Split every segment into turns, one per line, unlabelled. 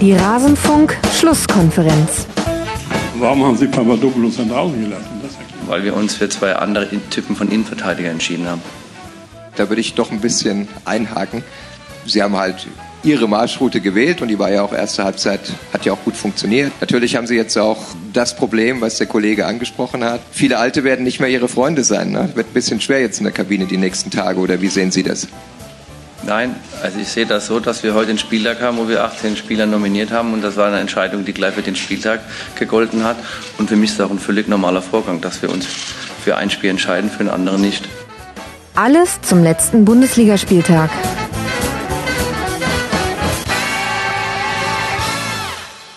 Die Rasenfunk-Schlusskonferenz.
Warum haben Sie Papadopoulos dann draußen gelassen?
Weil wir uns für zwei andere Typen von Innenverteidiger entschieden haben.
Da würde ich doch ein bisschen einhaken. Sie haben halt ihre Marschroute gewählt und die war ja auch erste Halbzeit, hat ja auch gut funktioniert. Natürlich haben sie jetzt auch das Problem, was der Kollege angesprochen hat. Viele Alte werden nicht mehr ihre Freunde sein. Ne? Wird ein bisschen schwer jetzt in der Kabine die nächsten Tage oder wie sehen Sie das?
Nein, also ich sehe das so, dass wir heute einen Spieltag haben, wo wir 18 Spieler nominiert haben und das war eine Entscheidung, die gleich für den Spieltag gegolten hat. Und für mich ist das auch ein völlig normaler Vorgang, dass wir uns für ein Spiel entscheiden, für ein anderes nicht.
Alles zum letzten Bundesligaspieltag.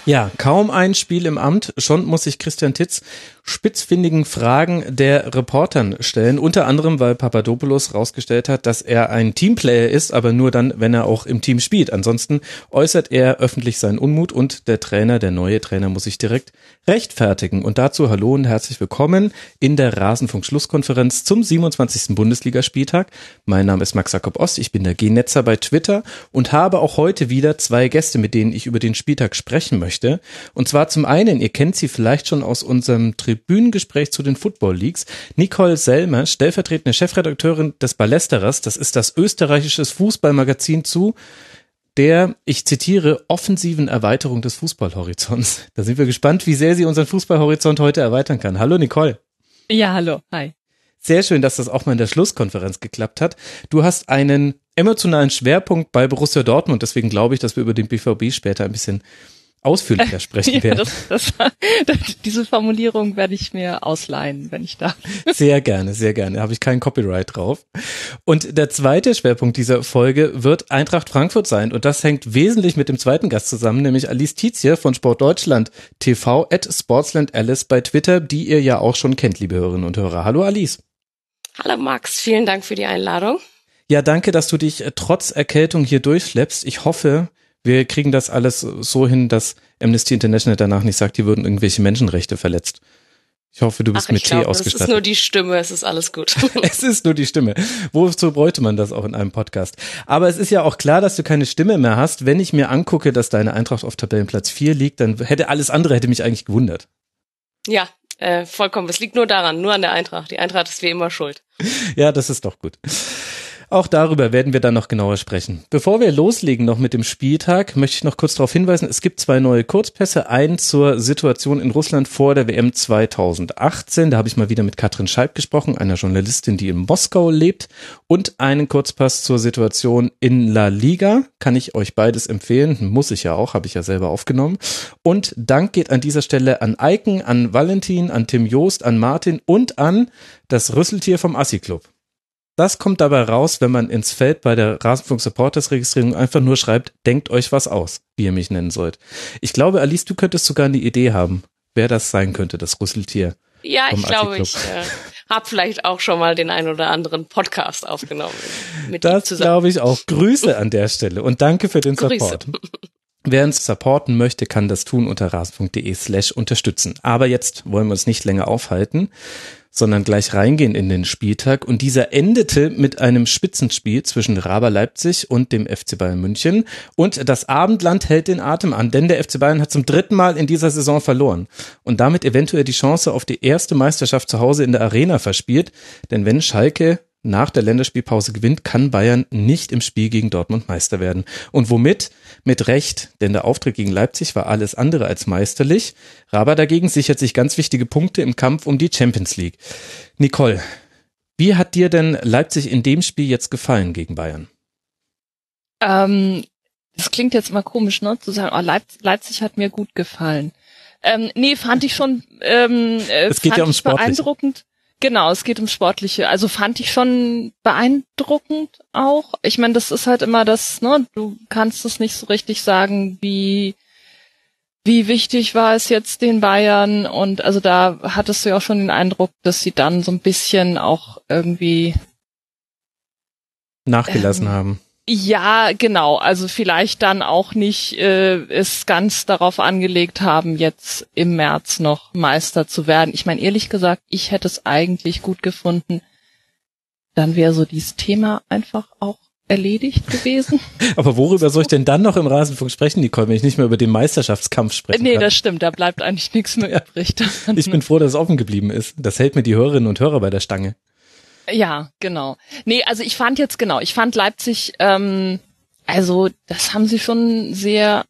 Ja, kaum ein Spiel im Amt, schon muss sich Christian Titz spitzfindigen Fragen der Reportern stellen. Unter anderem, weil Papadopoulos rausgestellt hat, dass er ein Teamplayer ist, aber nur dann, wenn er auch im Team spielt. Ansonsten äußert er öffentlich seinen Unmut und der Trainer, der neue Trainer, muss sich direkt rechtfertigen. Und dazu hallo und herzlich willkommen in der Rasenfunk-Schlusskonferenz zum 27. Bundesligaspieltag. Mein Name ist Max Jakob Ost, ich bin der G-Netzer bei Twitter und habe auch heute wieder zwei Gäste, mit denen ich über den Spieltag sprechen möchte. Und zwar zum einen, ihr kennt sie vielleicht schon aus unserem Tri Tribünengespräch zu den Football Leagues. Nicole Selmer, stellvertretende Chefredakteurin des Ballesterers, das ist das österreichische Fußballmagazin zu der, ich zitiere, offensiven Erweiterung des Fußballhorizonts. Da sind wir gespannt, wie sehr sie unseren Fußballhorizont heute erweitern kann. Hallo Nicole.
Ja, hallo. Hi.
Sehr schön, dass das auch mal in der Schlusskonferenz geklappt hat. Du hast einen emotionalen Schwerpunkt bei Borussia Dortmund, deswegen glaube ich, dass wir über den BVB später ein bisschen ausführlicher sprechen
ja,
werden.
Das, das, diese Formulierung werde ich mir ausleihen, wenn ich darf.
Sehr gerne, sehr gerne. Da habe ich keinen Copyright drauf. Und der zweite Schwerpunkt dieser Folge wird Eintracht Frankfurt sein. Und das hängt wesentlich mit dem zweiten Gast zusammen, nämlich Alice Tietzier von Sport Deutschland TV at Sportsland Alice bei Twitter, die ihr ja auch schon kennt, liebe Hörerinnen und Hörer. Hallo Alice.
Hallo Max, vielen Dank für die Einladung.
Ja, danke, dass du dich äh, trotz Erkältung hier durchschleppst. Ich hoffe, wir kriegen das alles so hin, dass Amnesty International danach nicht sagt, hier würden irgendwelche Menschenrechte verletzt. Ich hoffe, du bist
Ach,
mit Tee ausgestattet.
Es ist nur die Stimme, es ist alles gut.
es ist nur die Stimme. Wozu bräuchte man das auch in einem Podcast? Aber es ist ja auch klar, dass du keine Stimme mehr hast. Wenn ich mir angucke, dass deine Eintracht auf Tabellenplatz 4 liegt, dann hätte alles andere hätte mich eigentlich gewundert.
Ja, äh, vollkommen. Es liegt nur daran, nur an der Eintracht. Die Eintracht ist wie immer schuld.
Ja, das ist doch gut. Auch darüber werden wir dann noch genauer sprechen. Bevor wir loslegen noch mit dem Spieltag, möchte ich noch kurz darauf hinweisen, es gibt zwei neue Kurzpässe. Einen zur Situation in Russland vor der WM 2018. Da habe ich mal wieder mit Katrin Scheib gesprochen, einer Journalistin, die in Moskau lebt. Und einen Kurzpass zur Situation in La Liga. Kann ich euch beides empfehlen. Muss ich ja auch, habe ich ja selber aufgenommen. Und Dank geht an dieser Stelle an Eiken, an Valentin, an Tim Joost, an Martin und an das Rüsseltier vom Assi Club. Das kommt dabei raus, wenn man ins Feld bei der Rasenfunk Supporters Registrierung einfach nur schreibt, denkt euch was aus, wie ihr mich nennen sollt. Ich glaube, Alice, du könntest sogar eine Idee haben, wer das sein könnte, das Rüsseltier.
Ja, ich glaube, ich äh, habe vielleicht auch schon mal den ein oder anderen Podcast aufgenommen.
Mit das glaube ich auch. Grüße an der Stelle und danke für den
Grüße.
Support. Wer uns supporten möchte, kann das tun unter rasen.de slash unterstützen. Aber jetzt wollen wir uns nicht länger aufhalten, sondern gleich reingehen in den Spieltag. Und dieser endete mit einem Spitzenspiel zwischen Raber Leipzig und dem FC Bayern München. Und das Abendland hält den Atem an, denn der FC Bayern hat zum dritten Mal in dieser Saison verloren und damit eventuell die Chance auf die erste Meisterschaft zu Hause in der Arena verspielt. Denn wenn Schalke nach der Länderspielpause gewinnt, kann Bayern nicht im Spiel gegen Dortmund Meister werden. Und womit? Mit Recht, denn der Auftritt gegen Leipzig war alles andere als meisterlich. Raber dagegen sichert sich ganz wichtige Punkte im Kampf um die Champions League. Nicole, wie hat dir denn Leipzig in dem Spiel jetzt gefallen gegen Bayern?
Ähm, das klingt jetzt mal komisch, ne? Zu sagen, oh, Leipzig, Leipzig hat mir gut gefallen. Ähm, nee, fand ich schon ähm, äh,
es geht ja ums
beeindruckend. Genau, es geht um Sportliche. Also fand ich schon beeindruckend auch. Ich meine, das ist halt immer das, ne, du kannst es nicht so richtig sagen, wie, wie wichtig war es jetzt den Bayern und also da hattest du ja auch schon den Eindruck, dass sie dann so ein bisschen auch irgendwie
nachgelassen ähm, haben.
Ja, genau. Also vielleicht dann auch nicht äh, es ganz darauf angelegt haben, jetzt im März noch Meister zu werden. Ich meine, ehrlich gesagt, ich hätte es eigentlich gut gefunden. Dann wäre so dieses Thema einfach auch erledigt gewesen.
Aber worüber soll ich denn dann noch im Rasenfunk sprechen, Nicole, wenn ich nicht mehr über den Meisterschaftskampf sprechen
nee,
kann?
das stimmt, da bleibt eigentlich nichts mehr übrig.
Ich bin froh, dass es offen geblieben ist. Das hält mir die Hörerinnen und Hörer bei der Stange.
Ja, genau. Nee, also ich fand jetzt genau, ich fand Leipzig, ähm, also das haben sie schon sehr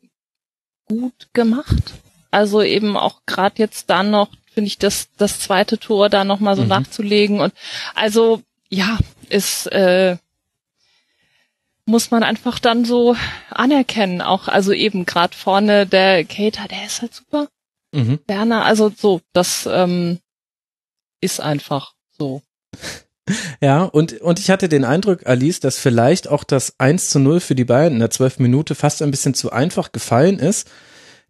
gut gemacht. Also eben auch gerade jetzt dann noch, finde ich, das, das zweite Tor da nochmal so
Mhm.
nachzulegen. Und also, ja, ist, äh, muss man einfach dann so anerkennen. Auch, also eben gerade vorne der Cater, der ist halt super.
Mhm.
Werner, also so, das ähm, ist einfach so.
Ja, und, und ich hatte den Eindruck, Alice, dass vielleicht auch das 1 zu 0 für die Bayern in der 12. Minute fast ein bisschen zu einfach gefallen ist.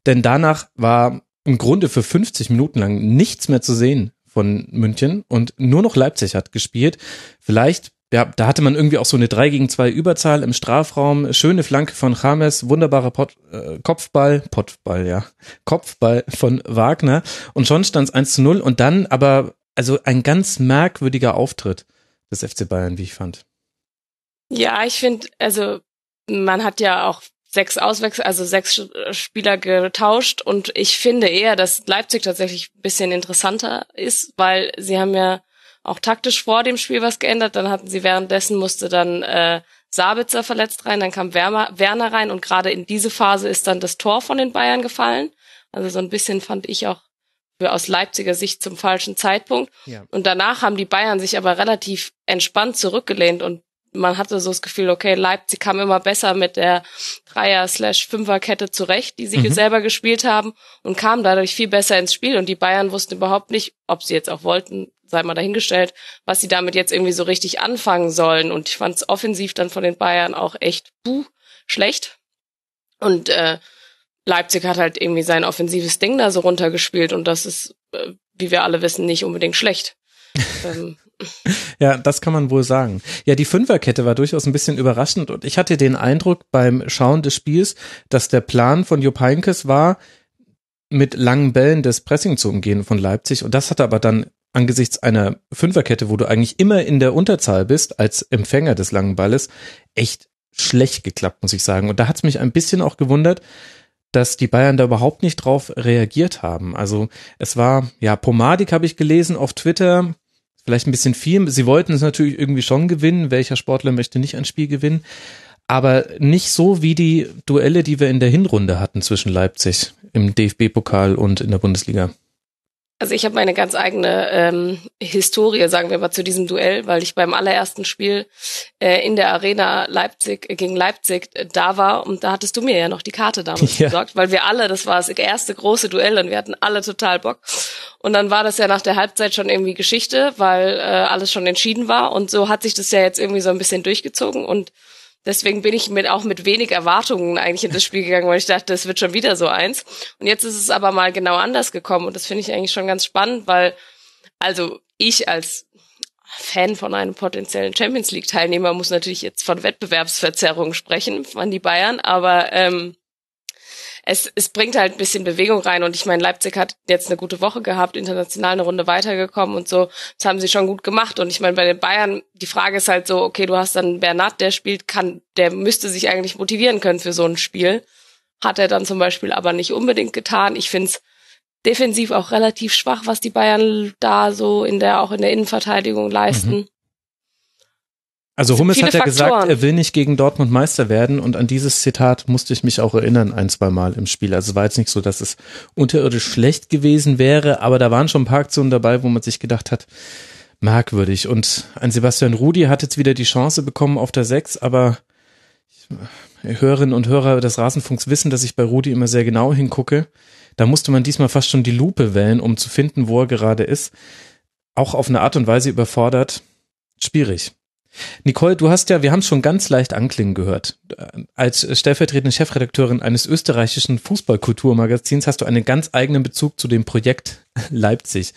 Denn danach war im Grunde für 50 Minuten lang nichts mehr zu sehen von München und nur noch Leipzig hat gespielt. Vielleicht, ja, da hatte man irgendwie auch so eine 3 gegen 2 Überzahl im Strafraum, schöne Flanke von James, wunderbarer Pot, äh, Kopfball, Potball, ja, Kopfball von Wagner und schon stand es 1 zu 0 und dann aber also ein ganz merkwürdiger Auftritt des FC Bayern, wie ich fand.
Ja, ich finde, also man hat ja auch sechs Auswechsel, also sechs Spieler getauscht und ich finde eher, dass Leipzig tatsächlich ein bisschen interessanter ist, weil sie haben ja auch taktisch vor dem Spiel was geändert, dann hatten sie währenddessen musste dann äh, Sabitzer verletzt rein, dann kam Werner, Werner rein und gerade in diese Phase ist dann das Tor von den Bayern gefallen. Also so ein bisschen fand ich auch aus Leipziger Sicht zum falschen Zeitpunkt.
Ja.
Und danach haben die Bayern sich aber relativ entspannt zurückgelehnt und man hatte so das Gefühl, okay, Leipzig kam immer besser mit der Dreier-Fünfer-Kette zurecht, die sie
Mhm.
selber gespielt haben und kam dadurch viel besser ins Spiel und die Bayern wussten überhaupt nicht, ob sie jetzt auch wollten, sei mal dahingestellt, was sie damit jetzt irgendwie so richtig anfangen sollen und ich fand es offensiv dann von den Bayern auch echt buh, schlecht und äh, Leipzig hat halt irgendwie sein offensives Ding da so runtergespielt und das ist, äh, wie wir alle wissen, nicht unbedingt schlecht. ähm,
Ja, das kann man wohl sagen. Ja, die Fünferkette war durchaus ein bisschen überraschend und ich hatte den Eindruck beim Schauen des Spiels, dass der Plan von Jupp Heynckes war, mit langen Bällen das Pressing zu umgehen von Leipzig und das hat aber dann angesichts einer Fünferkette, wo du eigentlich immer in der Unterzahl bist als Empfänger des langen Balles, echt schlecht geklappt, muss ich sagen. Und da hat es mich ein bisschen auch gewundert, dass die Bayern da überhaupt nicht drauf reagiert haben. Also es war, ja, Pomadik habe ich gelesen auf Twitter, vielleicht ein bisschen viel. Sie wollten es natürlich irgendwie schon gewinnen. Welcher Sportler möchte nicht ein Spiel gewinnen? Aber nicht so wie die Duelle, die wir in der Hinrunde hatten zwischen Leipzig im DFB-Pokal und in der Bundesliga.
Also ich habe meine ganz eigene ähm, Historie, sagen wir mal, zu diesem Duell, weil ich beim allerersten Spiel äh, in der Arena Leipzig äh, gegen Leipzig äh, da war und da hattest du mir ja noch die Karte damals
Ja.
besorgt, weil wir alle, das war das erste große Duell und wir hatten alle total Bock. Und dann war das ja nach der Halbzeit schon irgendwie Geschichte, weil äh, alles schon entschieden war und so hat sich das ja jetzt irgendwie so ein bisschen durchgezogen und Deswegen bin ich mit, auch mit wenig Erwartungen eigentlich in das Spiel gegangen, weil ich dachte, es wird schon wieder so eins. Und jetzt ist es aber mal genau anders gekommen und das finde ich eigentlich schon ganz spannend, weil, also ich als Fan von einem potenziellen Champions League Teilnehmer muss natürlich jetzt von Wettbewerbsverzerrung sprechen, von die Bayern, aber ähm, es, es bringt halt ein bisschen Bewegung rein und ich meine, Leipzig hat jetzt eine gute Woche gehabt, international eine Runde weitergekommen und so. Das haben sie schon gut gemacht und ich meine, bei den Bayern, die Frage ist halt so, okay, du hast dann Bernat, der spielt, kann, der müsste sich eigentlich motivieren können für so ein Spiel. Hat er dann zum Beispiel aber nicht unbedingt getan. Ich finde es defensiv auch relativ schwach, was die Bayern da so in der, auch in der Innenverteidigung leisten.
Also Hummels hat ja gesagt,
Faktoren.
er will nicht gegen Dortmund Meister werden und an dieses Zitat musste ich mich auch erinnern ein, zwei Mal im Spiel. Also es war jetzt nicht so, dass es unterirdisch schlecht gewesen wäre, aber da waren schon ein paar Aktionen dabei, wo man sich gedacht hat, merkwürdig. Und ein Sebastian Rudi hat jetzt wieder die Chance bekommen auf der Sechs, aber Hörerinnen und Hörer des Rasenfunks wissen, dass ich bei Rudi immer sehr genau hingucke. Da musste man diesmal fast schon die Lupe wählen, um zu finden, wo er gerade ist. Auch auf eine Art und Weise überfordert. Schwierig. Nicole, du hast ja, wir haben es schon ganz leicht anklingen gehört. Als stellvertretende Chefredakteurin eines österreichischen Fußballkulturmagazins hast du einen ganz eigenen Bezug zu dem Projekt Leipzig.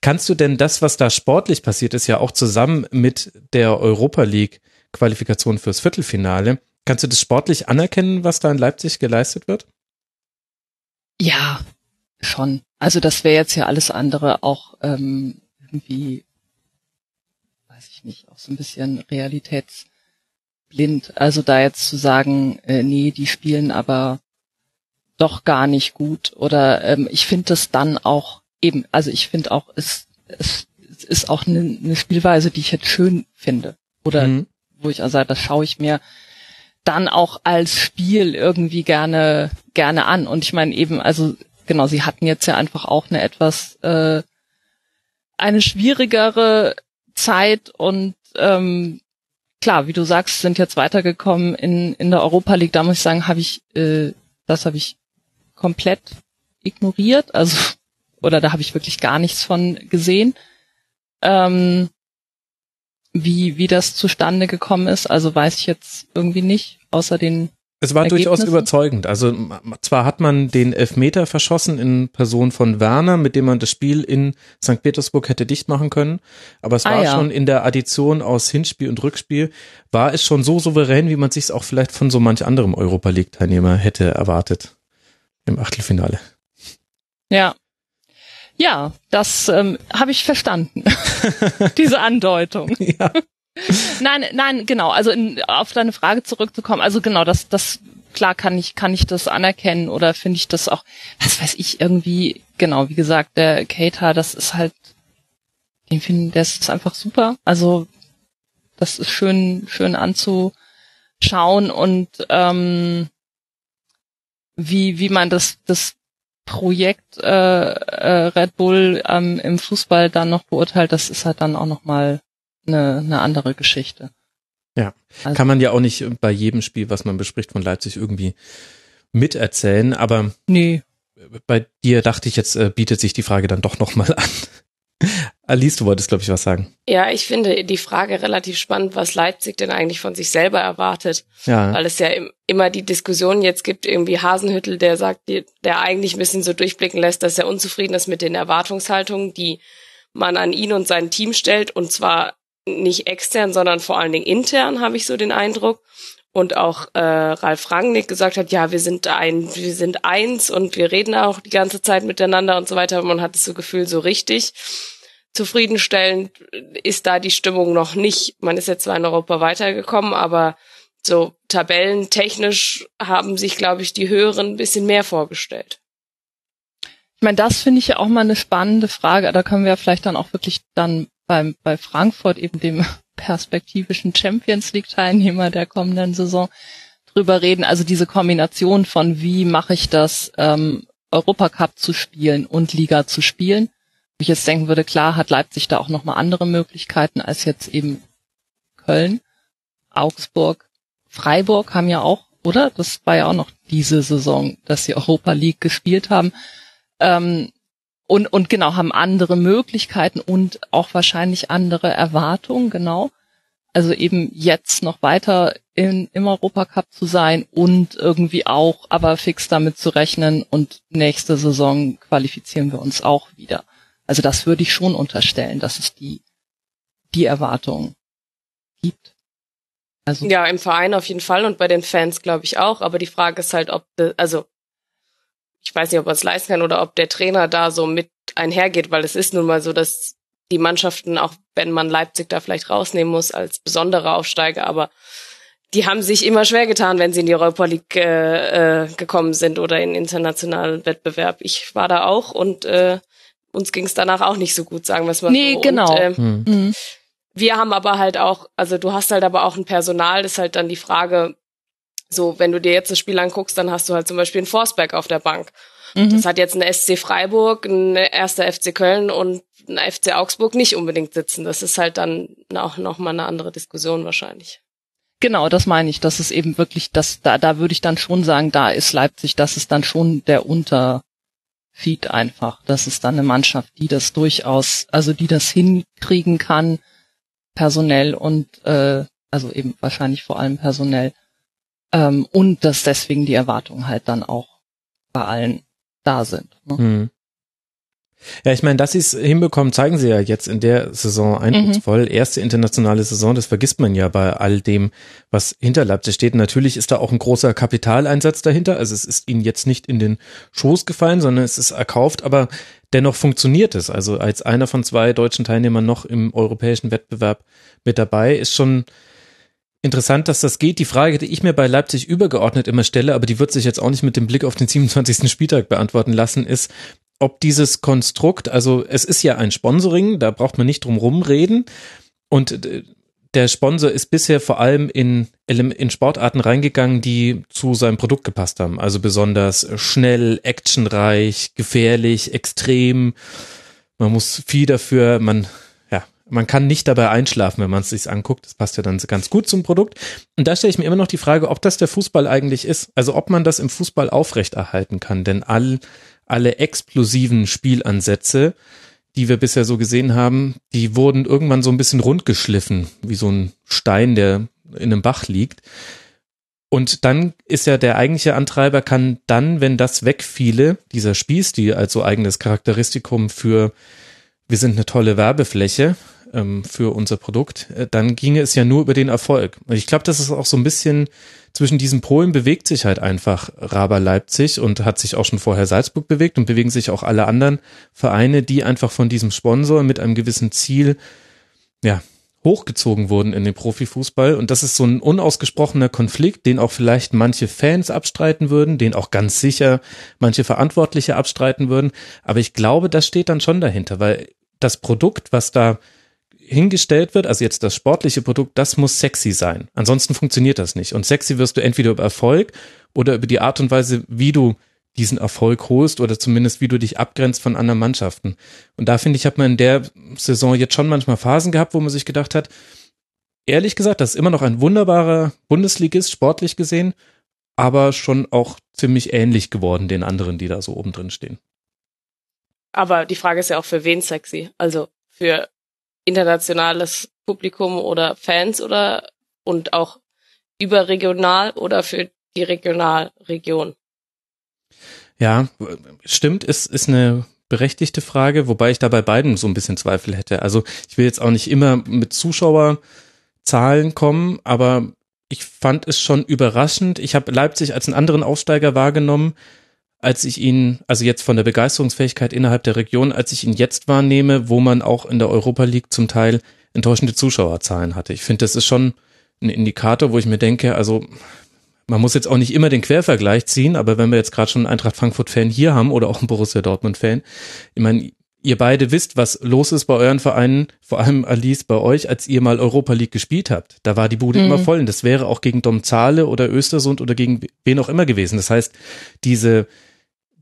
Kannst du denn das, was da sportlich passiert ist, ja auch zusammen mit der Europa League Qualifikation fürs Viertelfinale, kannst du das sportlich anerkennen, was da in Leipzig geleistet wird?
Ja, schon. Also das wäre jetzt ja alles andere auch ähm, irgendwie, ich nicht, auch so ein bisschen blind. Also da jetzt zu sagen, äh, nee, die spielen aber doch gar nicht gut. Oder ähm, ich finde das dann auch eben, also ich finde auch, es, es, es ist auch eine, eine Spielweise, die ich jetzt schön finde. Oder mhm. wo ich also das schaue ich mir dann auch als Spiel irgendwie gerne gerne an. Und ich meine eben, also genau, sie hatten jetzt ja einfach auch eine etwas äh, eine schwierigere Zeit und ähm, klar, wie du sagst, sind jetzt weitergekommen in in der Europa League. Da muss ich sagen, habe ich äh, das habe ich komplett ignoriert, also oder da habe ich wirklich gar nichts von gesehen. Ähm, wie, wie das zustande gekommen ist, also weiß ich jetzt irgendwie nicht, außer den
es war durchaus überzeugend. Also zwar hat man den Elfmeter verschossen in Person von Werner, mit dem man das Spiel in St. Petersburg hätte dicht machen können, aber es ah, war ja. schon in der Addition aus Hinspiel und Rückspiel, war es schon so souverän, wie man sich es auch vielleicht von so manch anderem Europa League Teilnehmer hätte erwartet im Achtelfinale.
Ja, ja, das ähm, habe ich verstanden. Diese Andeutung. Ja. Nein, nein, genau. Also in, auf deine Frage zurückzukommen. Also genau, das, das klar kann ich kann ich das anerkennen oder finde ich das auch. Was weiß ich irgendwie genau. Wie gesagt, der Cater, das ist halt, den finden, der ist einfach super. Also das ist schön schön anzuschauen und ähm, wie wie man das das Projekt äh, äh, Red Bull ähm, im Fußball dann noch beurteilt, das ist halt dann auch noch mal eine, eine andere Geschichte.
Ja, also, kann man ja auch nicht bei jedem Spiel, was man bespricht von Leipzig irgendwie miterzählen, aber
nee.
bei dir dachte ich, jetzt äh, bietet sich die Frage dann doch noch mal an. Alice, du wolltest, glaube ich, was sagen.
Ja, ich finde die Frage relativ spannend, was Leipzig denn eigentlich von sich selber erwartet. Ja. Weil es ja immer die Diskussion jetzt gibt, irgendwie Hasenhüttel, der sagt, der eigentlich ein bisschen so durchblicken lässt, dass er unzufrieden ist mit den Erwartungshaltungen, die man an ihn und sein Team stellt. Und zwar nicht extern, sondern vor allen Dingen intern, habe ich so den Eindruck. Und auch äh, Ralf Rangnick gesagt hat, ja, wir sind ein, wir sind eins und wir reden auch die ganze Zeit miteinander und so weiter. Man hat das Gefühl so richtig zufriedenstellend ist da die Stimmung noch nicht. Man ist jetzt zwar in Europa weitergekommen, aber so tabellentechnisch haben sich, glaube ich, die Höheren ein bisschen mehr vorgestellt.
Ich meine, das finde ich ja auch mal eine spannende Frage. Da können wir vielleicht dann auch wirklich dann beim, bei Frankfurt eben dem perspektivischen Champions League Teilnehmer der kommenden Saison drüber reden. Also diese Kombination von wie mache ich das, ähm, Europacup zu spielen und Liga zu spielen ich jetzt denken würde, klar hat Leipzig da auch nochmal andere Möglichkeiten als jetzt eben Köln, Augsburg, Freiburg haben ja auch, oder? Das war ja auch noch diese Saison, dass sie Europa League gespielt haben. Ähm, und, und genau, haben andere Möglichkeiten und auch wahrscheinlich andere Erwartungen, genau. Also eben jetzt noch weiter in, im Europacup zu sein und irgendwie auch aber fix damit zu rechnen und nächste Saison qualifizieren wir uns auch wieder. Also das würde ich schon unterstellen, dass es die, die Erwartung gibt.
Also ja, im Verein auf jeden Fall und bei den Fans glaube ich auch. Aber die Frage ist halt, ob, also ich weiß nicht, ob man es leisten kann oder ob der Trainer da so mit einhergeht, weil es ist nun mal so, dass die Mannschaften, auch wenn man Leipzig da vielleicht rausnehmen muss als besondere Aufsteiger, aber die haben sich immer schwer getan, wenn sie in die Europa League äh, äh, gekommen sind oder in internationalen Wettbewerb. Ich war da auch und äh, uns ging es danach auch nicht so gut, sagen wir es mal
nee,
so.
Nee, genau.
Und, äh, mhm. Wir haben aber halt auch, also du hast halt aber auch ein Personal, das ist halt dann die Frage, so, wenn du dir jetzt das Spiel anguckst, dann hast du halt zum Beispiel einen Forsberg auf der Bank. Mhm. Das hat jetzt ein SC Freiburg, ein erster FC Köln und ein FC Augsburg nicht unbedingt sitzen. Das ist halt dann auch nochmal eine andere Diskussion wahrscheinlich.
Genau, das meine ich. Das ist eben wirklich, das, da, da würde ich dann schon sagen, da ist Leipzig, das ist dann schon der Unter, Feed einfach. Das ist dann eine Mannschaft, die das durchaus, also die das hinkriegen kann, personell und äh, also eben wahrscheinlich vor allem personell. Ähm, und dass deswegen die Erwartungen halt dann auch bei allen da sind. Ne? Mhm.
Ja, ich meine, dass sie es hinbekommen, zeigen sie ja jetzt in der Saison eindrucksvoll. Mhm. Erste internationale Saison, das vergisst man ja bei all dem, was hinter Leipzig steht. Natürlich ist da auch ein großer Kapitaleinsatz dahinter. Also es ist ihnen jetzt nicht in den Schoß gefallen, sondern es ist erkauft, aber dennoch funktioniert es. Also als einer von zwei deutschen Teilnehmern noch im europäischen Wettbewerb mit dabei ist schon interessant, dass das geht. Die Frage, die ich mir bei Leipzig übergeordnet immer stelle, aber die wird sich jetzt auch nicht mit dem Blick auf den 27. Spieltag beantworten lassen, ist, ob dieses Konstrukt, also es ist ja ein Sponsoring, da braucht man nicht drum rumreden und äh, der Sponsor ist bisher vor allem in, in Sportarten reingegangen, die zu seinem Produkt gepasst haben. Also besonders schnell, actionreich, gefährlich, extrem. Man muss viel dafür, man, man kann nicht dabei einschlafen, wenn man es sich anguckt. Das passt ja dann ganz gut zum Produkt. Und da stelle ich mir immer noch die Frage, ob das der Fußball eigentlich ist. Also ob man das im Fußball aufrechterhalten kann. Denn all, alle explosiven Spielansätze, die wir bisher so gesehen haben, die wurden irgendwann so ein bisschen rundgeschliffen, wie so ein Stein, der in einem Bach liegt. Und dann ist ja der eigentliche Antreiber kann dann, wenn das wegfiele, dieser Spielstil als so eigenes Charakteristikum für wir sind eine tolle Werbefläche ähm, für unser Produkt, äh, dann ginge es ja nur über den Erfolg. Und ich glaube, das ist auch so ein bisschen zwischen diesen Polen bewegt sich halt einfach Raber Leipzig und hat sich auch schon vorher Salzburg bewegt und bewegen sich auch alle anderen Vereine, die einfach von diesem Sponsor mit einem gewissen Ziel, ja, hochgezogen wurden in den Profifußball. Und das ist so ein unausgesprochener Konflikt, den auch vielleicht manche Fans abstreiten würden, den auch ganz sicher manche Verantwortliche abstreiten würden. Aber ich glaube, das steht dann schon dahinter, weil das Produkt, was da hingestellt wird, also jetzt das sportliche Produkt, das muss sexy sein. Ansonsten funktioniert das nicht. Und sexy wirst du entweder über Erfolg oder über die Art und Weise, wie du diesen Erfolg holst oder zumindest wie du dich abgrenzt von anderen Mannschaften. Und da finde ich, hat man in der Saison jetzt schon manchmal Phasen gehabt, wo man sich gedacht hat, ehrlich gesagt, das ist immer noch ein wunderbarer Bundesligist, sportlich gesehen, aber schon auch ziemlich ähnlich geworden den anderen, die da so oben drin stehen.
Aber die Frage ist ja auch für wen sexy? Also für internationales Publikum oder Fans oder und auch überregional oder für die Regionalregion?
Ja, stimmt, ist, ist eine berechtigte Frage, wobei ich da bei beiden so ein bisschen Zweifel hätte. Also ich will jetzt auch nicht immer mit Zuschauerzahlen kommen, aber ich fand es schon überraschend. Ich habe Leipzig als einen anderen Aufsteiger wahrgenommen, als ich ihn, also jetzt von der Begeisterungsfähigkeit innerhalb der Region, als ich ihn jetzt wahrnehme, wo man auch in der Europa League zum Teil enttäuschende Zuschauerzahlen hatte. Ich finde, das ist schon ein Indikator, wo ich mir denke, also man muss jetzt auch nicht immer den Quervergleich ziehen, aber wenn wir jetzt gerade schon einen Eintracht Frankfurt-Fan hier haben oder auch einen Borussia Dortmund-Fan, ich meine, ihr beide wisst, was los ist bei euren Vereinen, vor allem Alice bei euch, als ihr mal Europa League gespielt habt. Da war die Bude mhm. immer voll und das wäre auch gegen Domzale oder Östersund oder gegen wen auch immer gewesen. Das heißt, diese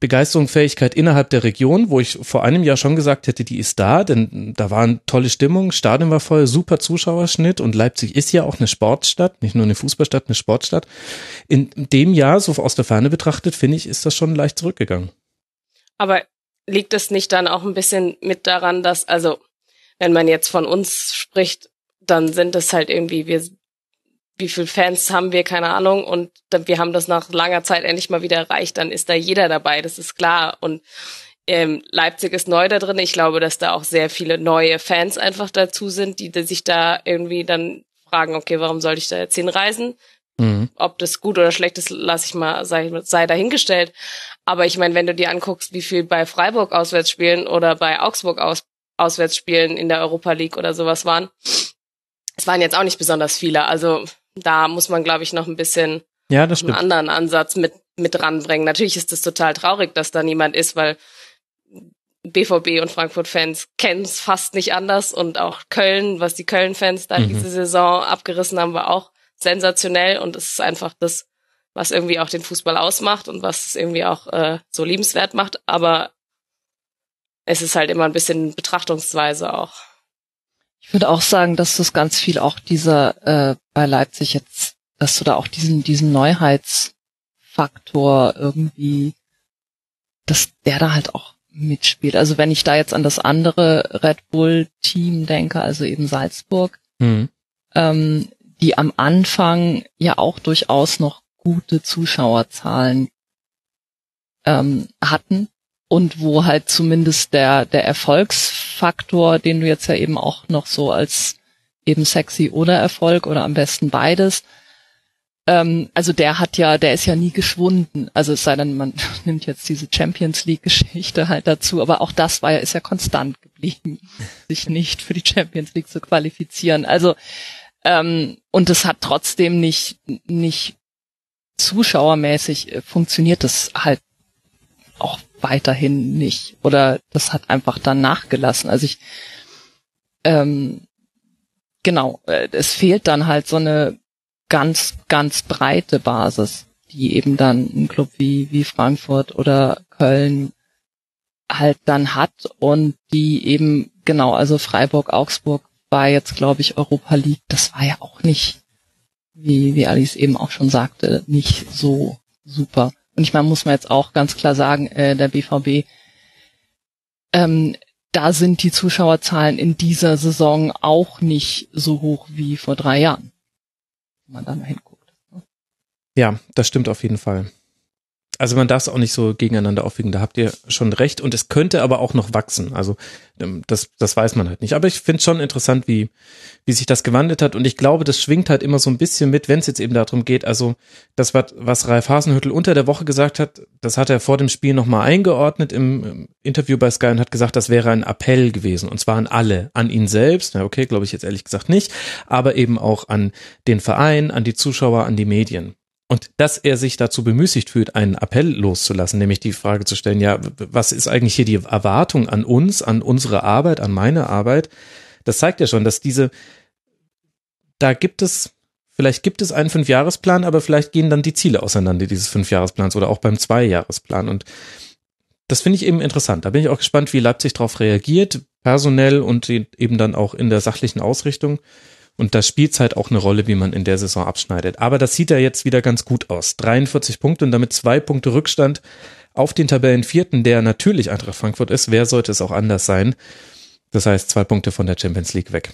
Begeisterungsfähigkeit innerhalb der Region, wo ich vor einem Jahr schon gesagt hätte, die ist da, denn da war eine tolle Stimmung, Stadion war voll, super Zuschauerschnitt und Leipzig ist ja auch eine Sportstadt, nicht nur eine Fußballstadt, eine Sportstadt. In dem Jahr, so aus der Ferne betrachtet, finde ich, ist das schon leicht zurückgegangen.
Aber liegt es nicht dann auch ein bisschen mit daran, dass, also, wenn man jetzt von uns spricht, dann sind es halt irgendwie, wir wie viel Fans haben wir, keine Ahnung. Und wir haben das nach langer Zeit endlich mal wieder erreicht. Dann ist da jeder dabei, das ist klar. Und ähm, Leipzig ist neu da drin. Ich glaube, dass da auch sehr viele neue Fans einfach dazu sind, die, die sich da irgendwie dann fragen, okay, warum soll ich da jetzt hinreisen? Mhm. Ob das gut oder schlecht ist, lasse ich mal, sei, sei dahingestellt. Aber ich meine, wenn du dir anguckst, wie viel bei Freiburg auswärts spielen oder bei Augsburg aus, auswärts spielen in der Europa League oder sowas waren, es waren jetzt auch nicht besonders viele. Also da muss man, glaube ich, noch ein bisschen
ja, das
einen anderen Ansatz mit, mit ranbringen. Natürlich ist es total traurig, dass da niemand ist, weil BVB und Frankfurt-Fans kennen es fast nicht anders und auch Köln, was die Köln-Fans da mhm. diese Saison abgerissen haben, war auch sensationell und es ist einfach das, was irgendwie auch den Fußball ausmacht und was es irgendwie auch äh, so liebenswert macht. Aber es ist halt immer ein bisschen Betrachtungsweise auch.
Ich würde auch sagen, dass das ganz viel auch dieser äh, bei Leipzig jetzt, dass du da auch diesen diesen Neuheitsfaktor irgendwie, dass der da halt auch mitspielt. Also wenn ich da jetzt an das andere Red Bull Team denke, also eben Salzburg, mhm. ähm, die am Anfang ja auch durchaus noch gute Zuschauerzahlen ähm, hatten und wo halt zumindest der, der Erfolgsfaktor, den du jetzt ja eben auch noch so als eben sexy oder Erfolg oder am besten beides, ähm, also der hat ja, der ist ja nie geschwunden. Also es sei denn, man nimmt jetzt diese Champions League Geschichte halt dazu, aber auch das war ja, ist ja konstant geblieben, sich nicht für die Champions League zu qualifizieren. Also Ähm, und es hat trotzdem nicht, nicht zuschauermäßig äh, funktioniert das halt weiterhin nicht. Oder das hat einfach dann nachgelassen. Also ich, ähm, genau, äh, es fehlt dann halt so eine ganz, ganz breite Basis, die eben dann ein Club wie, wie Frankfurt oder Köln halt dann hat und die eben, genau, also Freiburg, Augsburg war jetzt, glaube ich, Europa League, das war ja auch nicht, wie, wie Alice eben auch schon sagte, nicht so super. Und ich meine, muss man jetzt auch ganz klar sagen, äh, der BVB, ähm, da sind die Zuschauerzahlen in dieser Saison auch nicht so hoch wie vor drei Jahren. Wenn man da mal hinguckt.
Ja, das stimmt auf jeden Fall. Also man darf es auch nicht so gegeneinander aufwiegen, da habt ihr schon recht. Und es könnte aber auch noch wachsen. Also ähm, das, das weiß man halt nicht. Aber ich finde schon interessant, wie, wie sich das gewandelt hat. Und ich glaube, das schwingt halt immer so ein bisschen mit, wenn es jetzt eben darum geht. Also das, was, was Ralf Hasenhüttel unter der Woche gesagt hat, das hat er vor dem Spiel nochmal eingeordnet im Interview bei Sky und hat gesagt, das wäre ein Appell gewesen. Und zwar an alle, an ihn selbst. Ja, okay, glaube ich jetzt ehrlich gesagt nicht. Aber eben auch an den Verein, an die Zuschauer, an die Medien. Und dass er sich dazu bemüßigt fühlt, einen Appell loszulassen, nämlich die Frage zu stellen, ja, was ist eigentlich hier die Erwartung an uns, an unsere Arbeit, an meine Arbeit? Das zeigt ja schon, dass diese, da gibt es, vielleicht gibt es einen Fünfjahresplan, aber vielleicht gehen dann die Ziele auseinander dieses Fünfjahresplans oder auch beim Zweijahresplan. Und das finde ich eben interessant. Da bin ich auch gespannt, wie Leipzig darauf reagiert, personell und eben dann auch in der sachlichen Ausrichtung. Und da spielt halt auch eine Rolle, wie man in der Saison abschneidet. Aber das sieht ja jetzt wieder ganz gut aus. 43 Punkte und damit zwei Punkte Rückstand auf den Tabellenvierten, der natürlich Eintracht Frankfurt ist. Wer sollte es auch anders sein? Das heißt, zwei Punkte von der Champions League weg.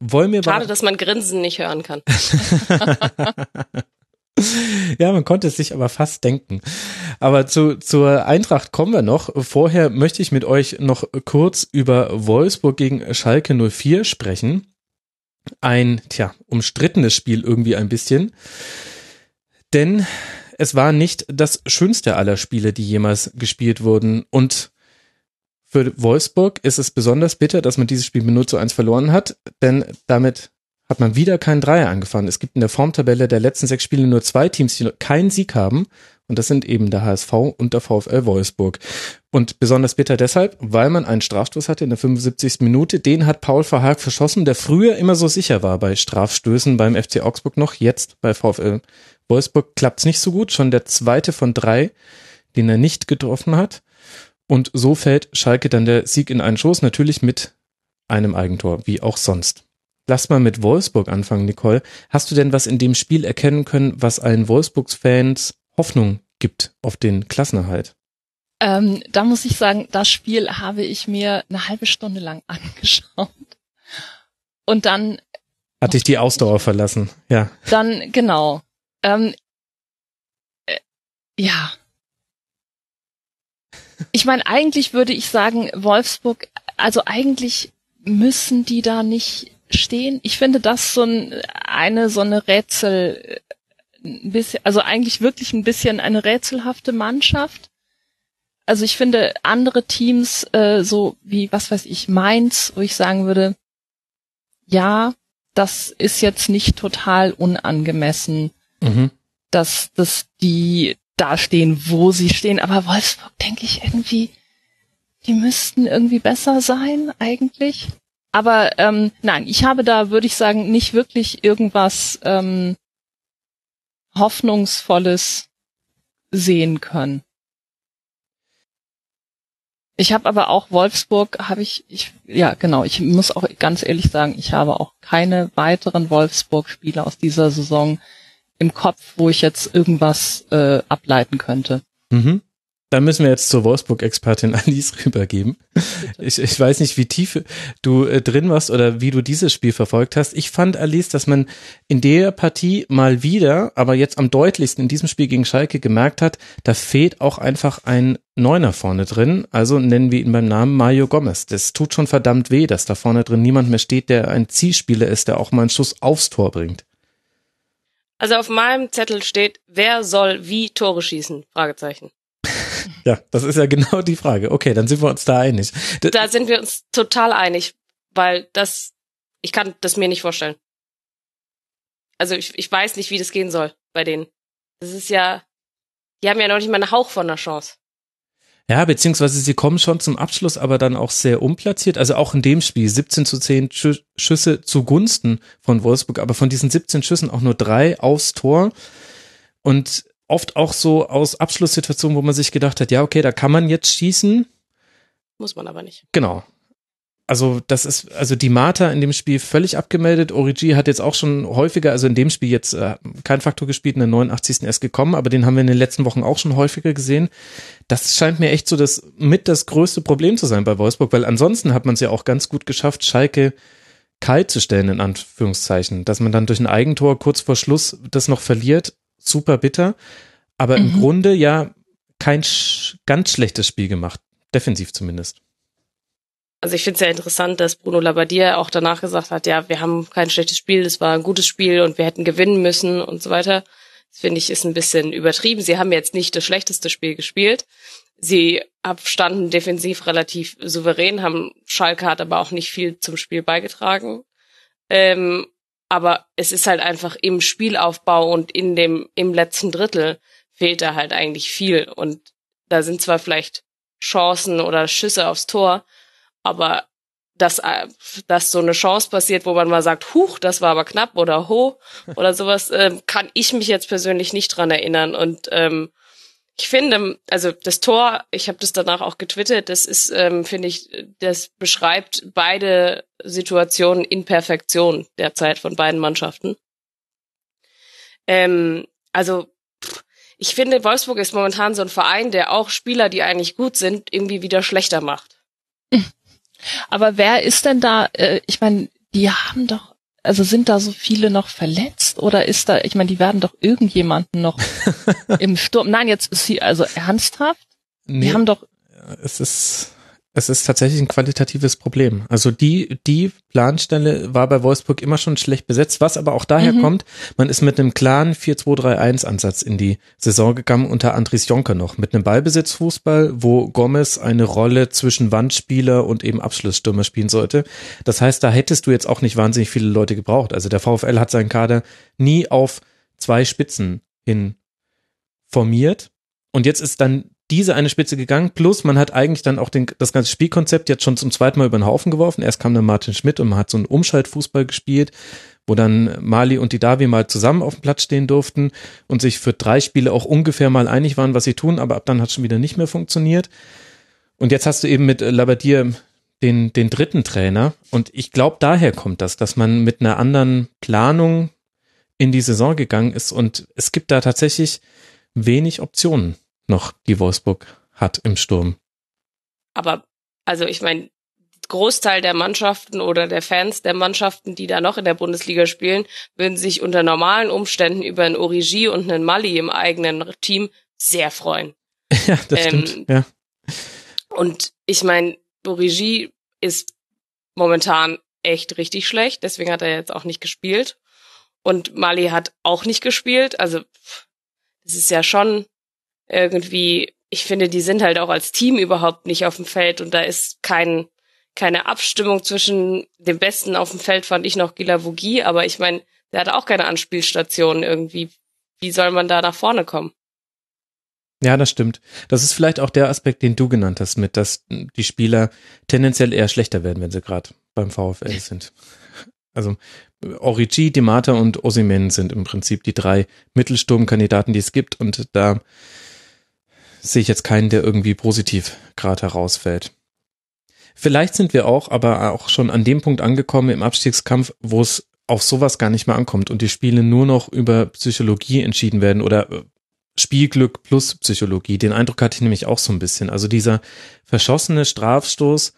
Wollen wir Schade, dass man Grinsen nicht hören kann.
Ja, man konnte es sich aber fast denken. Aber zu, zur Eintracht kommen wir noch. Vorher möchte ich mit euch noch kurz über Wolfsburg gegen Schalke 04 sprechen ein, tja, umstrittenes Spiel irgendwie ein bisschen. Denn es war nicht das schönste aller Spiele, die jemals gespielt wurden. Und für Wolfsburg ist es besonders bitter, dass man dieses Spiel mit 0 zu 1 verloren hat, denn damit hat man wieder keinen Dreier angefangen. Es gibt in der Formtabelle der letzten sechs Spiele nur zwei Teams, die keinen Sieg haben. Und das sind eben der HSV und der VfL Wolfsburg. Und besonders bitter deshalb, weil man einen Strafstoß hatte in der 75. Minute. Den hat Paul Verhaag verschossen, der früher immer so sicher war bei Strafstößen beim FC Augsburg noch. Jetzt bei VfL Wolfsburg klappt's nicht so gut. Schon der zweite von drei, den er nicht getroffen hat. Und so fällt Schalke dann der Sieg in einen Schoß, natürlich mit einem Eigentor, wie auch sonst. Lass mal mit Wolfsburg anfangen, Nicole. Hast du denn was in dem Spiel erkennen können, was allen Wolfsburgs-Fans Hoffnung gibt auf den Klassenerhalt?
Ähm, da muss ich sagen, das Spiel habe ich mir eine halbe Stunde lang angeschaut. Und dann.
Hat dich die Ausdauer verlassen, ja.
Dann, genau. Ähm, äh, ja. Ich meine, eigentlich würde ich sagen, Wolfsburg, also eigentlich müssen die da nicht stehen. Ich finde das so ein, eine, so eine Rätsel, ein bisschen, also eigentlich wirklich ein bisschen eine rätselhafte Mannschaft. Also ich finde andere Teams, äh, so wie, was weiß ich, Mainz, wo ich sagen würde, ja, das ist jetzt nicht total unangemessen, mhm. dass, dass die da stehen, wo sie stehen. Aber Wolfsburg denke ich irgendwie, die müssten irgendwie besser sein eigentlich. Aber ähm, nein, ich habe da, würde ich sagen, nicht wirklich irgendwas ähm, Hoffnungsvolles sehen können. Ich habe aber auch Wolfsburg, habe ich, ich, ja genau, ich muss auch ganz ehrlich sagen, ich habe auch keine weiteren Wolfsburg-Spiele aus dieser Saison im Kopf, wo ich jetzt irgendwas äh, ableiten könnte.
Mhm. Dann müssen wir jetzt zur Wolfsburg-Expertin Alice rübergeben. Ich, ich weiß nicht, wie tief du äh, drin warst oder wie du dieses Spiel verfolgt hast. Ich fand, Alice, dass man in der Partie mal wieder, aber jetzt am deutlichsten in diesem Spiel gegen Schalke gemerkt hat, da fehlt auch einfach ein Neuner vorne drin. Also nennen wir ihn beim Namen Mario Gomez. Das tut schon verdammt weh, dass da vorne drin niemand mehr steht, der ein Zielspieler ist, der auch mal einen Schuss aufs Tor bringt.
Also auf meinem Zettel steht, wer soll wie Tore schießen? Fragezeichen.
Ja, das ist ja genau die Frage. Okay, dann sind wir uns da einig.
Da sind wir uns total einig, weil das, Ich kann das mir nicht vorstellen. Also ich, ich weiß nicht, wie das gehen soll bei denen. Das ist ja, die haben ja noch nicht mal einen Hauch von einer Chance.
Ja, beziehungsweise sie kommen schon zum Abschluss, aber dann auch sehr umplatziert. Also auch in dem Spiel 17 zu 10 Schüsse zugunsten von Wolfsburg, aber von diesen 17 Schüssen auch nur drei aufs Tor. Und oft auch so aus Abschlusssituationen, wo man sich gedacht hat, ja, okay, da kann man jetzt schießen.
Muss man aber nicht.
Genau also das ist, also die Marta in dem Spiel völlig abgemeldet. Origi hat jetzt auch schon häufiger, also in dem Spiel jetzt äh, kein Faktor gespielt, in der 89. erst gekommen, aber den haben wir in den letzten Wochen auch schon häufiger gesehen. Das scheint mir echt so das mit das größte Problem zu sein bei Wolfsburg, weil ansonsten hat man es ja auch ganz gut geschafft, Schalke kalt zu stellen, in Anführungszeichen. Dass man dann durch ein Eigentor kurz vor Schluss das noch verliert, super bitter. Aber mhm. im Grunde ja kein sch ganz schlechtes Spiel gemacht. Defensiv zumindest.
Also ich finde es sehr interessant, dass Bruno Labbadia auch danach gesagt hat, ja, wir haben kein schlechtes Spiel, es war ein gutes Spiel und wir hätten gewinnen müssen und so weiter. Das finde ich ist ein bisschen übertrieben. Sie haben jetzt nicht das schlechteste Spiel gespielt. Sie standen defensiv relativ souverän, haben Schalke hat aber auch nicht viel zum Spiel beigetragen. Ähm, aber es ist halt einfach im Spielaufbau und in dem im letzten Drittel fehlt da halt eigentlich viel und da sind zwar vielleicht Chancen oder Schüsse aufs Tor, aber dass, äh, dass so eine Chance passiert, wo man mal sagt, huch, das war aber knapp oder ho oder sowas, ähm, kann ich mich jetzt persönlich nicht dran erinnern. Und ähm, ich finde, also das Tor, ich habe das danach auch getwittert, das ist, ähm, finde ich, das beschreibt beide Situationen in Perfektion derzeit von beiden Mannschaften. Ähm, also ich finde, Wolfsburg ist momentan so ein Verein, der auch Spieler, die eigentlich gut sind, irgendwie wieder schlechter macht.
Aber wer ist denn da, äh, ich meine, die haben doch, also sind da so viele noch verletzt oder ist da, ich meine, die werden doch irgendjemanden noch im Sturm. Nein, jetzt ist sie, also ernsthaft? Nee, die haben doch.
Es ist, es ist tatsächlich ein qualitatives Problem. Also die, die Planstelle war bei Wolfsburg immer schon schlecht besetzt, was aber auch daher mhm. kommt, man ist mit einem klaren 4-2-3-1-Ansatz in die Saison gegangen, unter Andries Jonker noch, mit einem Ballbesitzfußball, wo Gomez eine Rolle zwischen Wandspieler und eben Abschlussstürmer spielen sollte. Das heißt, da hättest du jetzt auch nicht wahnsinnig viele Leute gebraucht. Also der VfL hat seinen Kader nie auf zwei Spitzen hin formiert. Und jetzt ist dann diese eine Spitze gegangen, plus man hat eigentlich dann auch den, das ganze Spielkonzept jetzt schon zum zweiten Mal über den Haufen geworfen. Erst kam dann Martin Schmidt und man hat so einen Umschaltfußball gespielt, wo dann Mali und die Davi mal zusammen auf dem Platz stehen durften und sich für drei Spiele auch ungefähr mal einig waren, was sie tun, aber ab dann hat schon wieder nicht mehr funktioniert. Und jetzt hast du eben mit Labadier den, den dritten Trainer und ich glaube, daher kommt das, dass man mit einer anderen Planung in die Saison gegangen ist und es gibt da tatsächlich wenig Optionen noch die Wolfsburg hat im Sturm.
Aber, also ich meine, Großteil der Mannschaften oder der Fans der Mannschaften, die da noch in der Bundesliga spielen, würden sich unter normalen Umständen über ein Origi und einen Mali im eigenen Team sehr freuen.
Ja, das ähm, stimmt. Ja.
Und ich meine, Origi ist momentan echt richtig schlecht, deswegen hat er jetzt auch nicht gespielt. Und Mali hat auch nicht gespielt. Also, das ist ja schon irgendwie, ich finde, die sind halt auch als Team überhaupt nicht auf dem Feld und da ist kein, keine Abstimmung zwischen dem Besten auf dem Feld, fand ich noch Gila Vogie, aber ich meine, der hat auch keine Anspielstation irgendwie. Wie soll man da nach vorne kommen?
Ja, das stimmt. Das ist vielleicht auch der Aspekt, den du genannt hast, mit, dass die Spieler tendenziell eher schlechter werden, wenn sie gerade beim VfL sind. Also Origi, Dimata und Osimen sind im Prinzip die drei Mittelsturmkandidaten, die es gibt und da sehe ich jetzt keinen, der irgendwie positiv gerade herausfällt. Vielleicht sind wir auch, aber auch schon an dem Punkt angekommen im Abstiegskampf, wo es auf sowas gar nicht mehr ankommt und die Spiele nur noch über Psychologie entschieden werden oder äh, Spielglück plus Psychologie. Den Eindruck hatte ich nämlich auch so ein bisschen. Also dieser verschossene Strafstoß,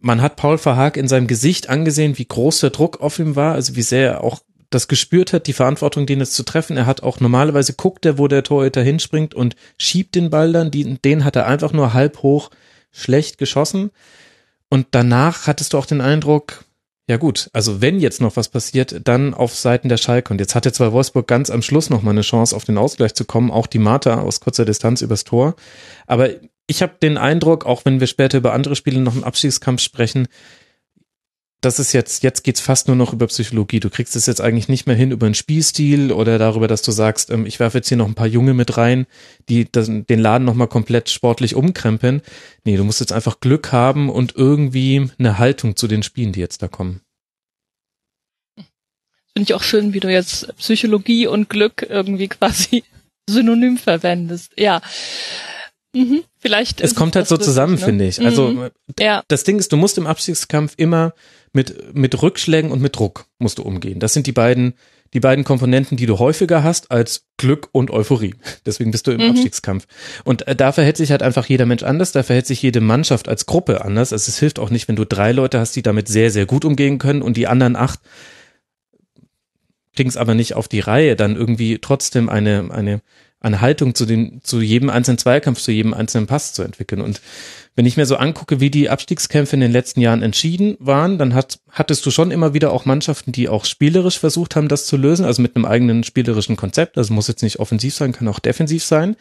man hat Paul Verhaag in seinem Gesicht angesehen, wie groß der Druck auf ihm war, also wie sehr er auch das gespürt hat, die Verantwortung, den jetzt zu treffen. Er hat auch normalerweise guckt er, wo der Torhüter hinspringt und schiebt den Ball dann. Den hat er einfach nur halb hoch schlecht geschossen. Und danach hattest du auch den Eindruck, ja gut, also wenn jetzt noch was passiert, dann auf Seiten der Schalke. Und jetzt hatte zwar Wolfsburg ganz am Schluss noch mal eine Chance, auf den Ausgleich zu kommen, auch die Marta aus kurzer Distanz übers Tor. Aber ich habe den Eindruck, auch wenn wir später über andere Spiele noch im Abstiegskampf sprechen, das ist jetzt, jetzt geht's fast nur noch über Psychologie. Du kriegst es jetzt eigentlich nicht mehr hin über einen Spielstil oder darüber, dass du sagst, ähm, ich werfe jetzt hier noch ein paar Junge mit rein, die das, den Laden nochmal komplett sportlich umkrempeln. Nee, du musst jetzt einfach Glück haben und irgendwie eine Haltung zu den Spielen, die jetzt da kommen.
Finde ich auch schön, wie du jetzt Psychologie und Glück irgendwie quasi synonym verwendest. Ja. Mhm, vielleicht.
Es kommt halt so zusammen, ne? finde ich. Also mhm. ja. das Ding ist, du musst im Abstiegskampf immer mit mit Rückschlägen und mit Druck musst du umgehen. Das sind die beiden die beiden Komponenten, die du häufiger hast als Glück und Euphorie. Deswegen bist du im mhm. Abstiegskampf. Und äh, da verhält sich halt einfach jeder Mensch anders, da verhält sich jede Mannschaft als Gruppe anders. Also es hilft auch nicht, wenn du drei Leute hast, die damit sehr, sehr gut umgehen können und die anderen acht kriegen es aber nicht auf die Reihe, dann irgendwie trotzdem eine, eine eine Haltung zu den, zu jedem einzelnen Zweikampf, zu jedem einzelnen Pass zu entwickeln. Und wenn ich mir so angucke, wie die Abstiegskämpfe in den letzten Jahren entschieden waren, dann hat, hattest du schon immer wieder auch Mannschaften, die auch spielerisch versucht haben, das zu lösen, also mit einem eigenen spielerischen Konzept. Also muss jetzt nicht offensiv sein, kann auch defensiv sein.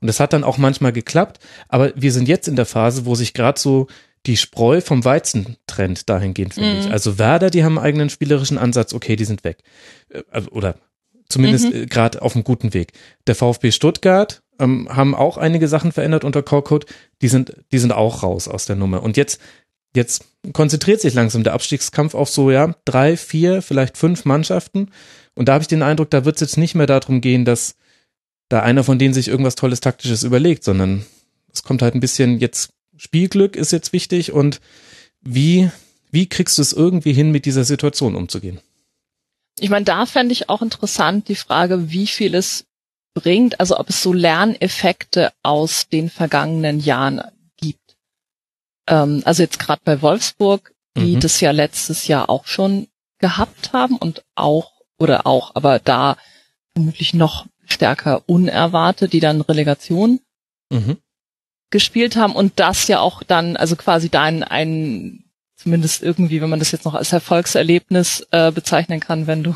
Und das hat dann auch manchmal geklappt. Aber wir sind jetzt in der Phase, wo sich gerade so die Spreu vom Weizen trennt dahingehend, finde mhm. ich. Also Werder, die haben einen eigenen spielerischen Ansatz, okay, die sind weg. Äh, also, oder Zumindest mhm. Äh, gerade auf einem guten Weg. Der VfB Stuttgart ähm, haben auch einige Sachen verändert unter Korkut. Die sind, die sind auch raus aus der Nummer. Und jetzt, jetzt konzentriert sich langsam der Abstiegskampf auf so, ja, drei, vier, vielleicht fünf Mannschaften. Und da habe ich den Eindruck, da wird es jetzt nicht mehr darum gehen, dass da einer von denen sich irgendwas Tolles Taktisches überlegt, sondern es kommt halt ein bisschen jetzt Spielglück ist jetzt wichtig und wie, wie kriegst du es irgendwie hin, mit dieser Situation umzugehen?
Ich meine, da fände ich auch interessant die Frage, wie viel es bringt, also ob es so Lerneffekte aus den vergangenen Jahren gibt. Ähm, also jetzt gerade bei Wolfsburg, die mhm. das ja letztes Jahr auch schon gehabt haben und auch, oder auch, aber da vermutlich noch stärker unerwartet, die dann Relegation mhm. gespielt haben und das ja auch dann, also quasi da ein, ein zumindest irgendwie, wenn man das jetzt noch als Erfolgserlebnis äh, bezeichnen kann, wenn du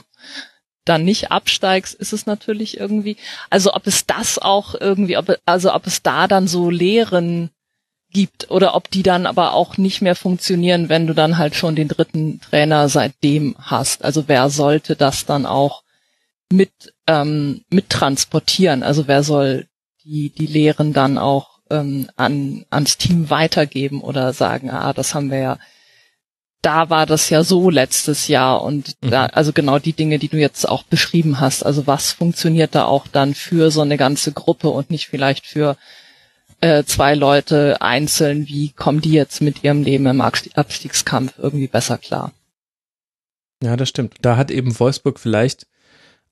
dann nicht absteigst, ist es natürlich irgendwie, also ob es das auch irgendwie, ob, also ob es da dann so Lehren gibt oder ob die dann aber auch nicht mehr funktionieren, wenn du dann halt schon den dritten Trainer seitdem hast. Also wer sollte das dann auch mit, ähm, mit transportieren? Also wer soll die, die Lehren dann auch ähm, an, ans Team weitergeben oder sagen, ah, das haben wir ja da war das ja so letztes Jahr und mhm. da, also genau die Dinge, die du jetzt auch beschrieben hast. Also was funktioniert da auch dann für so eine ganze Gruppe und nicht vielleicht für äh, zwei Leute einzeln? Wie kommen die jetzt mit ihrem Leben im Abstiegskampf irgendwie besser klar?
Ja, das stimmt. Da hat eben Wolfsburg vielleicht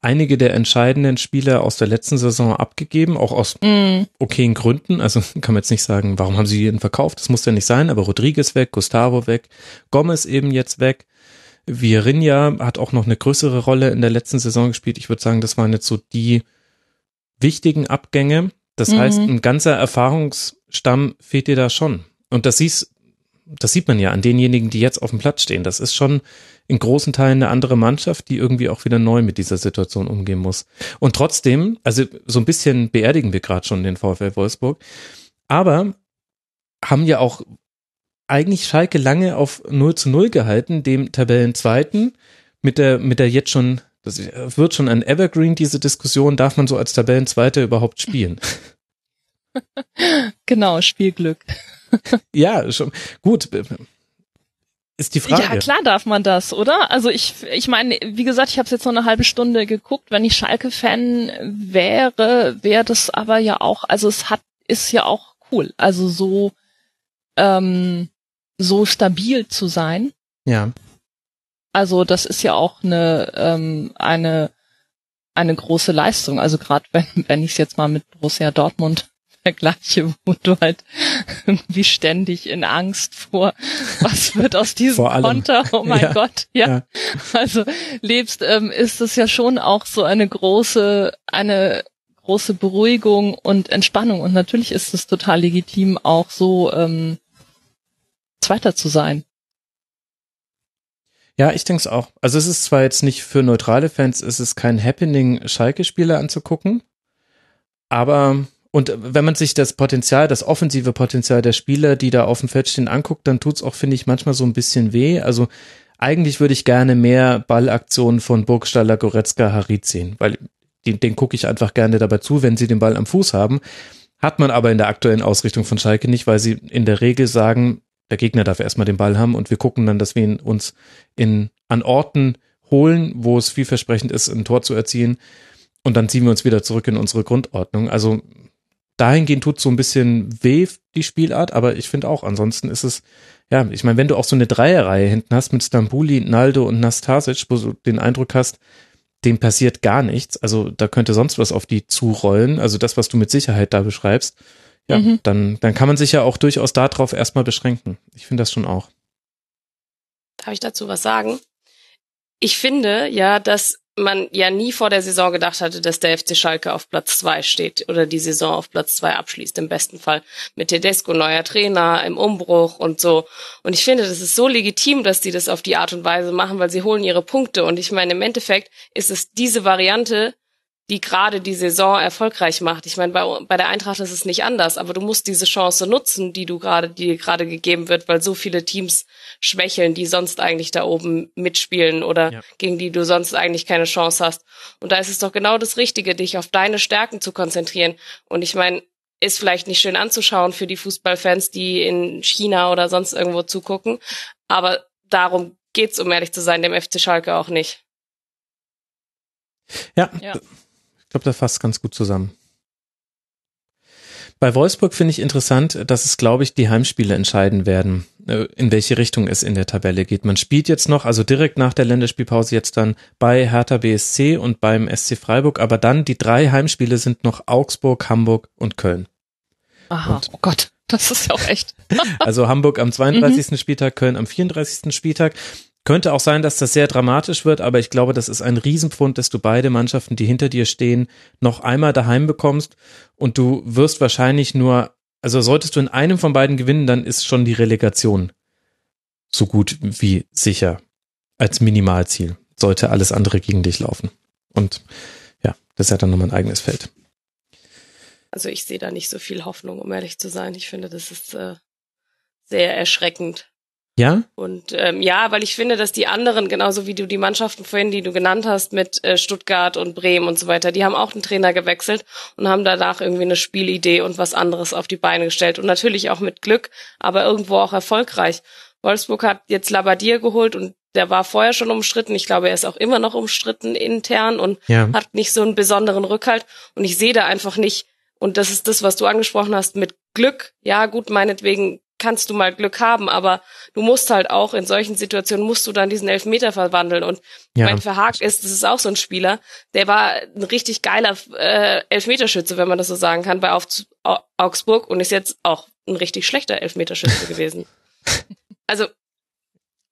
einige der entscheidenden Spieler aus der letzten Saison abgegeben, auch aus mm. okayen Gründen. Also kann man jetzt nicht sagen, warum haben sie jeden verkauft? Das muss ja nicht sein, aber Rodriguez weg, Gustavo weg, Gomez eben jetzt weg. Vierinha hat auch noch eine größere Rolle in der letzten Saison gespielt. Ich würde sagen, das waren jetzt so die wichtigen Abgänge. Das mhm. heißt, ein ganzer Erfahrungsstamm fehlt dir da schon. Und das siehst, das sieht man ja an denjenigen, die jetzt auf dem Platz stehen. Das ist schon in großen Teilen eine andere Mannschaft, die irgendwie auch wieder neu mit dieser Situation umgehen muss. Und trotzdem, also so ein bisschen beerdigen wir gerade schon den VfL Wolfsburg, aber haben ja auch eigentlich Schalke lange auf 0 zu 0 gehalten, dem Tabellenzweiten, mit der, mit der jetzt schon, das wird schon ein Evergreen, diese Diskussion, darf man so als Tabellenzweiter überhaupt spielen?
Genau, Spielglück.
Ja, schon, gut, ist die Frage. Ja,
klar darf man das, oder? Also ich, ich meine, wie gesagt, ich habe jetzt nur eine halbe Stunde geguckt. Wenn ich Schalke-Fan wäre, wäre das aber ja auch, also es hat, ist ja auch cool. Also so, ähm, so stabil zu sein.
Ja.
Also das ist ja auch eine, ähm, eine, eine große Leistung. Also gerade wenn, wenn ich es jetzt mal mit Borussia Dortmund vergleiche, wo du halt irgendwie ständig in Angst vor, was wird aus diesem Konter, oh mein ja, Gott, ja. ja. Also lebst, ähm, ist es ja schon auch so eine große, eine große Beruhigung und Entspannung. Und natürlich ist es total legitim, auch so ähm, Zweiter zu sein.
Ja, ich denke es auch. Also es ist zwar jetzt nicht für neutrale Fans, es ist kein Happening, Schalke-Spiele anzugucken, aber und wenn man sich das Potenzial, das offensive Potenzial der Spieler, die da auf dem Feld stehen, anguckt, dann tut's auch, finde ich, manchmal so ein bisschen weh. Also eigentlich würde ich gerne mehr Ballaktionen von Burgstaller, Goretzka, Harit sehen, weil den, den gucke ich einfach gerne dabei zu, wenn sie den Ball am Fuß haben. Hat man aber in der aktuellen Ausrichtung von Schalke nicht, weil sie in der Regel sagen, der Gegner darf erstmal den Ball haben und wir gucken dann, dass wir ihn uns in, an Orten holen, wo es vielversprechend ist, ein Tor zu erzielen. Und dann ziehen wir uns wieder zurück in unsere Grundordnung. Also dahingehend tut so ein bisschen weh die Spielart, aber ich finde auch, ansonsten ist es, ja, ich meine, wenn du auch so eine Dreierreihe hinten hast mit Stambuli, Naldo und Nastasic, wo du den Eindruck hast, dem passiert gar nichts, also da könnte sonst was auf die zurollen, also das, was du mit Sicherheit da beschreibst, ja, mhm. dann, dann kann man sich ja auch durchaus darauf erstmal beschränken. Ich finde das schon auch.
Darf ich dazu was sagen? Ich finde ja, dass man ja nie vor der Saison gedacht hatte, dass der FC Schalke auf Platz zwei steht oder die Saison auf Platz zwei abschließt, im besten Fall. Mit Tedesco, neuer Trainer, im Umbruch und so. Und ich finde, das ist so legitim, dass die das auf die Art und Weise machen, weil sie holen ihre Punkte. Und ich meine, im Endeffekt ist es diese Variante, die gerade die Saison erfolgreich macht. Ich meine, bei, bei der Eintracht ist es nicht anders, aber du musst diese Chance nutzen, die du gerade, die gerade gegeben wird, weil so viele Teams schwächeln, die sonst eigentlich da oben mitspielen oder ja. gegen die du sonst eigentlich keine Chance hast. Und da ist es doch genau das Richtige, dich auf deine Stärken zu konzentrieren. Und ich meine, ist vielleicht nicht schön anzuschauen für die Fußballfans, die in China oder sonst irgendwo zugucken, aber darum geht's, um ehrlich zu sein, dem FC Schalke auch nicht.
Ja, ja glaube, das fasst ganz gut zusammen. Bei Wolfsburg finde ich interessant, dass es, glaube ich, die Heimspiele entscheiden werden, äh, in welche Richtung es in der Tabelle geht. Man spielt jetzt noch, also direkt nach der Länderspielpause jetzt dann bei Hertha BSC und beim SC Freiburg, aber dann die drei Heimspiele sind noch Augsburg, Hamburg und Köln.
Aha, und oh Gott, das ist ja auch echt.
also Hamburg am 32. Mhm. Spieltag, Köln am 34. Spieltag. Könnte auch sein, dass das sehr dramatisch wird, aber ich glaube, das ist ein Riesenpfund, dass du beide Mannschaften, die hinter dir stehen, noch einmal daheim bekommst und du wirst wahrscheinlich nur, also solltest du in einem von beiden gewinnen, dann ist schon die Relegation so gut wie sicher als Minimalziel. Sollte alles andere gegen dich laufen. Und ja, das ist ja dann nochmal ein eigenes Feld.
Also ich sehe da nicht so viel Hoffnung, um ehrlich zu sein. Ich finde, das ist äh, sehr erschreckend
ja?
Und ähm, ja, weil ich finde, dass die anderen, genauso wie du die Mannschaften vorhin, die du genannt hast, mit äh, Stuttgart und Bremen und so weiter, die haben auch einen Trainer gewechselt und haben danach irgendwie eine Spielidee und was anderes auf die Beine gestellt. Und natürlich auch mit Glück, aber irgendwo auch erfolgreich. Wolfsburg hat jetzt Labadier geholt und der war vorher schon umstritten. Ich glaube, er ist auch immer noch umstritten intern und ja. hat nicht so einen besonderen Rückhalt. Und ich sehe da einfach nicht, und das ist das, was du angesprochen hast, mit Glück. Ja, gut, meinetwegen kannst du mal Glück haben, aber du musst halt auch in solchen Situationen musst du dann diesen Elfmeter verwandeln. Und ja. mein Verhakt ist, das ist auch so ein Spieler, der war ein richtig geiler äh, Elfmeterschütze, wenn man das so sagen kann, bei Augsburg und ist jetzt auch ein richtig schlechter Elfmeterschütze gewesen. Also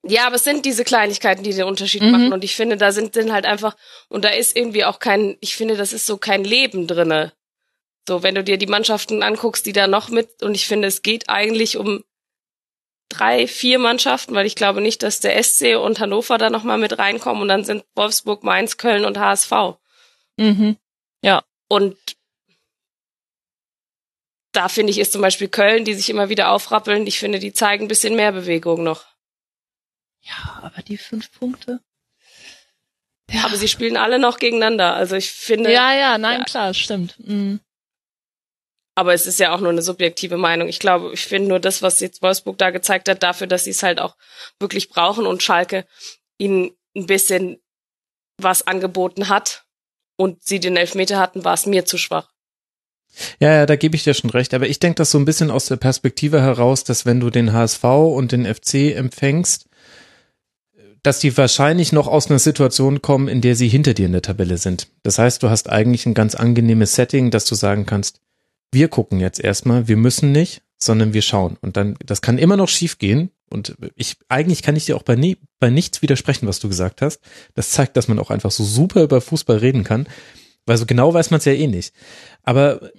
ja, aber es sind diese Kleinigkeiten, die den Unterschied mhm. machen. Und ich finde, da sind, sind halt einfach, und da ist irgendwie auch kein, ich finde, das ist so kein Leben drinne. So, wenn du dir die Mannschaften anguckst, die da noch mit, und ich finde, es geht eigentlich um drei, vier Mannschaften, weil ich glaube nicht, dass der SC und Hannover da nochmal mit reinkommen und dann sind Wolfsburg, Mainz, Köln und HSV.
Mhm. Ja.
Und da finde ich, ist zum Beispiel Köln, die sich immer wieder aufrappeln, ich finde, die zeigen ein bisschen mehr Bewegung noch.
Ja, aber die fünf Punkte.
Ja. Aber sie spielen alle noch gegeneinander. Also ich finde.
Ja, ja, nein, ja, klar, stimmt. Mhm.
Aber es ist ja auch nur eine subjektive Meinung. Ich glaube, ich finde nur das, was jetzt Wolfsburg da gezeigt hat, dafür, dass sie es halt auch wirklich brauchen und Schalke ihnen ein bisschen was angeboten hat und sie den Elfmeter hatten, war es mir zu schwach.
Ja, ja, da gebe ich dir schon recht. Aber ich denke das so ein bisschen aus der Perspektive heraus, dass wenn du den HSV und den FC empfängst, dass die wahrscheinlich noch aus einer Situation kommen, in der sie hinter dir in der Tabelle sind. Das heißt, du hast eigentlich ein ganz angenehmes Setting, dass du sagen kannst, wir gucken jetzt erstmal, wir müssen nicht, sondern wir schauen. Und dann, das kann immer noch schief gehen. Und ich, eigentlich kann ich dir auch bei, nie, bei nichts widersprechen, was du gesagt hast. Das zeigt, dass man auch einfach so super über Fußball reden kann. Weil so genau weiß man es ja eh nicht. Aber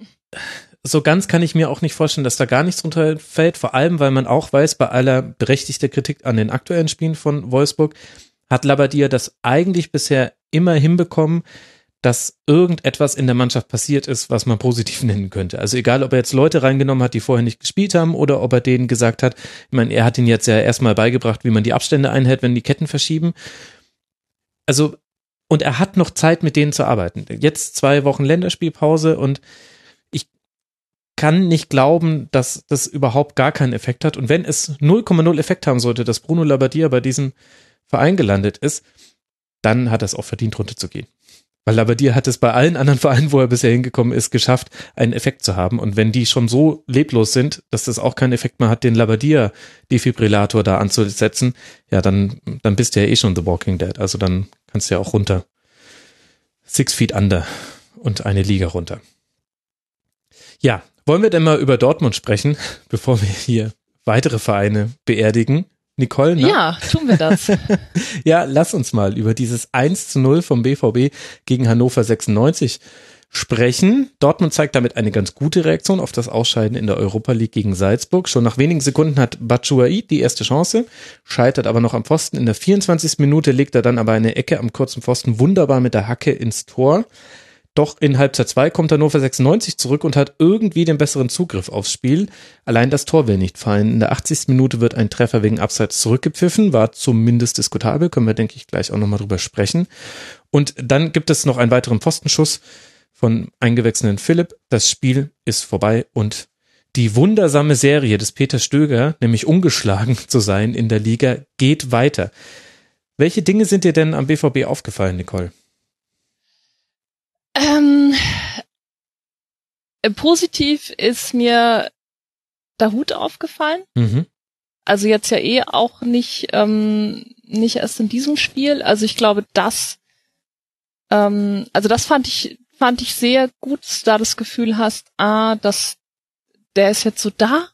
so ganz kann ich mir auch nicht vorstellen, dass da gar nichts runterfällt. Vor allem, weil man auch weiß, bei aller berechtigter Kritik an den aktuellen Spielen von Wolfsburg, hat Labadia das eigentlich bisher immer hinbekommen, dass irgendetwas in der Mannschaft passiert ist, was man positiv nennen könnte. Also egal, ob er jetzt Leute reingenommen hat, die vorher nicht gespielt haben, oder ob er denen gesagt hat, ich meine, er hat ihnen jetzt ja erstmal beigebracht, wie man die Abstände einhält, wenn die Ketten verschieben. Also, und er hat noch Zeit, mit denen zu arbeiten. Jetzt zwei Wochen Länderspielpause und ich kann nicht glauben, dass das überhaupt gar keinen Effekt hat. Und wenn es 0,0 Effekt haben sollte, dass Bruno Labbadia bei diesem Verein gelandet ist, dann hat er es auch verdient, runterzugehen. Weil Labbadia hat es bei allen anderen Vereinen, wo er bisher hingekommen ist, geschafft, einen Effekt zu haben. Und wenn die schon so leblos sind, dass das auch keinen Effekt mehr hat, den Labbadia-Defibrillator da anzusetzen, ja, dann, dann bist du ja eh schon The Walking Dead. Also dann kannst du ja auch runter. Six Feet Under und eine Liga runter. Ja, wollen wir denn mal über Dortmund sprechen, bevor wir hier weitere Vereine beerdigen? Nicole, ne?
Ja, tun wir das.
ja, lass uns mal über dieses 1 zu 0 vom BVB gegen Hannover 96 sprechen. Dortmund zeigt damit eine ganz gute Reaktion auf das Ausscheiden in der Europa League gegen Salzburg. Schon nach wenigen Sekunden hat Batshuayi die erste Chance, scheitert aber noch am Pfosten. In der 24. Minute legt er dann aber eine Ecke am kurzen Pfosten wunderbar mit der Hacke ins Tor. Doch in Halbzeit 2 kommt Hannover 96 zurück und hat irgendwie den besseren Zugriff aufs Spiel. Allein das Tor will nicht fallen. In der 80. Minute wird ein Treffer wegen Abseits zurückgepfiffen, war zumindest diskutabel, können wir, denke ich, gleich auch nochmal drüber sprechen. Und dann gibt es noch einen weiteren Pfostenschuss von eingewechselten Philipp. Das Spiel ist vorbei und die wundersame Serie des Peter Stöger, nämlich ungeschlagen zu sein in der Liga, geht weiter. Welche Dinge sind dir denn am BVB aufgefallen, Nicole?
Ähm, äh, positiv ist mir der Hut aufgefallen.
Mhm.
Also jetzt ja eh auch nicht, ähm, nicht erst in diesem Spiel. Also ich glaube, das, ähm, also das fand ich, fand ich sehr gut, dass du da das Gefühl hast, ah, dass der ist jetzt so da.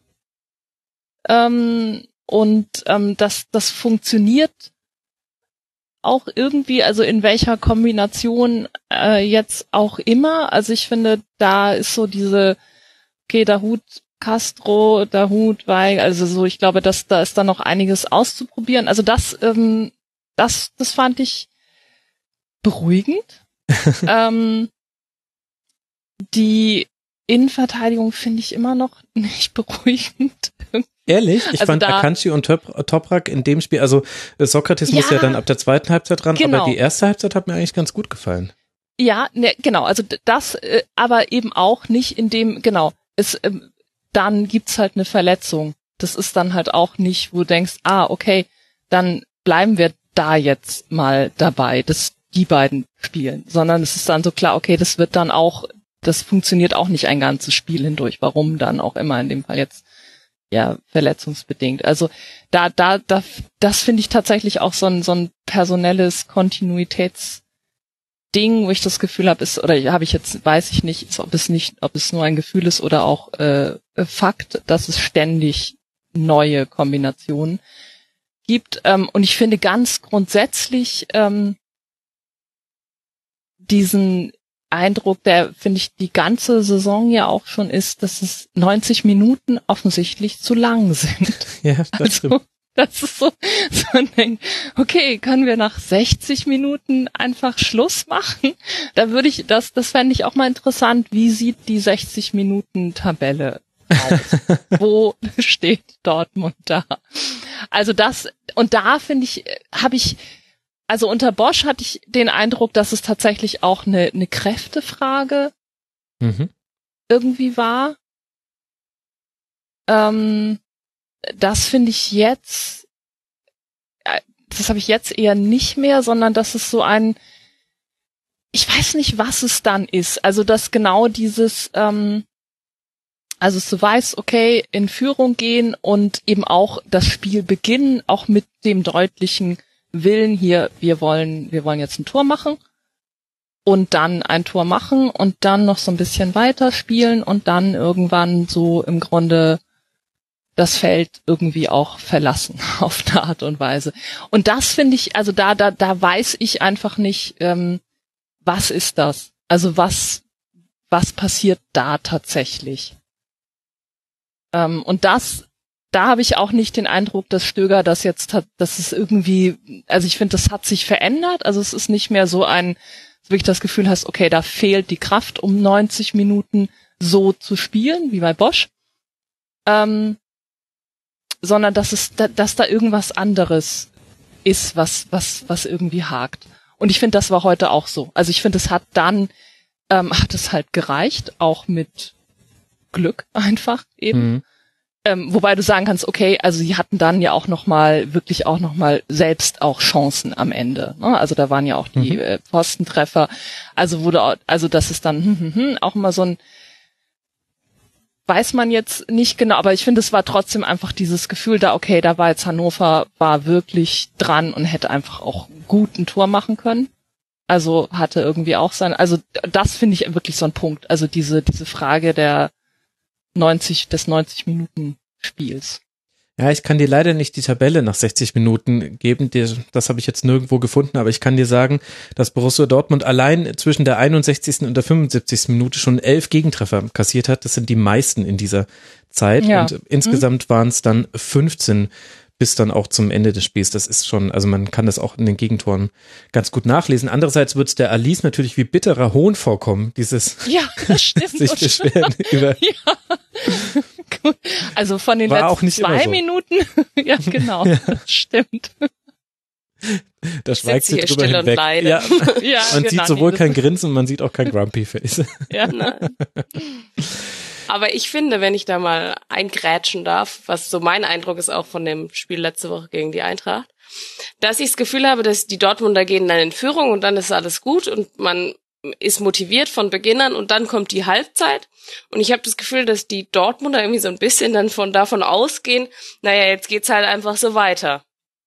Ähm, und ähm, das, das funktioniert auch irgendwie, also in welcher Kombination äh, jetzt auch immer. Also ich finde, da ist so diese, okay, der Hut Castro, der Hut Weig, also so, ich glaube, dass da ist da noch einiges auszuprobieren. Also das, ähm, das, das fand ich beruhigend. ähm, die Innenverteidigung finde ich immer noch nicht beruhigend.
Ehrlich? Ich also fand Akanji und Top, Toprak in dem Spiel, also äh, Sokrates ja, muss ja dann ab der zweiten Halbzeit ran, genau. aber die erste Halbzeit hat mir eigentlich ganz gut gefallen.
Ja, ne, genau, also das, äh, aber eben auch nicht in dem, genau, es, ähm, dann gibt's halt eine Verletzung. Das ist dann halt auch nicht, wo du denkst, ah, okay, dann bleiben wir da jetzt mal dabei, dass die beiden spielen, sondern es ist dann so klar, okay, das wird dann auch, das funktioniert auch nicht ein ganzes Spiel hindurch, warum dann auch immer in dem Fall jetzt ja, verletzungsbedingt. Also da, da, da, das finde ich tatsächlich auch so ein, so ein personelles Kontinuitätsding, wo ich das Gefühl habe, ist, oder habe ich jetzt, weiß ich nicht, ob es nicht, ob es nur ein Gefühl ist oder auch äh, Fakt, dass es ständig neue Kombinationen gibt. Ähm, und ich finde ganz grundsätzlich ähm, diesen Eindruck, der finde ich die ganze Saison ja auch schon ist, dass es 90 Minuten offensichtlich zu lang sind.
Ja, das also, stimmt.
Das ist so, so man denkt, okay, können wir nach 60 Minuten einfach Schluss machen? Da würde ich, das, das fände ich auch mal interessant. Wie sieht die 60 Minuten Tabelle aus? Wo steht Dortmund da? Also das, und da finde ich, habe ich, also unter Bosch hatte ich den Eindruck, dass es tatsächlich auch eine, eine Kräftefrage mhm. irgendwie war. Ähm, das finde ich jetzt, äh, das habe ich jetzt eher nicht mehr, sondern das ist so ein, ich weiß nicht, was es dann ist. Also dass genau dieses, ähm, also du weißt, okay, in Führung gehen und eben auch das Spiel beginnen, auch mit dem deutlichen Willen hier, wir wollen, wir wollen jetzt ein Tor machen und dann ein Tor machen und dann noch so ein bisschen weiter spielen und dann irgendwann so im Grunde das Feld irgendwie auch verlassen auf eine Art und Weise. Und das finde ich, also da, da, da weiß ich einfach nicht, ähm, was ist das? Also was, was passiert da tatsächlich? Ähm, und das da habe ich auch nicht den Eindruck, dass Stöger das jetzt hat, dass es irgendwie, also ich finde, das hat sich verändert. Also es ist nicht mehr so ein, wirklich das Gefühl hast, okay, da fehlt die Kraft, um 90 Minuten so zu spielen, wie bei Bosch. Ähm, sondern dass es, dass da irgendwas anderes ist, was, was, was irgendwie hakt. Und ich finde, das war heute auch so. Also ich finde, es hat dann, ähm, hat es halt gereicht, auch mit Glück einfach eben. Mhm. Ähm, wobei du sagen kannst, okay, also sie hatten dann ja auch noch mal wirklich auch noch mal selbst auch Chancen am Ende. Ne? Also da waren ja auch die mhm. äh, Postentreffer. Also wurde also das ist dann hm, hm, hm, auch immer so ein weiß man jetzt nicht genau, aber ich finde, es war trotzdem einfach dieses Gefühl da, okay, da war jetzt Hannover, war wirklich dran und hätte einfach auch gut ein Tor machen können. Also hatte irgendwie auch sein, also das finde ich wirklich so ein Punkt. Also diese, diese Frage der 90, des 90 Minuten Spiels.
Ja, ich kann dir leider nicht die Tabelle nach 60 Minuten geben. Das habe ich jetzt nirgendwo gefunden, aber ich kann dir sagen, dass Borussia Dortmund allein zwischen der 61. und der 75. Minute schon elf Gegentreffer kassiert hat. Das sind die meisten in dieser Zeit. Ja. Und insgesamt hm. waren es dann 15 bis dann auch zum Ende des Spiels. Das ist schon, also man kann das auch in den Gegentoren ganz gut nachlesen. Andererseits wird es der Alice natürlich wie bitterer Hohn vorkommen, dieses
ja, das stimmt.
sich beschweren über.
Ja. Gut. Also von den War letzten zwei so. Minuten, ja genau, ja. das stimmt.
Da schweigt sie drüber hinweg. Ja, ja, man genau, sieht sowohl kein Grinsen, man sieht auch kein Grumpy Face.
Ja, nein. Aber ich finde, wenn ich da mal eingrätschen darf, was so mein Eindruck ist auch von dem Spiel letzte Woche gegen die Eintracht, dass ich das Gefühl habe, dass die Dortmunder gehen dann in Führung und dann ist alles gut und man ist motiviert von Beginn an und dann kommt die Halbzeit. Und ich habe das Gefühl, dass die Dortmunder irgendwie so ein bisschen dann von davon ausgehen, naja, jetzt geht's halt einfach so weiter.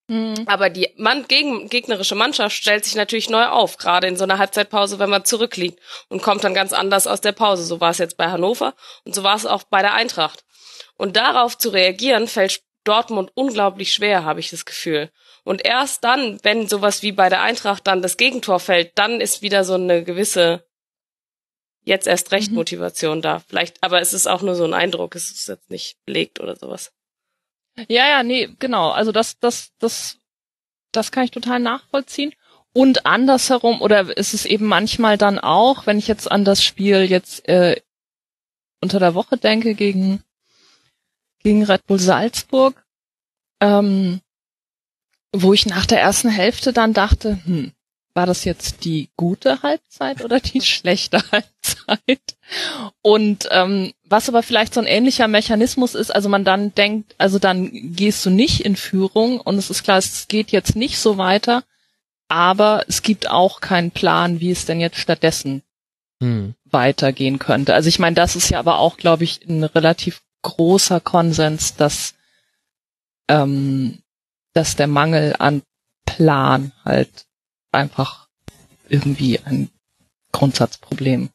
Mhm. Aber die Mann gegen, gegnerische Mannschaft stellt sich natürlich neu auf, gerade in so einer Halbzeitpause, wenn man zurückliegt und kommt dann ganz anders aus der Pause. So war es jetzt bei Hannover und so war es auch bei der Eintracht. Und darauf zu reagieren, fällt Dortmund unglaublich schwer, habe ich das Gefühl. Und erst dann, wenn sowas wie bei der Eintracht dann das Gegentor fällt, dann ist wieder so eine gewisse jetzt erst recht mhm. Motivation da. Vielleicht, aber es ist auch nur so ein Eindruck, es ist jetzt nicht belegt oder sowas.
Ja, ja, nee, genau. Also das, das, das, das kann ich total nachvollziehen. Und andersherum, oder ist es eben manchmal dann auch, wenn ich jetzt an das Spiel jetzt äh, unter der Woche denke gegen, gegen Red Bull Salzburg, ähm, wo ich nach der ersten Hälfte dann dachte, hm, war das jetzt die gute Halbzeit oder die schlechte Halbzeit? Und ähm, was aber vielleicht so ein ähnlicher Mechanismus ist, also man dann denkt, also dann gehst du nicht in Führung und es ist klar, es geht jetzt nicht so weiter, aber es gibt auch keinen Plan, wie es denn jetzt stattdessen hm. weitergehen könnte. Also ich meine, das ist ja aber auch, glaube ich, ein relativ großer Konsens, dass ähm, dass der Mangel an Plan halt einfach irgendwie ein Grundsatzproblem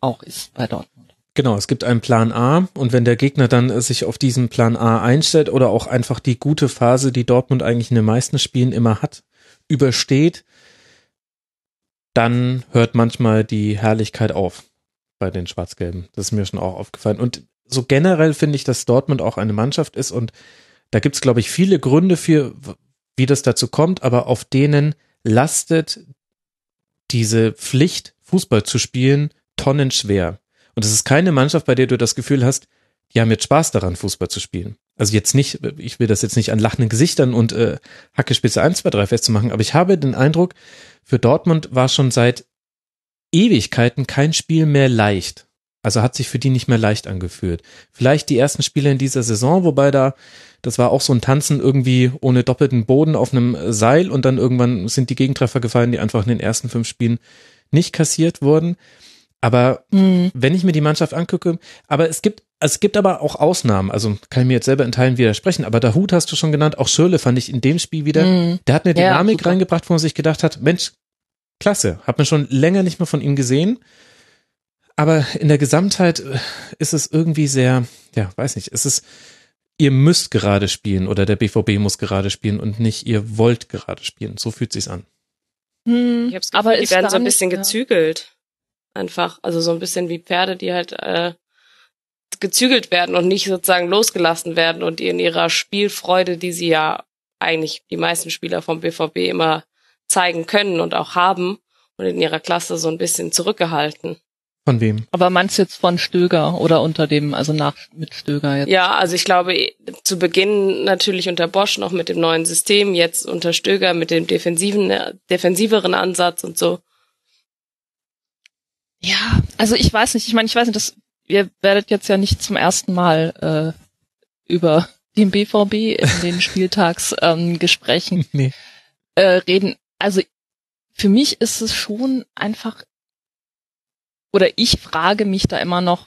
auch ist bei Dortmund.
Genau, es gibt einen Plan A und wenn der Gegner dann sich auf diesen Plan A einstellt oder auch einfach die gute Phase, die Dortmund eigentlich in den meisten Spielen immer hat, übersteht, dann hört manchmal die Herrlichkeit auf bei den Schwarz-Gelben. Das ist mir schon auch aufgefallen. Und so generell finde ich, dass Dortmund auch eine Mannschaft ist und da gibt es, glaube ich, viele Gründe für, wie das dazu kommt, aber auf denen lastet diese Pflicht, Fußball zu spielen, tonnenschwer. Und es ist keine Mannschaft, bei der du das Gefühl hast, die haben jetzt Spaß daran, Fußball zu spielen. Also jetzt nicht, ich will das jetzt nicht an lachenden Gesichtern und äh, Hackespitze 1, 2, 3 festzumachen, aber ich habe den Eindruck, für Dortmund war schon seit Ewigkeiten kein Spiel mehr leicht. Also hat sich für die nicht mehr leicht angefühlt. Vielleicht die ersten Spiele in dieser Saison, wobei da das war auch so ein Tanzen irgendwie ohne doppelten Boden auf einem Seil und dann irgendwann sind die Gegentreffer gefallen, die einfach in den ersten fünf Spielen nicht kassiert wurden. Aber mhm. wenn ich mir die Mannschaft angucke, aber es gibt, es gibt aber auch Ausnahmen. Also kann ich mir jetzt selber in Teilen widersprechen. Aber der Hut hast du schon genannt. Auch Schirle fand ich in dem Spiel wieder. Mhm. Der hat eine Dynamik ja, reingebracht, wo man sich gedacht hat, Mensch, klasse. Hat man schon länger nicht mehr von ihm gesehen. Aber in der Gesamtheit äh, ist es irgendwie sehr, ja, weiß nicht, es ist, ihr müsst gerade spielen oder der BVB muss gerade spielen und nicht ihr wollt gerade spielen. So fühlt sich's an.
Hm, ich hab's Gefühl, aber die werden so ein bisschen nicht, gezügelt. Einfach. Also so ein bisschen wie Pferde, die halt äh, gezügelt werden und nicht sozusagen losgelassen werden und in ihrer Spielfreude, die sie ja eigentlich die meisten Spieler vom BVB immer zeigen können und auch haben und in ihrer Klasse so ein bisschen zurückgehalten.
Von wem?
Aber meinst du jetzt von Stöger oder unter dem, also nach mit Stöger jetzt?
Ja, also ich glaube, zu Beginn natürlich unter Bosch noch mit dem neuen System, jetzt unter Stöger mit dem defensiven, defensiveren Ansatz und so.
Ja, also ich weiß nicht, ich meine, ich weiß nicht, dass ihr werdet jetzt ja nicht zum ersten Mal äh, über den BVB in den Spieltagsgesprächen ähm, nee. äh, reden. Also für mich ist es schon einfach oder ich frage mich da immer noch,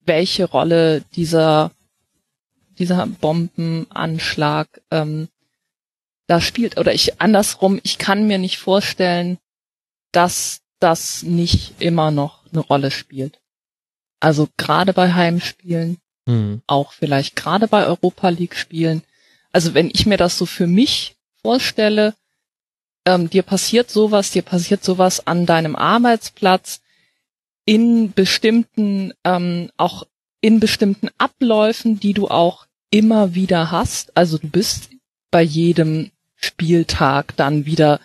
welche Rolle dieser dieser Bombenanschlag ähm, da spielt. Oder ich andersrum, ich kann mir nicht vorstellen, dass das nicht immer noch eine Rolle spielt. Also gerade bei Heimspielen, mhm. auch vielleicht gerade bei Europa League Spielen. Also wenn ich mir das so für mich vorstelle, ähm, dir passiert sowas, dir passiert sowas an deinem Arbeitsplatz, in bestimmten, ähm, auch in bestimmten Abläufen, die du auch immer wieder hast. Also du bist bei jedem Spieltag dann wieder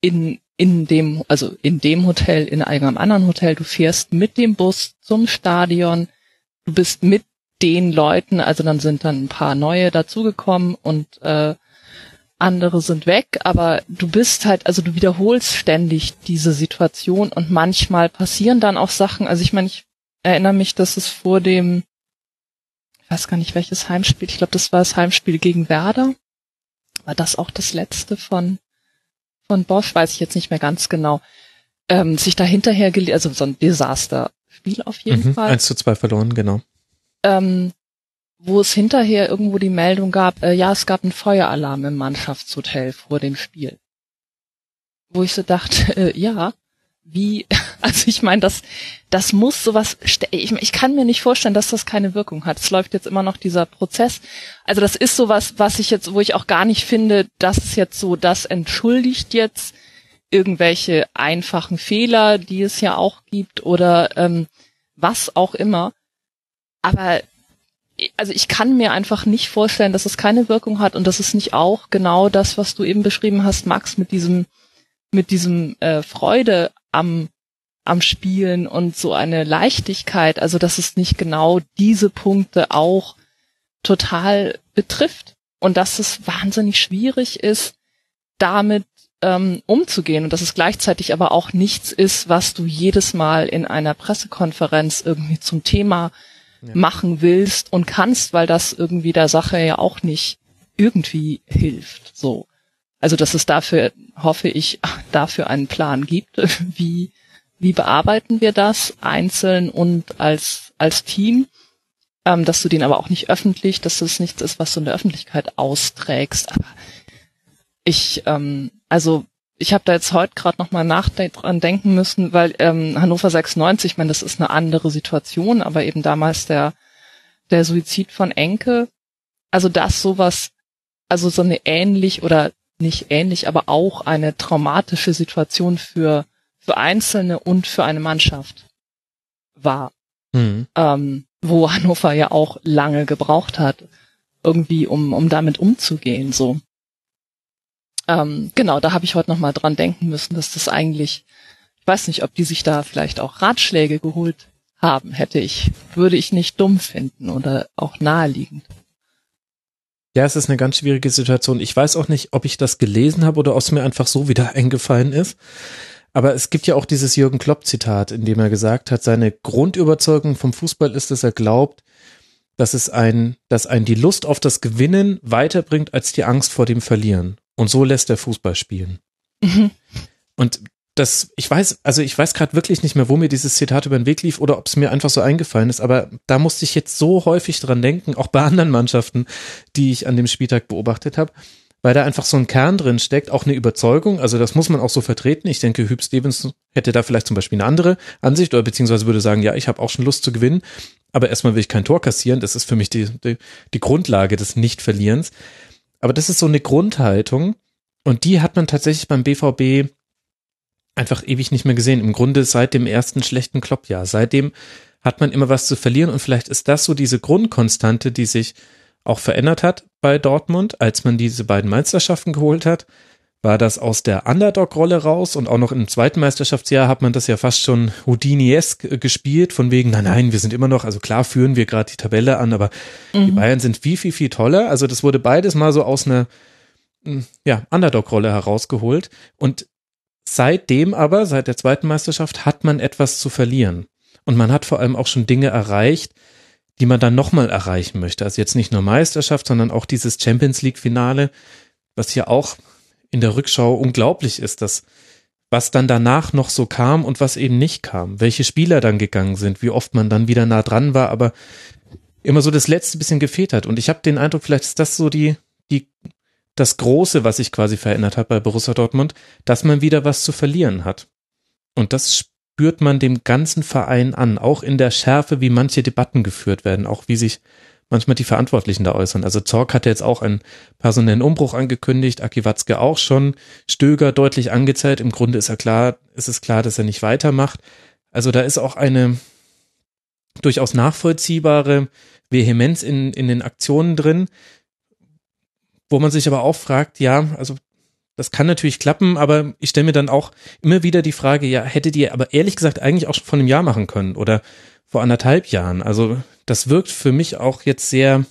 in, in dem, also in dem Hotel, in einem anderen Hotel. Du fährst mit dem Bus zum Stadion. Du bist mit den Leuten, also dann sind dann ein paar neue dazugekommen und äh, andere sind weg, aber du bist halt, also du wiederholst ständig diese Situation und manchmal passieren dann auch Sachen. Also ich meine, ich erinnere mich, dass es vor dem, ich weiß gar nicht welches Heimspiel, ich glaube, das war das Heimspiel gegen Werder. War das auch das letzte von, von Bosch? Weiß ich jetzt nicht mehr ganz genau. Ähm, sich da hinterher, also so ein Desaster-Spiel auf jeden
mhm,
Fall.
1 zu 2 verloren, genau.
Ähm, wo es hinterher irgendwo die Meldung gab, äh, ja, es gab einen Feueralarm im Mannschaftshotel vor dem Spiel. Wo ich so dachte, äh, ja, wie, also ich meine, das, das muss sowas, ich, ich kann mir nicht vorstellen, dass das keine Wirkung hat. Es läuft jetzt immer noch dieser Prozess. Also das ist sowas, was ich jetzt, wo ich auch gar nicht finde, dass es jetzt so, das entschuldigt jetzt irgendwelche einfachen Fehler, die es ja auch gibt oder ähm, was auch immer. Aber also ich kann mir einfach nicht vorstellen, dass es keine Wirkung hat und das ist nicht auch genau das, was du eben beschrieben hast, Max, mit diesem, mit diesem äh, Freude am, am Spielen und so eine Leichtigkeit, also dass es nicht genau diese Punkte auch total betrifft und dass es wahnsinnig schwierig ist, damit ähm, umzugehen und dass es gleichzeitig aber auch nichts ist, was du jedes Mal in einer Pressekonferenz irgendwie zum Thema ja. machen willst und kannst, weil das irgendwie der Sache ja auch nicht irgendwie hilft. So. Also, dass es dafür, hoffe ich, dafür einen Plan gibt. Wie, wie bearbeiten wir das einzeln und als, als Team? Ähm, dass du den aber auch nicht öffentlich, dass das nichts ist, was du in der Öffentlichkeit austrägst. Aber ich, ähm, also ich habe da jetzt heute gerade nochmal nachdenken denken müssen, weil ähm, Hannover 96, ich meine, das ist eine andere Situation, aber eben damals der, der Suizid von Enke, also das sowas, also so eine ähnlich oder nicht ähnlich, aber auch eine traumatische Situation für, für Einzelne und für eine Mannschaft war. Mhm. Ähm, wo Hannover ja auch lange gebraucht hat, irgendwie, um, um damit umzugehen, so. Ähm, genau, da habe ich heute nochmal dran denken müssen, dass das eigentlich, ich weiß nicht, ob die sich da vielleicht auch Ratschläge geholt haben, hätte ich, würde ich nicht dumm finden oder auch naheliegend.
Ja, es ist eine ganz schwierige Situation. Ich weiß auch nicht, ob ich das gelesen habe oder ob es mir einfach so wieder eingefallen ist. Aber es gibt ja auch dieses Jürgen Klopp-Zitat, in dem er gesagt hat, seine Grundüberzeugung vom Fußball ist, dass er glaubt, dass es ein, dass ein die Lust auf das Gewinnen weiterbringt als die Angst vor dem Verlieren. Und so lässt er Fußball spielen. Mhm. Und das, ich weiß, also ich weiß gerade wirklich nicht mehr, wo mir dieses Zitat über den Weg lief oder ob es mir einfach so eingefallen ist, aber da musste ich jetzt so häufig dran denken, auch bei anderen Mannschaften, die ich an dem Spieltag beobachtet habe, weil da einfach so ein Kern drin steckt, auch eine Überzeugung, also das muss man auch so vertreten. Ich denke, Hüb Stevens hätte da vielleicht zum Beispiel eine andere Ansicht oder beziehungsweise würde sagen, ja, ich habe auch schon Lust zu gewinnen, aber erstmal will ich kein Tor kassieren, das ist für mich die, die, die Grundlage des Nicht-Verlierens. Aber das ist so eine Grundhaltung und die hat man tatsächlich beim BVB einfach ewig nicht mehr gesehen. Im Grunde seit dem ersten schlechten Kloppjahr. Seitdem hat man immer was zu verlieren und vielleicht ist das so diese Grundkonstante, die sich auch verändert hat bei Dortmund, als man diese beiden Meisterschaften geholt hat. War das aus der Underdog-Rolle raus und auch noch im zweiten Meisterschaftsjahr hat man das ja fast schon Houdini-esk gespielt, von wegen, nein, nein, wir sind immer noch, also klar führen wir gerade die Tabelle an, aber mhm. die Bayern sind viel, viel, viel toller. Also das wurde beides mal so aus einer hm, ja, Underdog-Rolle herausgeholt. Und seitdem aber, seit der zweiten Meisterschaft, hat man etwas zu verlieren. Und man hat vor allem auch schon Dinge erreicht, die man dann nochmal erreichen möchte. Also jetzt nicht nur Meisterschaft, sondern auch dieses Champions League-Finale, was ja auch in der Rückschau unglaublich ist, dass was dann danach noch so kam und was eben nicht kam, welche Spieler dann gegangen sind, wie oft man dann wieder nah dran war, aber immer so das letzte bisschen gefehlt hat. Und ich habe den Eindruck, vielleicht ist das so die, die, das Große, was sich quasi verändert hat bei Borussia Dortmund, dass man wieder was zu verlieren hat. Und das spürt man dem ganzen Verein an, auch in der Schärfe, wie manche Debatten geführt werden, auch wie sich manchmal die Verantwortlichen da äußern. Also Zorg hatte jetzt auch einen personellen Umbruch angekündigt, Aki Watzke auch schon, Stöger deutlich angezählt. Im Grunde ist er klar, ist es klar, dass er nicht weitermacht. Also da ist auch eine durchaus nachvollziehbare Vehemenz in, in den Aktionen drin, wo man sich aber auch fragt, ja, also das kann natürlich klappen, aber ich stelle mir dann auch immer wieder die Frage, ja, hättet ihr aber ehrlich gesagt eigentlich auch schon vor einem Jahr machen können oder vor anderthalb Jahren. Also das wirkt für mich auch jetzt sehr,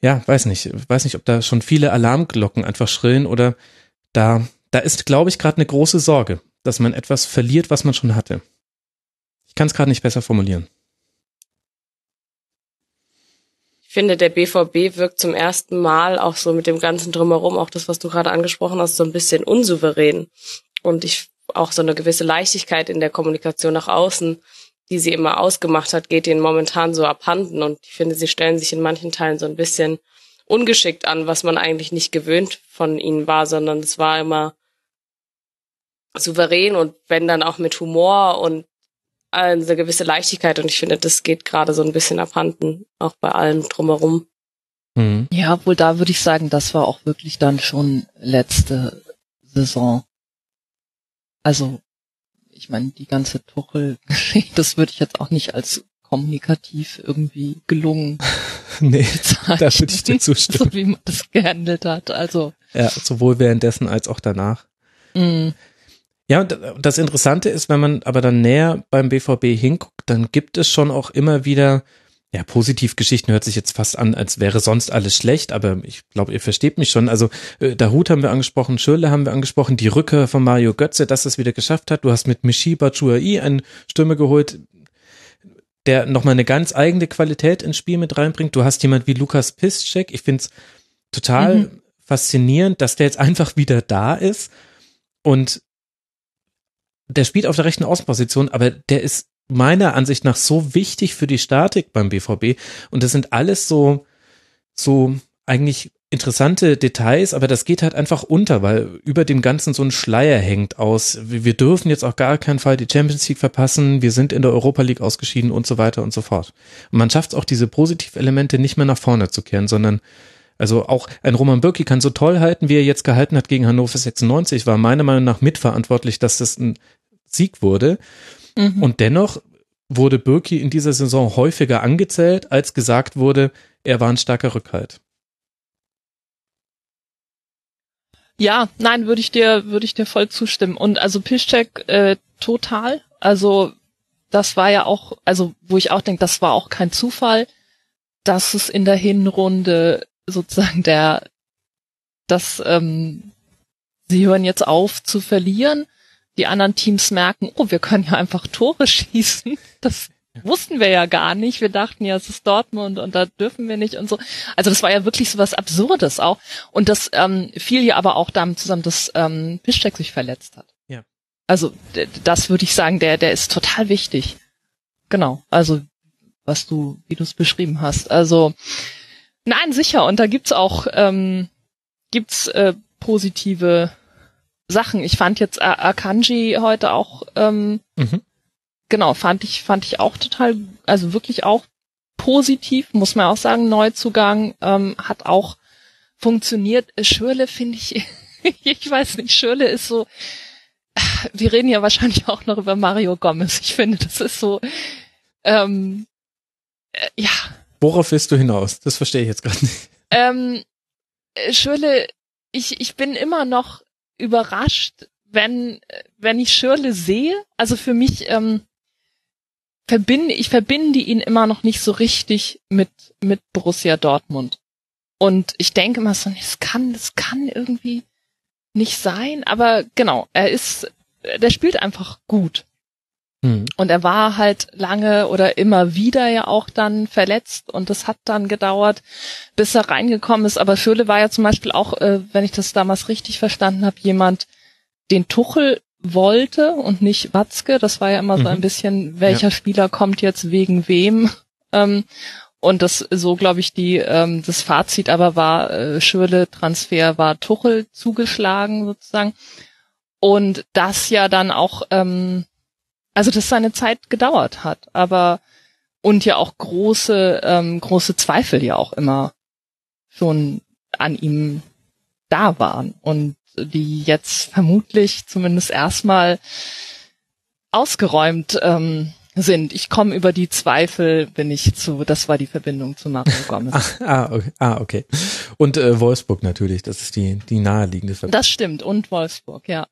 ja, weiß nicht, weiß nicht, ob da schon viele Alarmglocken einfach schrillen oder da, da ist, glaube ich, gerade eine große Sorge, dass man etwas verliert, was man schon hatte. Ich kann es gerade nicht besser formulieren.
Ich finde, der BVB wirkt zum ersten Mal auch so mit dem ganzen Drumherum, auch das, was du gerade angesprochen hast, so ein bisschen unsouverän. Und ich auch so eine gewisse Leichtigkeit in der Kommunikation nach außen die sie immer ausgemacht hat, geht ihnen momentan so abhanden. Und ich finde, sie stellen sich in manchen Teilen so ein bisschen ungeschickt an, was man eigentlich nicht gewöhnt von ihnen war, sondern es war immer souverän und wenn dann auch mit Humor und eine gewisse Leichtigkeit. Und ich finde, das geht gerade so ein bisschen abhanden, auch bei allem drumherum.
Mhm. Ja, wohl da würde ich sagen, das war auch wirklich dann schon letzte Saison. Also ich meine, die ganze Tuchel-Geschichte, das würde ich jetzt auch nicht als kommunikativ irgendwie gelungen.
nee, bezeichnen, da würde ich dir zustimmen.
So wie man das gehandelt hat, also.
Ja, sowohl währenddessen als auch danach. Mm. Ja, das Interessante ist, wenn man aber dann näher beim BVB hinguckt, dann gibt es schon auch immer wieder ja, Positivgeschichten hört sich jetzt fast an, als wäre sonst alles schlecht, aber ich glaube, ihr versteht mich schon. Also äh, Dahut haben wir angesprochen, Schürle haben wir angesprochen, die Rückkehr von Mario Götze, dass es wieder geschafft hat. Du hast mit Mishiba Chuai einen Stürmer geholt, der nochmal eine ganz eigene Qualität ins Spiel mit reinbringt. Du hast jemand wie Lukas Piszczek. Ich finde es total mhm. faszinierend, dass der jetzt einfach wieder da ist und der spielt auf der rechten Außenposition, aber der ist meiner Ansicht nach so wichtig für die Statik beim BVB. Und das sind alles so, so eigentlich interessante Details, aber das geht halt einfach unter, weil über dem Ganzen so ein Schleier hängt aus. Wir dürfen jetzt auch gar keinen Fall die Champions League verpassen, wir sind in der Europa League ausgeschieden und so weiter und so fort. Und man schafft es auch, diese Positivelemente nicht mehr nach vorne zu kehren, sondern also auch ein Roman Bürki kann so toll halten, wie er jetzt gehalten hat gegen Hannover 96, war meiner Meinung nach mitverantwortlich, dass das ein Sieg wurde. Mhm. Und dennoch wurde Birki in dieser Saison häufiger angezählt, als gesagt wurde, er war ein starker Rückhalt.
Ja, nein, würde ich dir, würde ich dir voll zustimmen. Und also Piszczek äh, total. Also das war ja auch, also wo ich auch denke, das war auch kein Zufall, dass es in der Hinrunde sozusagen der, dass ähm, sie hören jetzt auf zu verlieren die anderen Teams merken, oh, wir können ja einfach Tore schießen. Das wussten wir ja gar nicht. Wir dachten ja, es ist Dortmund und da dürfen wir nicht und so. Also das war ja wirklich so was Absurdes auch. Und das ähm, fiel ja aber auch damit zusammen, dass ähm, Piszczek sich verletzt hat.
Ja.
Also das würde ich sagen, der, der ist total wichtig. Genau. Also was du, wie du es beschrieben hast. Also nein, sicher. Und da gibt's auch ähm, gibt's äh, positive Sachen. Ich fand jetzt Akanji heute auch, ähm, mhm. genau, fand ich, fand ich auch total, also wirklich auch positiv, muss man auch sagen, Neuzugang, ähm, hat auch funktioniert. Schürle finde ich, ich weiß nicht, Schürle ist so, wir reden ja wahrscheinlich auch noch über Mario Gomez. Ich finde, das ist so, ähm, äh, ja.
Worauf willst du hinaus? Das verstehe ich jetzt gerade nicht.
Ähm, Schürle ich, ich bin immer noch überrascht, wenn, wenn ich Schirle sehe. Also für mich, ähm, verbinde, ich verbinde ihn immer noch nicht so richtig mit, mit Borussia Dortmund. Und ich denke immer so, das kann, das kann irgendwie nicht sein, aber genau, er ist, der spielt einfach gut. Hm. Und er war halt lange oder immer wieder ja auch dann verletzt und das hat dann gedauert, bis er reingekommen ist. Aber Schöle war ja zum Beispiel auch, äh, wenn ich das damals richtig verstanden habe, jemand, den Tuchel wollte und nicht Watzke. Das war ja immer mhm. so ein bisschen, welcher ja. Spieler kommt jetzt wegen wem. Ähm, und das so, glaube ich, die ähm, das Fazit aber war, äh, Schürle Transfer war Tuchel zugeschlagen sozusagen. Und das ja dann auch, ähm, also das seine Zeit gedauert hat, aber und ja auch große, ähm, große Zweifel ja auch immer schon an ihm da waren. Und die jetzt vermutlich zumindest erstmal ausgeräumt ähm, sind. Ich komme über die Zweifel, bin ich zu, das war die Verbindung zu Mario Gomez.
ah, okay. ah, okay. Und äh, Wolfsburg natürlich, das ist die, die naheliegende
Verbindung. Das stimmt, und Wolfsburg, ja.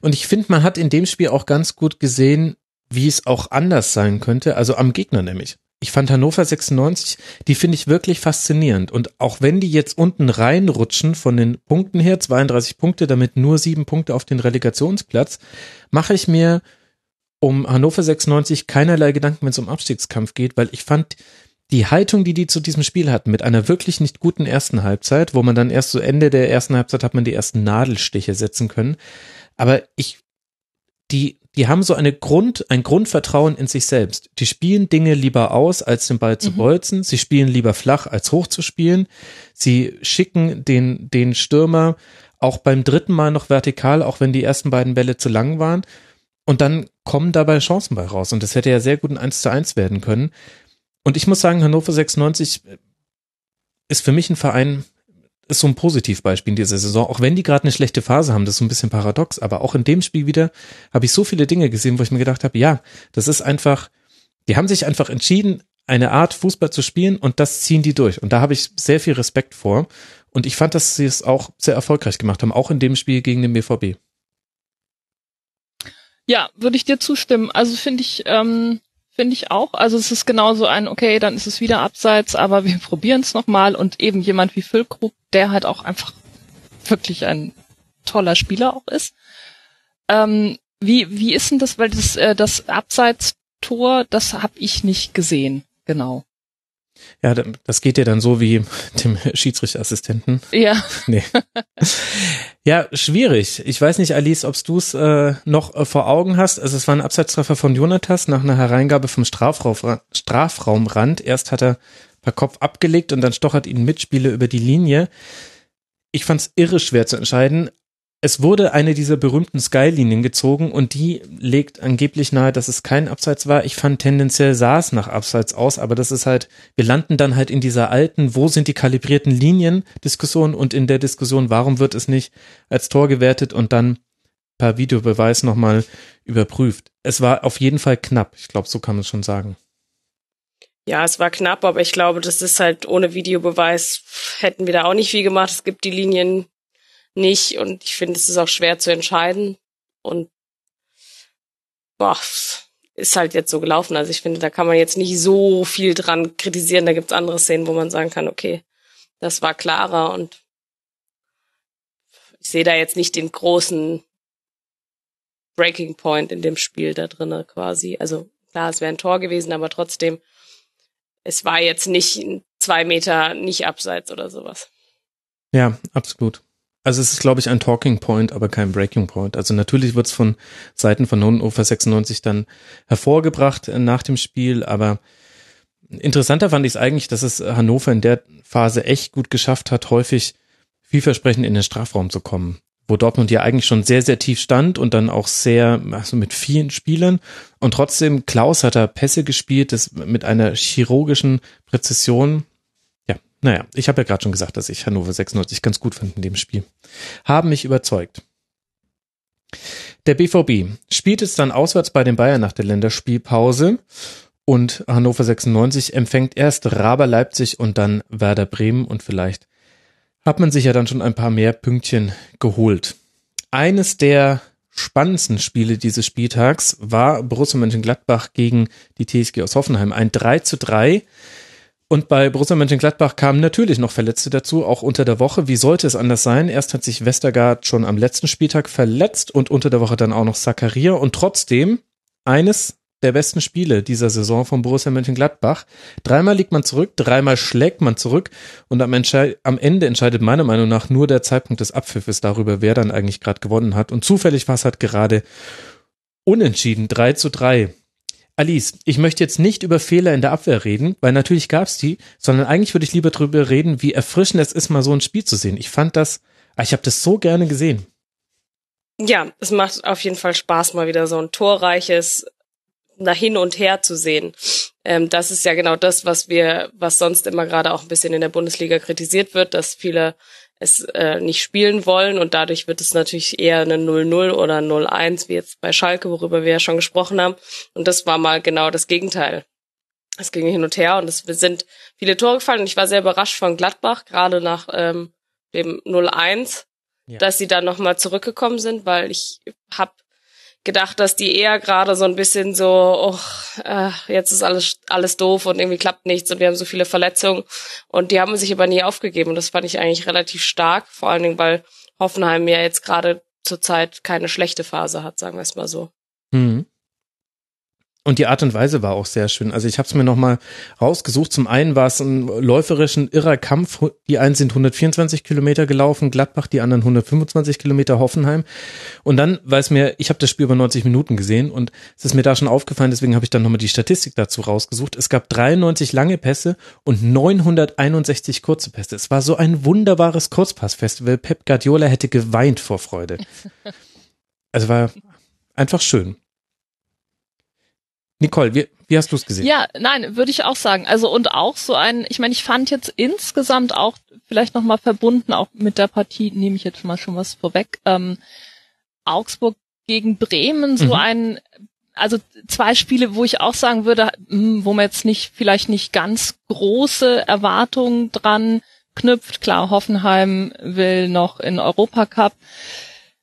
Und ich finde, man hat in dem Spiel auch ganz gut gesehen, wie es auch anders sein könnte, also am Gegner nämlich ich fand Hannover 96, die finde ich wirklich faszinierend. Und auch wenn die jetzt unten reinrutschen von den Punkten her, 32 Punkte, damit nur sieben Punkte auf den Relegationsplatz, mache ich mir um Hannover 96 keinerlei Gedanken, wenn es um Abstiegskampf geht, weil ich fand die Haltung, die die zu diesem Spiel hatten, mit einer wirklich nicht guten ersten Halbzeit, wo man dann erst so Ende der ersten Halbzeit hat man die ersten Nadelstiche setzen können. Aber ich, die die haben so eine Grund, ein Grundvertrauen in sich selbst. Die spielen Dinge lieber aus, als den Ball zu mhm. bolzen. Sie spielen lieber flach, als hoch zu spielen. Sie schicken den, den Stürmer auch beim dritten Mal noch vertikal, auch wenn die ersten beiden Bälle zu lang waren. Und dann kommen dabei Chancen bei raus. Und das hätte ja sehr gut ein 1 zu 1 werden können. Und ich muss sagen, Hannover 96 ist für mich ein Verein, ist so ein Positivbeispiel in dieser Saison, auch wenn die gerade eine schlechte Phase haben, das ist so ein bisschen paradox, aber auch in dem Spiel wieder habe ich so viele Dinge gesehen, wo ich mir gedacht habe, ja, das ist einfach, die haben sich einfach entschieden, eine Art Fußball zu spielen und das ziehen die durch. Und da habe ich sehr viel Respekt vor. Und ich fand, dass sie es auch sehr erfolgreich gemacht haben, auch in dem Spiel gegen den BVB.
Ja, würde ich dir zustimmen. Also finde ich, ähm, finde ich auch. Also es ist genauso ein, okay, dann ist es wieder abseits, aber wir probieren es nochmal und eben jemand wie Füllkrug, der halt auch einfach wirklich ein toller Spieler auch ist. Ähm, wie, wie ist denn das, weil das, äh, das Abseits-Tor, das habe ich nicht gesehen, genau.
Ja, das geht dir dann so wie dem Schiedsrichterassistenten.
Ja. Nee.
Ja, schwierig. Ich weiß nicht, Alice, ob du es äh, noch äh, vor Augen hast. Also es war ein Abseitstreffer von Jonatas nach einer Hereingabe vom Strafraum, Strafraumrand. Erst hat er per Kopf abgelegt und dann stochert ihn Mitspieler über die Linie. Ich fand es irre schwer zu entscheiden, es wurde eine dieser berühmten Sky-Linien gezogen und die legt angeblich nahe, dass es kein Abseits war. Ich fand tendenziell sah es nach Abseits aus, aber das ist halt, wir landen dann halt in dieser alten, wo sind die kalibrierten Linien Diskussion und in der Diskussion, warum wird es nicht als Tor gewertet und dann per Videobeweis nochmal überprüft. Es war auf jeden Fall knapp. Ich glaube, so kann man es schon sagen.
Ja, es war knapp, aber ich glaube, das ist halt ohne Videobeweis hätten wir da auch nicht viel gemacht. Es gibt die Linien nicht und ich finde, es ist auch schwer zu entscheiden und boah, ist halt jetzt so gelaufen. Also ich finde, da kann man jetzt nicht so viel dran kritisieren. Da gibt's andere Szenen, wo man sagen kann, okay, das war klarer und ich sehe da jetzt nicht den großen Breaking Point in dem Spiel da drinnen quasi. Also klar, es wäre ein Tor gewesen, aber trotzdem, es war jetzt nicht zwei Meter nicht abseits oder sowas.
Ja, absolut. Also es ist, glaube ich, ein Talking Point, aber kein Breaking Point. Also natürlich wird es von Seiten von Hannover 96 dann hervorgebracht äh, nach dem Spiel, aber interessanter fand ich es eigentlich, dass es Hannover in der Phase echt gut geschafft hat, häufig vielversprechend in den Strafraum zu kommen. Wo Dortmund ja eigentlich schon sehr, sehr tief stand und dann auch sehr, also mit vielen Spielern. Und trotzdem, Klaus hat da Pässe gespielt, das mit einer chirurgischen Präzision, naja, ich habe ja gerade schon gesagt, dass ich Hannover 96 ganz gut fand in dem Spiel. Haben mich überzeugt. Der BVB spielt es dann auswärts bei den Bayern nach der Länderspielpause und Hannover 96 empfängt erst Raber Leipzig und dann Werder Bremen und vielleicht hat man sich ja dann schon ein paar mehr Pünktchen geholt. Eines der spannendsten Spiele dieses Spieltags war Borussia Mönchengladbach gegen die TSG aus Hoffenheim. Ein 3 zu 3. Und bei Borussia Mönchengladbach kamen natürlich noch Verletzte dazu, auch unter der Woche. Wie sollte es anders sein? Erst hat sich Westergaard schon am letzten Spieltag verletzt und unter der Woche dann auch noch Zakaria. Und trotzdem eines der besten Spiele dieser Saison von Borussia Mönchengladbach. Dreimal liegt man zurück, dreimal schlägt man zurück und am, am, Ende entscheidet meiner Meinung nach nur der Zeitpunkt des Abpfiffes darüber, wer dann eigentlich gerade gewonnen hat. Und zufällig war es halt gerade unentschieden, 3 zu 3. Alice, ich möchte jetzt nicht über Fehler in der Abwehr reden, weil natürlich gab es die, sondern eigentlich würde ich lieber darüber reden, wie erfrischend es ist, mal so ein Spiel zu sehen. Ich fand das, ah, ich habe das so gerne gesehen.
Ja, es macht auf jeden Fall Spaß, mal wieder so ein torreiches, nach hin und her zu sehen. Ähm, das ist ja genau das, was wir, was sonst immer gerade auch ein bisschen in der Bundesliga kritisiert wird, dass viele es äh, nicht spielen wollen und dadurch wird es natürlich eher eine 0-0 oder 0-1, wie jetzt bei Schalke, worüber wir ja schon gesprochen haben. Und das war mal genau das Gegenteil. Es ging hin und her und es sind viele Tore gefallen und ich war sehr überrascht von Gladbach, gerade nach ähm, dem 0-1, ja. dass sie dann nochmal zurückgekommen sind, weil ich habe gedacht, dass die eher gerade so ein bisschen so, oh, äh, jetzt ist alles alles doof und irgendwie klappt nichts und wir haben so viele Verletzungen und die haben sich aber nie aufgegeben und das fand ich eigentlich relativ stark, vor allen Dingen, weil Hoffenheim ja jetzt gerade zurzeit keine schlechte Phase hat, sagen wir es mal so. Mhm.
Und die Art und Weise war auch sehr schön. Also ich habe es mir nochmal rausgesucht. Zum einen war es ein läuferischen irrer Kampf. Die einen sind 124 Kilometer gelaufen, Gladbach, die anderen 125 Kilometer Hoffenheim. Und dann war es mir, ich habe das Spiel über 90 Minuten gesehen und es ist mir da schon aufgefallen, deswegen habe ich dann nochmal die Statistik dazu rausgesucht. Es gab 93 lange Pässe und 961 kurze Pässe. Es war so ein wunderbares Kurzpassfestival. Pep Guardiola hätte geweint vor Freude. Also war einfach schön. Nicole, wie, wie hast du es gesehen?
Ja, nein, würde ich auch sagen. Also und auch so ein, ich meine, ich fand jetzt insgesamt auch vielleicht nochmal verbunden, auch mit der Partie, nehme ich jetzt mal schon was vorweg, ähm, Augsburg gegen Bremen, so mhm. ein, also zwei Spiele, wo ich auch sagen würde, hm, wo man jetzt nicht, vielleicht nicht ganz große Erwartungen dran knüpft. Klar, Hoffenheim will noch in Europacup.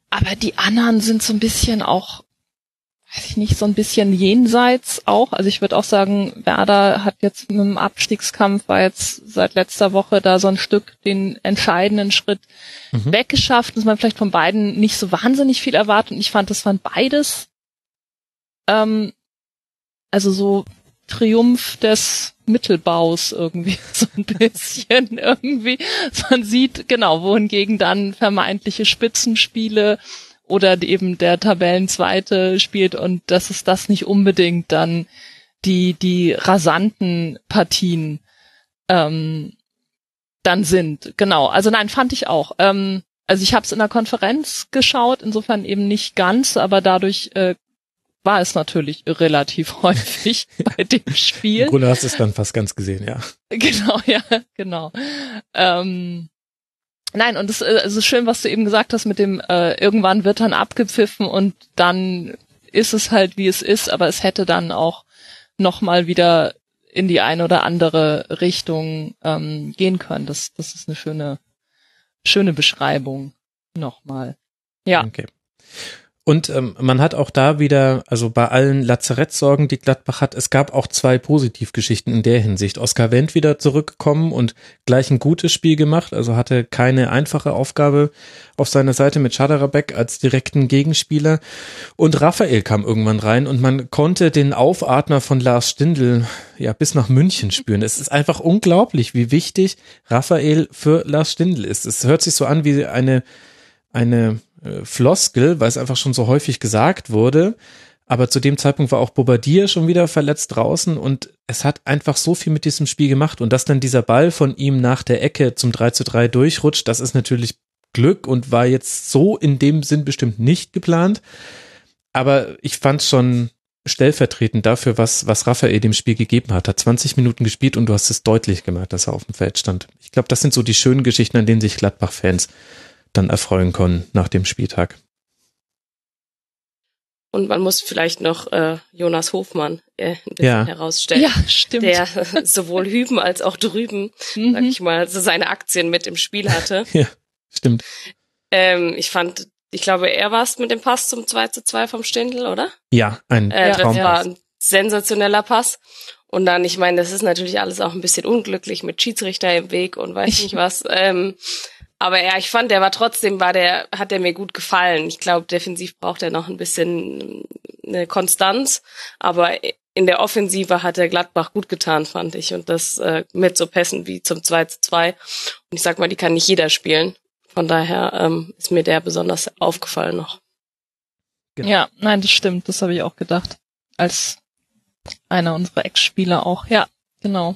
Aber die anderen sind so ein bisschen auch weiß ich nicht, so ein bisschen jenseits auch. Also ich würde auch sagen, Werder hat jetzt mit dem Abstiegskampf war jetzt seit letzter Woche da so ein Stück den entscheidenden Schritt mhm. weggeschafft, dass man vielleicht von beiden nicht so wahnsinnig viel erwartet. Und ich fand, das waren beides, ähm, also so Triumph des Mittelbaus irgendwie so ein bisschen irgendwie. Man sieht genau, wohingegen dann vermeintliche Spitzenspiele oder eben der Tabellenzweite spielt und dass es das nicht unbedingt dann die, die rasanten Partien ähm, dann sind. Genau, also nein, fand ich auch. Ähm, also ich habe es in der Konferenz geschaut, insofern eben nicht ganz, aber dadurch äh, war es natürlich relativ häufig bei dem Spiel. Im
Grunde hast du es dann fast ganz gesehen, ja.
Genau, ja, genau. Ähm, Nein, und es, äh, es ist schön, was du eben gesagt hast mit dem, äh, irgendwann wird dann abgepfiffen und dann ist es halt, wie es ist, aber es hätte dann auch nochmal wieder in die eine oder andere Richtung ähm, gehen können. Das, das ist eine schöne, schöne Beschreibung nochmal. Ja.
Okay. Und ähm, man hat auch da wieder, also bei allen Lazarettsorgen, die Gladbach hat, es gab auch zwei Positivgeschichten in der Hinsicht. Oskar Wendt wieder zurückgekommen und gleich ein gutes Spiel gemacht, also hatte keine einfache Aufgabe auf seiner Seite mit Schaderabek als direkten Gegenspieler. Und Raphael kam irgendwann rein und man konnte den Aufatmer von Lars Stindl ja bis nach München spüren. Es ist einfach unglaublich, wie wichtig Raphael für Lars Stindl ist. Es hört sich so an wie eine, eine äh, Floskel, weil es einfach schon so häufig gesagt wurde. Aber zu dem Zeitpunkt war auch Bobadilla schon wieder verletzt draußen und es hat einfach so viel mit diesem Spiel gemacht und dass dann dieser Ball von ihm nach der Ecke zum 3 zu 3 durchrutscht, das ist natürlich Glück und war jetzt so in dem Sinn bestimmt nicht geplant. Aber ich fand schon stellvertretend dafür, was, was Raphael dem Spiel gegeben hat. Hat 20 Minuten gespielt und du hast es deutlich gemacht, dass er auf dem Feld stand. Ich glaube, das sind so die schönen Geschichten, an denen sich Gladbach-Fans dann erfreuen können nach dem Spieltag.
Und man muss vielleicht noch äh, Jonas Hofmann äh, ein bisschen
Ja.
herausstellen.
Ja, stimmt.
Der sowohl hüben als auch drüben,
Mhm.
sag ich mal, so seine Aktien mit im Spiel hatte.
Ja, stimmt.
ähm, ich fand, ich glaube, er war es mit dem Pass zum 2 zu 2 vom Stindl, oder?
Ja, ein
Äh, das
Traumpass.
war ein sensationeller Pass. Und dann, ich meine, das ist natürlich alles auch ein bisschen unglücklich mit Schiedsrichter im Weg und weiß nicht was. Ähm, aber ja, ich fand, der war trotzdem, war der, hat der mir gut gefallen. Ich glaube, defensiv braucht er noch ein bisschen eine Konstanz, aber in der Offensive hat der Gladbach gut getan, fand ich. Und das äh, mit so Pässen wie zum 2 zu 2. Und ich sag mal, die kann nicht jeder spielen. Von daher ähm, ist mir der besonders aufgefallen noch.
Genau.
Ja, nein, das stimmt. Das habe ich auch gedacht. Als einer unserer Ex-Spieler auch. Ja, genau.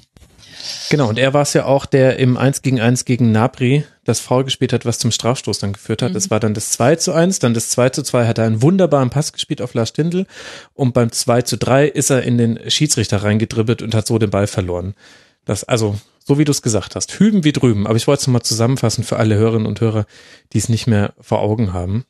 Genau, und er war es ja auch, der im 1 gegen 1 gegen Napri das Foul gespielt hat, was zum Strafstoß dann geführt hat. Das war dann das 2 zu 1, dann das 2 zu 2 hat er einen wunderbaren Pass gespielt auf Lars Stindl und beim 2 zu 3 ist er in den Schiedsrichter reingedribbelt und hat so den Ball verloren. Das, also, so wie du es gesagt hast, hüben wie drüben, aber ich wollte es nochmal zusammenfassen für alle Hörerinnen und Hörer, die es nicht mehr vor Augen haben.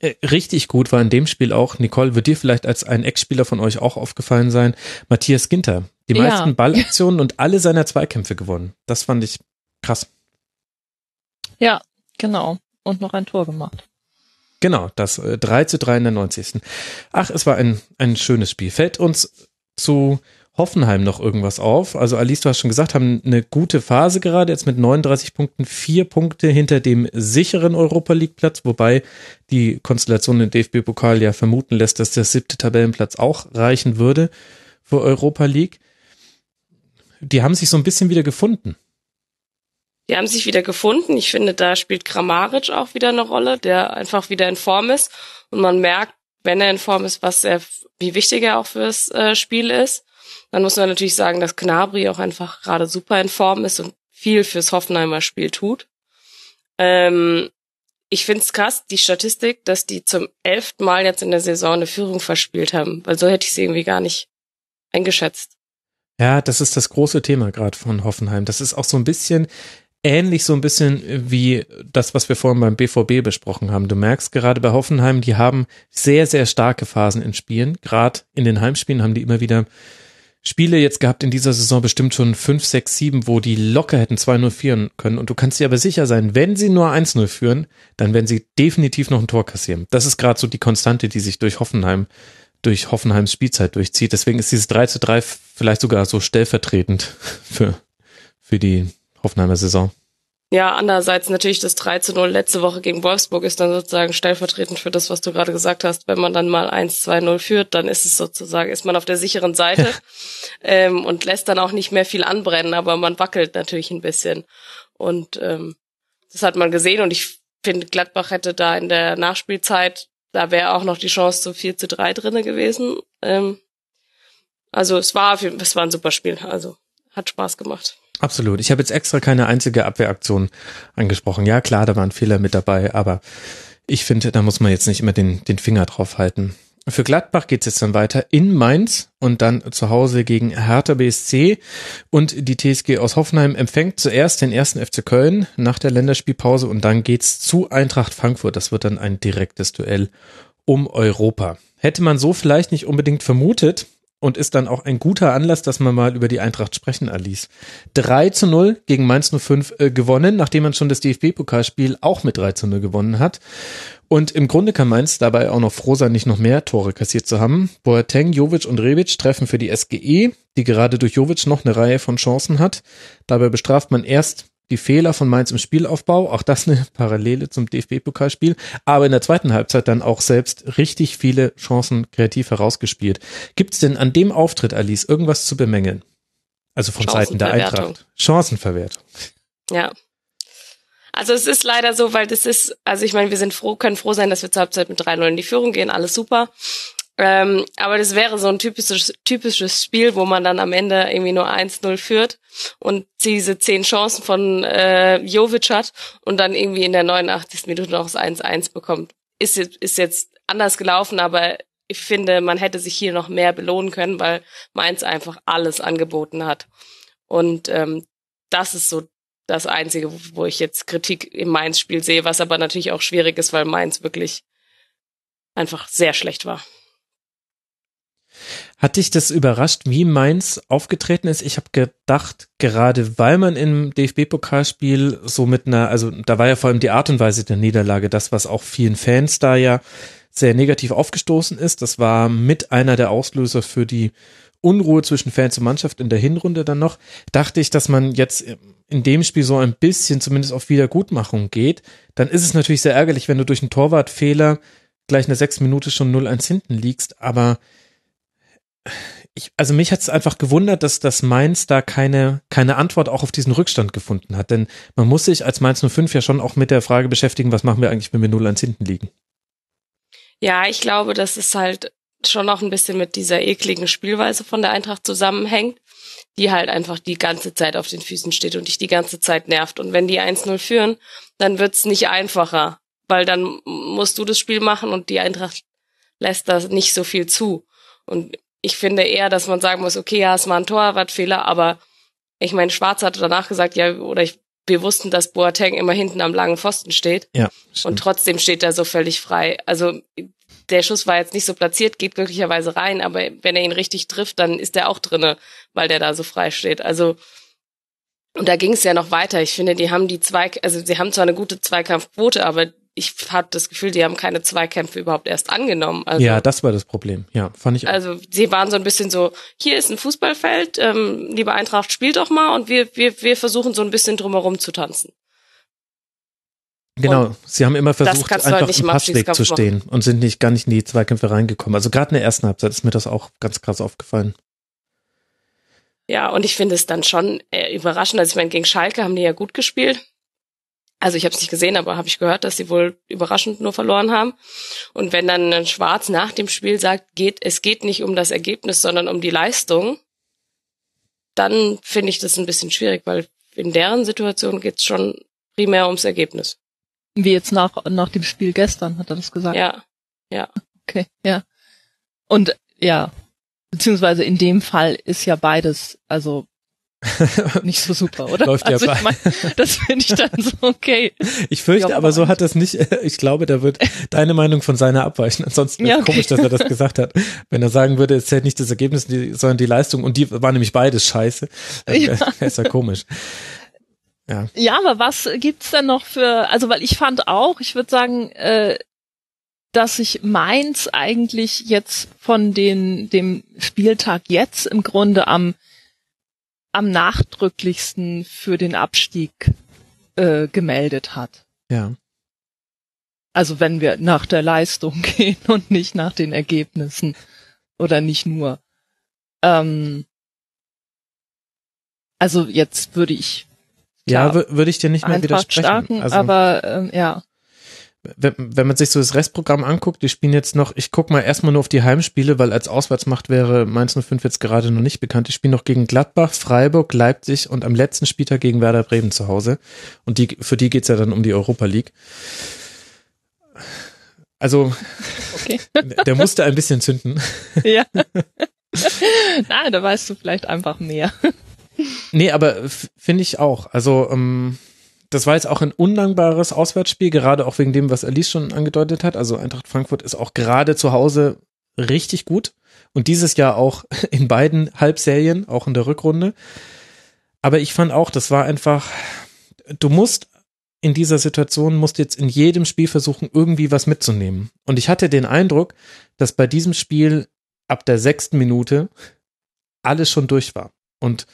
Äh, Richtig gut war in dem Spiel auch, Nicole, wird dir vielleicht als ein Ex-Spieler von euch auch aufgefallen sein, Matthias Ginter. Die
Ja.
meisten Ballaktionen und alle seiner Zweikämpfe gewonnen. Das fand ich krass.
Ja, genau. Und noch ein Tor gemacht.
Genau, das äh, 3 zu 3 in der 90. Ach, es war ein, ein schönes Spiel. Fällt uns zu Hoffenheim noch irgendwas auf? Also Alice, du hast schon gesagt, haben eine gute Phase gerade, jetzt mit 39 Punkten, vier Punkte hinter dem sicheren Europa League Platz, wobei die Konstellation im DFB-Pokal ja vermuten lässt, dass der siebte Tabellenplatz auch reichen würde für Europa League. Die haben sich so ein bisschen wieder gefunden.
Die haben sich wieder gefunden. Ich finde, da spielt Kramaric auch wieder eine Rolle, der einfach wieder in Form ist. Und man merkt, wenn er in Form ist, was er, wie wichtig er auch fürs äh, Spiel ist. Dann muss man natürlich sagen, dass Knabri auch einfach gerade super in Form ist und viel fürs Hoffenheimer Spiel tut. Ähm, ich find's krass, die Statistik, dass die zum elften Mal jetzt in der Saison eine Führung verspielt haben, weil so hätte ich sie irgendwie gar nicht eingeschätzt.
Ja, das ist das große Thema gerade von Hoffenheim. Das ist auch so ein bisschen ähnlich so ein bisschen wie das, was wir vorhin beim BVB besprochen haben. Du merkst gerade bei Hoffenheim, die haben sehr, sehr starke Phasen in Spielen. Gerade in den Heimspielen haben die immer wieder Spiele jetzt gehabt in dieser Saison bestimmt schon 5, 6, 7, wo die locker hätten 2-0 führen können. Und du kannst dir aber sicher sein, wenn sie nur 1-0 führen, dann werden sie definitiv noch ein Tor kassieren. Das ist gerade so die Konstante, die sich durch Hoffenheim, durch Hoffenheims Spielzeit durchzieht. Deswegen ist dieses 3 zu 3 vielleicht sogar so stellvertretend für, für die Hoffenheimer Saison.
Ja, andererseits natürlich das 3 zu 0 letzte Woche gegen Wolfsburg ist dann sozusagen stellvertretend für das, was du gerade gesagt hast. Wenn man dann mal 1-2-0 führt, dann ist es sozusagen, ist man auf der sicheren Seite ähm, und lässt dann auch nicht mehr viel anbrennen, aber man wackelt natürlich ein bisschen. Und ähm, das hat man gesehen und ich finde, Gladbach hätte da in der Nachspielzeit, da wäre auch noch die Chance zu 4 zu 3 drinne gewesen. Ähm, also es war, es war ein super Spiel, also hat Spaß gemacht.
Absolut. Ich habe jetzt extra keine einzige Abwehraktion angesprochen. Ja, klar, da waren Fehler mit dabei, aber ich finde, da muss man jetzt nicht immer den, den Finger drauf halten. Für Gladbach geht's jetzt dann weiter in Mainz und dann zu Hause gegen Hertha BSC. Und die TSG aus Hoffenheim empfängt zuerst den ersten FC Köln nach der Länderspielpause und dann geht's zu Eintracht Frankfurt. Das wird dann ein direktes Duell um Europa. Hätte man so vielleicht nicht unbedingt vermutet und ist dann auch ein guter Anlass, dass man mal über die Eintracht sprechen, Alice. 3 zu 0 gegen Mainz 05 äh, gewonnen, nachdem man schon das DFB-Pokalspiel auch mit 3 zu 0 gewonnen hat. Und im Grunde kann Mainz dabei auch noch froh sein, nicht noch mehr Tore kassiert zu haben. Boateng, Jovic und Rebic treffen für die SGE, die gerade durch Jovic noch eine Reihe von Chancen hat. Dabei bestraft man erst die Fehler von Mainz im Spielaufbau, auch das eine Parallele zum DFB-Pokalspiel, aber in der zweiten Halbzeit dann auch selbst richtig viele Chancen kreativ herausgespielt. Gibt es denn an dem Auftritt, Alice, irgendwas zu bemängeln? Also von Seiten der. Eintracht. Chancenverwertung.
Ja. Also es ist leider so, weil das ist, also ich meine, wir sind froh, können froh sein, dass wir zur Halbzeit mit 3-0 in die Führung gehen, alles super. Ähm, aber das wäre so ein typisches, typisches Spiel, wo man dann am Ende irgendwie nur 1-0 führt und diese zehn Chancen von äh, Jovic hat und dann irgendwie in der 89. Minute noch das 1-1 bekommt. Ist, jetzt- ist jetzt anders gelaufen, aber ich finde, man hätte sich hier noch mehr belohnen können, weil Mainz einfach alles angeboten hat. Und ähm, das ist so das Einzige, wo- wo ich jetzt Kritik im Mainz-Spiel sehe, was aber natürlich auch schwierig ist, weil Mainz wirklich einfach sehr schlecht war.
Hat dich das überrascht, wie Mainz aufgetreten ist? Ich habe gedacht, gerade weil man im DFB-Pokalspiel so mit einer, also da war ja vor allem die Art und Weise der Niederlage das, was auch vielen Fans da ja sehr negativ aufgestoßen ist. Das war mit einer der Auslöser für die Unruhe zwischen Fans und Mannschaft in der Hinrunde dann noch. Dachte ich, dass man jetzt in dem Spiel so ein bisschen zumindest auf Wiedergutmachung geht. Dann ist es natürlich sehr ärgerlich, wenn du durch einen Torwartfehler gleich eine sechs Minute schon 0-1 hinten liegst, aber ich, also mich hat es einfach gewundert, dass das Mainz da keine, keine Antwort auch auf diesen Rückstand gefunden hat. Denn man muss sich als Mainz 05 ja schon auch mit der Frage beschäftigen, was machen wir eigentlich, wenn wir 0-1 hinten liegen.
Ja, ich glaube, dass es halt schon noch ein bisschen mit dieser ekligen Spielweise von der Eintracht zusammenhängt, die halt einfach die ganze Zeit auf den Füßen steht und dich die ganze Zeit nervt. Und wenn die 1-0 führen, dann wird's nicht einfacher, weil dann musst du das Spiel machen und die Eintracht lässt da nicht so viel zu. Und ich finde eher, dass man sagen muss, okay, ja, es war ein Torwartfehler, aber ich meine, Schwarz hatte danach gesagt, ja, oder ich, wir wussten, dass Boateng immer hinten am langen Pfosten steht.
Ja.
Stimmt. Und trotzdem steht er so völlig frei. Also der Schuss war jetzt nicht so platziert, geht glücklicherweise rein, aber wenn er ihn richtig trifft, dann ist er auch drinne, weil der da so frei steht. Also und da ging es ja noch weiter. Ich finde, die haben die zwei, also sie haben zwar eine gute Zweikampfquote, aber ich habe das Gefühl, die haben keine Zweikämpfe überhaupt erst angenommen.
Also, ja, das war das Problem. Ja, fand ich.
Auch. Also sie waren so ein bisschen so: Hier ist ein Fußballfeld, ähm, liebe Eintracht, spielt doch mal, und wir wir wir versuchen so ein bisschen drumherum zu tanzen.
Genau, und sie haben immer versucht, einfach halt im Passweg zu stehen machen. und sind nicht gar nicht in die Zweikämpfe reingekommen. Also gerade in der ersten Halbzeit ist mir das auch ganz krass aufgefallen.
Ja, und ich finde es dann schon äh, überraschend. Also ich meine, gegen Schalke haben die ja gut gespielt. Also ich habe es nicht gesehen, aber habe ich gehört, dass sie wohl überraschend nur verloren haben. Und wenn dann ein Schwarz nach dem Spiel sagt, geht, es geht nicht um das Ergebnis, sondern um die Leistung, dann finde ich das ein bisschen schwierig, weil in deren Situation geht es schon primär ums Ergebnis.
Wie jetzt nach, nach dem Spiel gestern, hat er das gesagt?
Ja, ja.
Okay, ja. Und ja, beziehungsweise in dem Fall ist ja beides, also nicht so super, oder?
Läuft also ja
ich mein, das finde ich dann so okay.
Ich fürchte, ja, aber so hat das nicht, ich glaube, da wird deine Meinung von seiner abweichen. Ansonsten ja, okay. komisch, dass er das gesagt hat. Wenn er sagen würde, es zählt nicht das Ergebnis, sondern die Leistung und die war nämlich beides scheiße, dann ja. ist ja komisch.
Ja. ja, aber was gibt's denn noch für, also weil ich fand auch, ich würde sagen, äh, dass sich Mainz eigentlich jetzt von den, dem Spieltag jetzt im Grunde am am nachdrücklichsten für den Abstieg äh, gemeldet hat.
Ja.
Also wenn wir nach der Leistung gehen und nicht nach den Ergebnissen oder nicht nur. Ähm, also jetzt würde ich
ja würde ich dir nicht mehr widersprechen.
Starken, also, aber ähm, ja
wenn, wenn man sich so das Restprogramm anguckt, die spielen jetzt noch, ich guck mal erstmal nur auf die Heimspiele, weil als Auswärtsmacht wäre Mainz 05 jetzt gerade noch nicht bekannt. Die spielen noch gegen Gladbach, Freiburg, Leipzig und am letzten Spieltag gegen Werder Bremen zu Hause. Und die, für die geht's ja dann um die Europa League. Also, okay. der musste ein bisschen zünden.
Ja. Nein, da weißt du vielleicht einfach mehr.
Nee, aber finde ich auch. Also, ähm, das war jetzt auch ein undankbares Auswärtsspiel, gerade auch wegen dem, was Alice schon angedeutet hat. Also Eintracht Frankfurt ist auch gerade zu Hause richtig gut und dieses Jahr auch in beiden Halbserien, auch in der Rückrunde. Aber ich fand auch, das war einfach, du musst in dieser Situation, musst jetzt in jedem Spiel versuchen, irgendwie was mitzunehmen. Und ich hatte den Eindruck, dass bei diesem Spiel ab der sechsten Minute alles schon durch war. Und,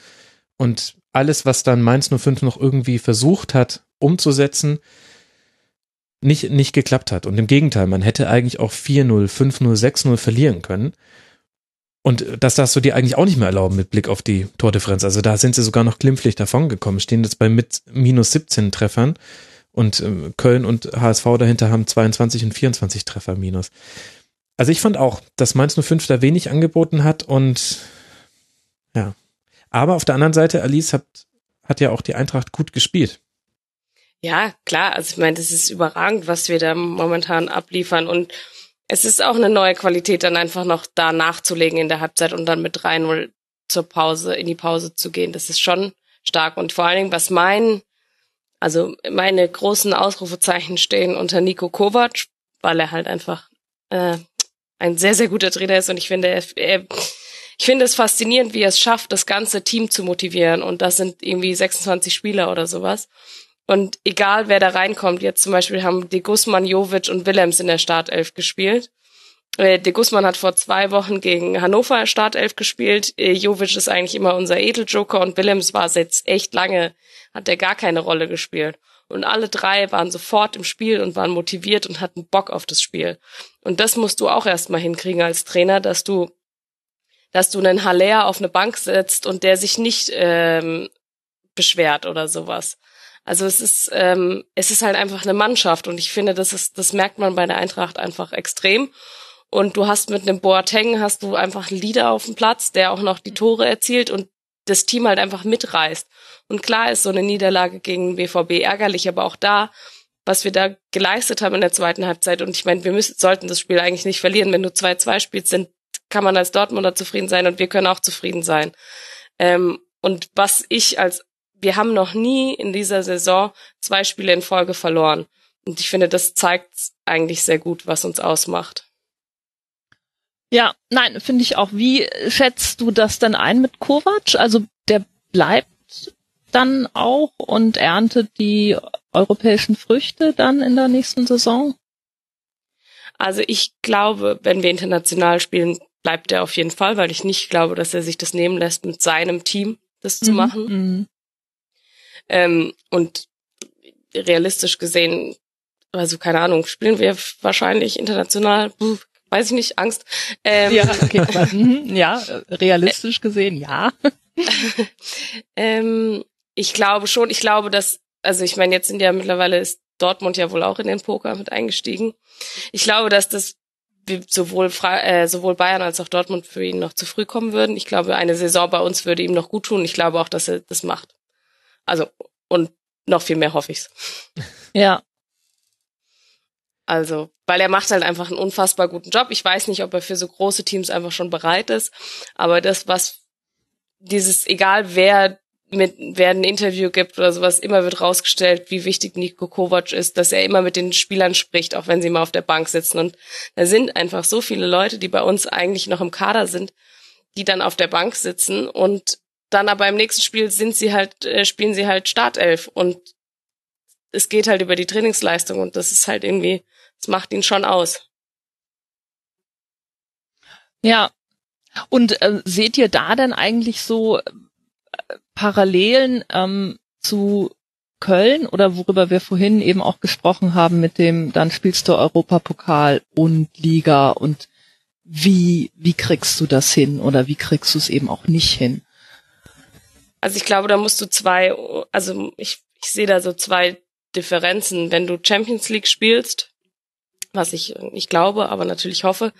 und alles, was dann Mainz 05 noch irgendwie versucht hat umzusetzen, nicht, nicht geklappt hat. Und im Gegenteil, man hätte eigentlich auch 4-0, 5-0, 6-0 verlieren können. Und das darfst du dir eigentlich auch nicht mehr erlauben mit Blick auf die Tordifferenz. Also da sind sie sogar noch glimpflich davongekommen, stehen jetzt bei mit minus 17 Treffern und äh, Köln und HSV dahinter haben 22 und 24 Treffer minus. Also ich fand auch, dass Mainz 05 da wenig angeboten hat und ja, aber auf der anderen Seite, Alice hat, hat ja auch die Eintracht gut gespielt.
Ja, klar. Also ich meine, das ist überragend, was wir da momentan abliefern. Und es ist auch eine neue Qualität, dann einfach noch da nachzulegen in der Halbzeit und dann mit 3-0 zur Pause, in die Pause zu gehen. Das ist schon stark. Und vor allen Dingen, was mein, also meine großen Ausrufezeichen stehen unter Nico Kovac, weil er halt einfach äh, ein sehr, sehr guter Trainer ist und ich finde, er, er ich finde es faszinierend, wie er es schafft, das ganze Team zu motivieren. Und das sind irgendwie 26 Spieler oder sowas. Und egal, wer da reinkommt, jetzt zum Beispiel haben De Guzman, Jovic und Willems in der Startelf gespielt. Äh, De Guzman hat vor zwei Wochen gegen Hannover Startelf gespielt. Äh, Jovic ist eigentlich immer unser Edeljoker und Willems war jetzt echt lange, hat er gar keine Rolle gespielt. Und alle drei waren sofort im Spiel und waren motiviert und hatten Bock auf das Spiel. Und das musst du auch erstmal hinkriegen als Trainer, dass du dass du einen Haller auf eine Bank setzt und der sich nicht ähm, beschwert oder sowas. Also es ist ähm, es ist halt einfach eine Mannschaft und ich finde, das ist das merkt man bei der Eintracht einfach extrem. Und du hast mit einem Boateng hast du einfach einen Leader auf dem Platz, der auch noch die Tore erzielt und das Team halt einfach mitreißt. Und klar ist so eine Niederlage gegen BVB ärgerlich, aber auch da, was wir da geleistet haben in der zweiten Halbzeit, und ich meine, wir müssen, sollten das Spiel eigentlich nicht verlieren. Wenn du 2-2 spielst, sind kann man als Dortmunder zufrieden sein und wir können auch zufrieden sein. Ähm, und was ich als, wir haben noch nie in dieser Saison zwei Spiele in Folge verloren. Und ich finde, das zeigt eigentlich sehr gut, was uns ausmacht.
Ja, nein, finde ich auch. Wie schätzt du das denn ein mit Kovac? Also der bleibt dann auch und erntet die europäischen Früchte dann in der nächsten Saison?
Also ich glaube, wenn wir international spielen, bleibt er auf jeden Fall, weil ich nicht glaube, dass er sich das nehmen lässt, mit seinem Team das mhm. zu machen. Mhm. Ähm, und realistisch gesehen, also keine Ahnung, spielen wir wahrscheinlich international, puh, weiß ich nicht, Angst.
Ähm, ja, okay, mhm, ja, realistisch gesehen, ja.
ähm, ich glaube schon, ich glaube, dass, also ich meine, jetzt sind ja mittlerweile ist Dortmund ja wohl auch in den Poker mit eingestiegen. Ich glaube, dass das sowohl, Fra äh, sowohl Bayern als auch Dortmund für ihn noch zu früh kommen würden. Ich glaube, eine Saison bei uns würde ihm noch gut tun. Ich glaube auch, dass er das macht. Also, und noch viel mehr hoffe ich's.
Ja.
Also, weil er macht halt einfach einen unfassbar guten Job. Ich weiß nicht, ob er für so große Teams einfach schon bereit ist, aber das, was dieses, egal wer mit, wer ein Interview gibt oder sowas, immer wird rausgestellt, wie wichtig Niko Kovac ist, dass er immer mit den Spielern spricht, auch wenn sie mal auf der Bank sitzen. Und da sind einfach so viele Leute, die bei uns eigentlich noch im Kader sind, die dann auf der Bank sitzen und dann aber im nächsten Spiel sind sie halt, äh, spielen sie halt Startelf und es geht halt über die Trainingsleistung und das ist halt irgendwie, das macht ihn schon aus.
Ja. Und äh, seht ihr da denn eigentlich so Parallelen ähm, zu Köln oder worüber wir vorhin eben auch gesprochen haben mit dem, dann spielst du Europapokal und Liga und wie, wie kriegst du das hin oder wie kriegst du es eben auch nicht hin?
Also ich glaube, da musst du zwei, also ich, ich sehe da so zwei Differenzen. Wenn du Champions League spielst, was ich nicht glaube, aber natürlich hoffe,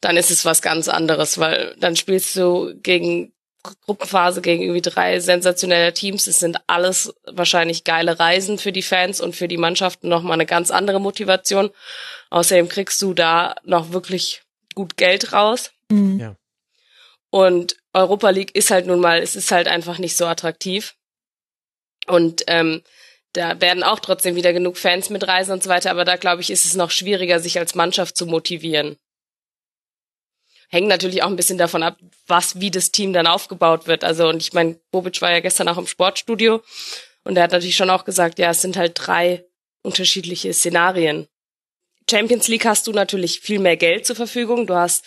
dann ist es was ganz anderes, weil dann spielst du gegen Gruppenphase gegen irgendwie drei sensationelle Teams. Es sind alles wahrscheinlich geile Reisen für die Fans und für die Mannschaften nochmal eine ganz andere Motivation. Außerdem kriegst du da noch wirklich gut Geld raus.
Mhm. Ja.
Und Europa League ist halt nun mal, es ist halt einfach nicht so attraktiv. Und ähm, da werden auch trotzdem wieder genug Fans mitreisen und so weiter, aber da glaube ich, ist es noch schwieriger, sich als Mannschaft zu motivieren hängt natürlich auch ein bisschen davon ab, was, wie das Team dann aufgebaut wird. Also, und ich meine, Bobic war ja gestern auch im Sportstudio und er hat natürlich schon auch gesagt, ja, es sind halt drei unterschiedliche Szenarien. Champions League hast du natürlich viel mehr Geld zur Verfügung. Du hast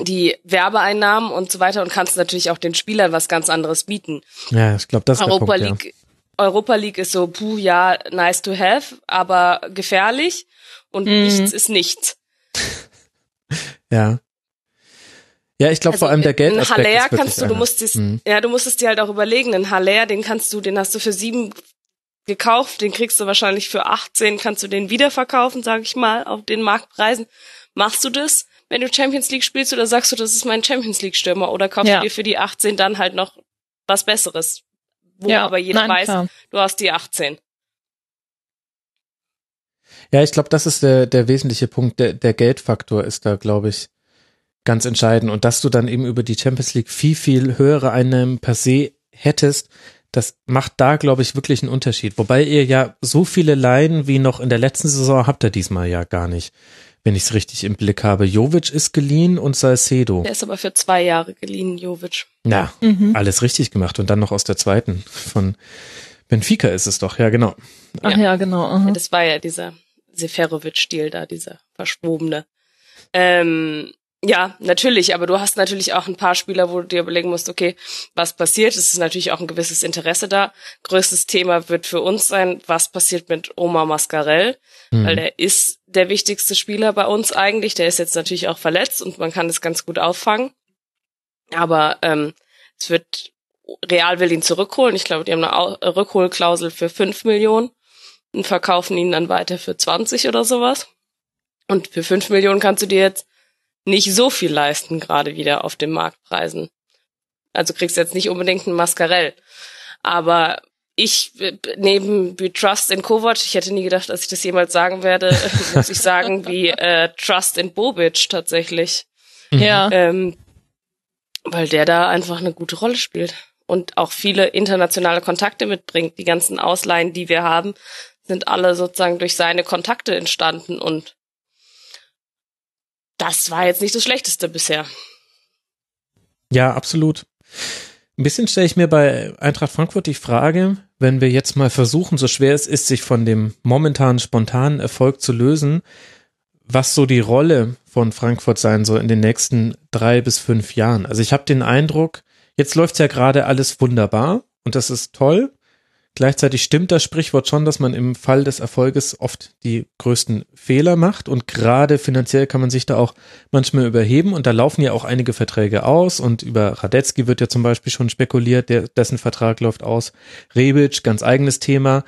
die Werbeeinnahmen und so weiter und kannst natürlich auch den Spielern was ganz anderes bieten.
Ja, ich glaube, das ist
Europa
der
Punkt, League. Ja. Europa League ist so, puh, ja, nice to have, aber gefährlich und mhm. nichts ist nichts.
ja. Ja, ich glaube also vor allem der Geld.
Ein Haller kannst du, du musst es, mhm. ja, du musst es dir halt auch überlegen. Ein Haller, den kannst du, den hast du für sieben gekauft, den kriegst du wahrscheinlich für 18, kannst du den wiederverkaufen, sag ich mal, auf den Marktpreisen. Machst du das, wenn du Champions League spielst, oder sagst du, das ist mein Champions League Stürmer, oder kaufst ja. du dir für die 18 dann halt noch was Besseres, wo ja, aber jeder nein, weiß, klar. du hast die 18.
Ja, ich glaube, das ist der, der wesentliche Punkt. Der, der Geldfaktor ist da, glaube ich, ganz entscheidend. Und dass du dann eben über die Champions League viel, viel höhere Einnahmen per se hättest, das macht da, glaube ich, wirklich einen Unterschied. Wobei ihr ja so viele Laien wie noch in der letzten Saison habt ihr diesmal ja gar nicht. wenn ich es richtig im Blick habe. Jovic ist geliehen und Salcedo.
Der ist aber für zwei Jahre geliehen, Jovic.
Na,
Mhm.
alles richtig gemacht und dann noch aus der zweiten von Benfica ist es doch, ja genau.
Ach ja, genau. aha.
Ja, das war ja dieser Seferovic-Stil da, dieser verschwobene. Ähm, ja, natürlich, aber du hast natürlich auch ein paar Spieler, wo du dir überlegen musst, okay, was passiert? Es ist natürlich auch ein gewisses Interesse da. Größtes Thema wird für uns sein, was passiert mit Omar Mascarell, weil der ist der wichtigste Spieler bei uns eigentlich. Der ist jetzt natürlich auch verletzt und man kann das ganz gut auffangen. Aber ähm, es wird Real will ihn zurückholen. Ich glaube, die haben eine Au Rückholklausel für 5 Millionen und verkaufen ihn dann weiter für 20 oder sowas. Und für 5 Millionen kannst du dir jetzt nicht so viel leisten, gerade wieder auf den Marktpreisen. Also kriegst jetzt nicht unbedingt einen Mascarell. Aber ich, neben wie Trust in Kovac, ich hätte nie gedacht, dass ich das jemals sagen werde, muss ich sagen, wie äh, Trust in Bobic tatsächlich.
Ja.
Ähm, weil der da einfach eine gute Rolle spielt und auch viele internationale Kontakte mitbringt. Die ganzen Ausleihen, die wir haben, sind alle sozusagen durch seine Kontakte entstanden und das war jetzt nicht das Schlechteste bisher.
Ja, absolut. Ein bisschen stelle ich mir bei Eintracht Frankfurt die Frage, wenn wir jetzt mal versuchen, so schwer es ist, sich von dem momentanen spontanen Erfolg zu lösen, was so die Rolle von Frankfurt sein soll in den nächsten drei bis fünf Jahren. Also ich habe den Eindruck, jetzt läuft's ja gerade alles wunderbar und das ist toll. Gleichzeitig stimmt das Sprichwort schon, dass man im Fall des Erfolges oft die größten Fehler macht und gerade finanziell kann man sich da auch manchmal überheben und da laufen ja auch einige Verträge aus und über Radetzky wird ja zum Beispiel schon spekuliert, der, dessen Vertrag läuft aus. Rebic, ganz eigenes Thema.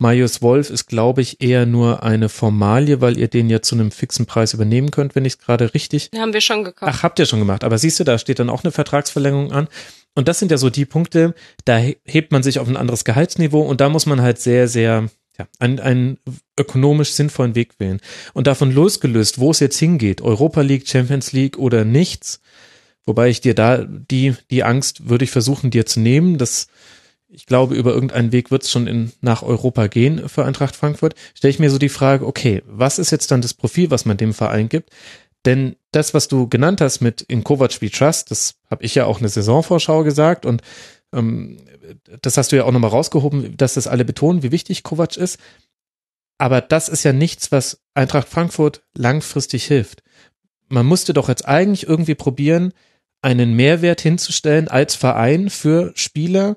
Marius Wolf ist, glaube ich, eher nur eine Formalie, weil ihr den ja zu einem fixen Preis übernehmen könnt, wenn ich es gerade richtig
haben wir schon gekauft.
Ach, habt ihr schon gemacht. Aber siehst du, da steht dann auch eine Vertragsverlängerung an. Und das sind ja so die Punkte, da he- hebt man sich auf ein anderes Gehaltsniveau und da muss man halt sehr, sehr, ja, einen, einen ökonomisch sinnvollen Weg wählen. Und davon losgelöst, wo es jetzt hingeht, Europa League, Champions League oder nichts, wobei ich dir da die, die Angst würde ich versuchen, dir zu nehmen, dass ich glaube, über irgendeinen Weg wird es schon in, nach Europa gehen für Eintracht Frankfurt, stelle ich mir so die Frage, okay, was ist jetzt dann das Profil, was man dem Verein gibt? Denn das, was du genannt hast mit in Kovac We Trust, das habe ich ja auch eine Saisonvorschau gesagt und ähm, das hast du ja auch nochmal rausgehoben, dass das alle betonen, wie wichtig Kovac ist. Aber das ist ja nichts, was Eintracht Frankfurt langfristig hilft. Man musste doch jetzt eigentlich irgendwie probieren, einen Mehrwert hinzustellen als Verein für Spieler,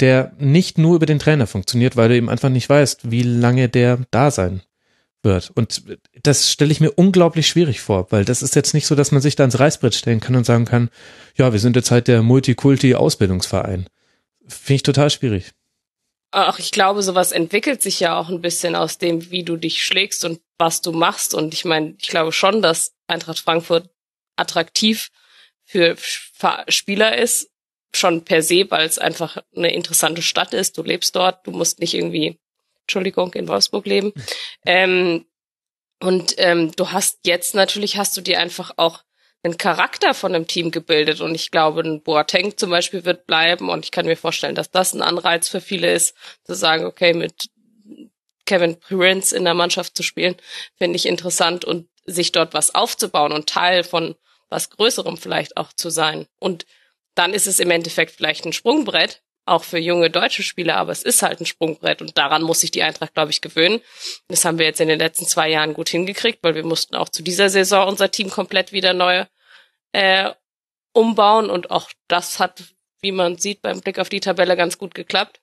der nicht nur über den Trainer funktioniert, weil du eben einfach nicht weißt, wie lange der da sein wird. Und das stelle ich mir unglaublich schwierig vor, weil das ist jetzt nicht so, dass man sich da ins Reißbrett stellen kann und sagen kann, ja, wir sind jetzt halt der Multikulti-Ausbildungsverein. Finde ich total schwierig.
Ach, ich glaube, sowas entwickelt sich ja auch ein bisschen aus dem, wie du dich schlägst und was du machst. Und ich meine, ich glaube schon, dass Eintracht Frankfurt attraktiv für Spieler ist, schon per se, weil es einfach eine interessante Stadt ist. Du lebst dort, du musst nicht irgendwie, Entschuldigung, in Wolfsburg leben. Ähm, und ähm, du hast jetzt natürlich hast du dir einfach auch einen Charakter von einem Team gebildet und ich glaube, ein Boateng zum Beispiel wird bleiben und ich kann mir vorstellen, dass das ein Anreiz für viele ist, zu sagen, okay, mit Kevin Prince in der Mannschaft zu spielen, finde ich interessant und sich dort was aufzubauen und Teil von was Größerem vielleicht auch zu sein. Und dann ist es im Endeffekt vielleicht ein Sprungbrett, auch für junge deutsche Spieler, aber es ist halt ein Sprungbrett und daran muss sich die Eintracht, glaube ich, gewöhnen. Das haben wir jetzt in den letzten zwei Jahren gut hingekriegt, weil wir mussten auch zu dieser Saison unser Team komplett wieder neu äh, umbauen und auch das hat, wie man sieht, beim Blick auf die Tabelle ganz gut geklappt.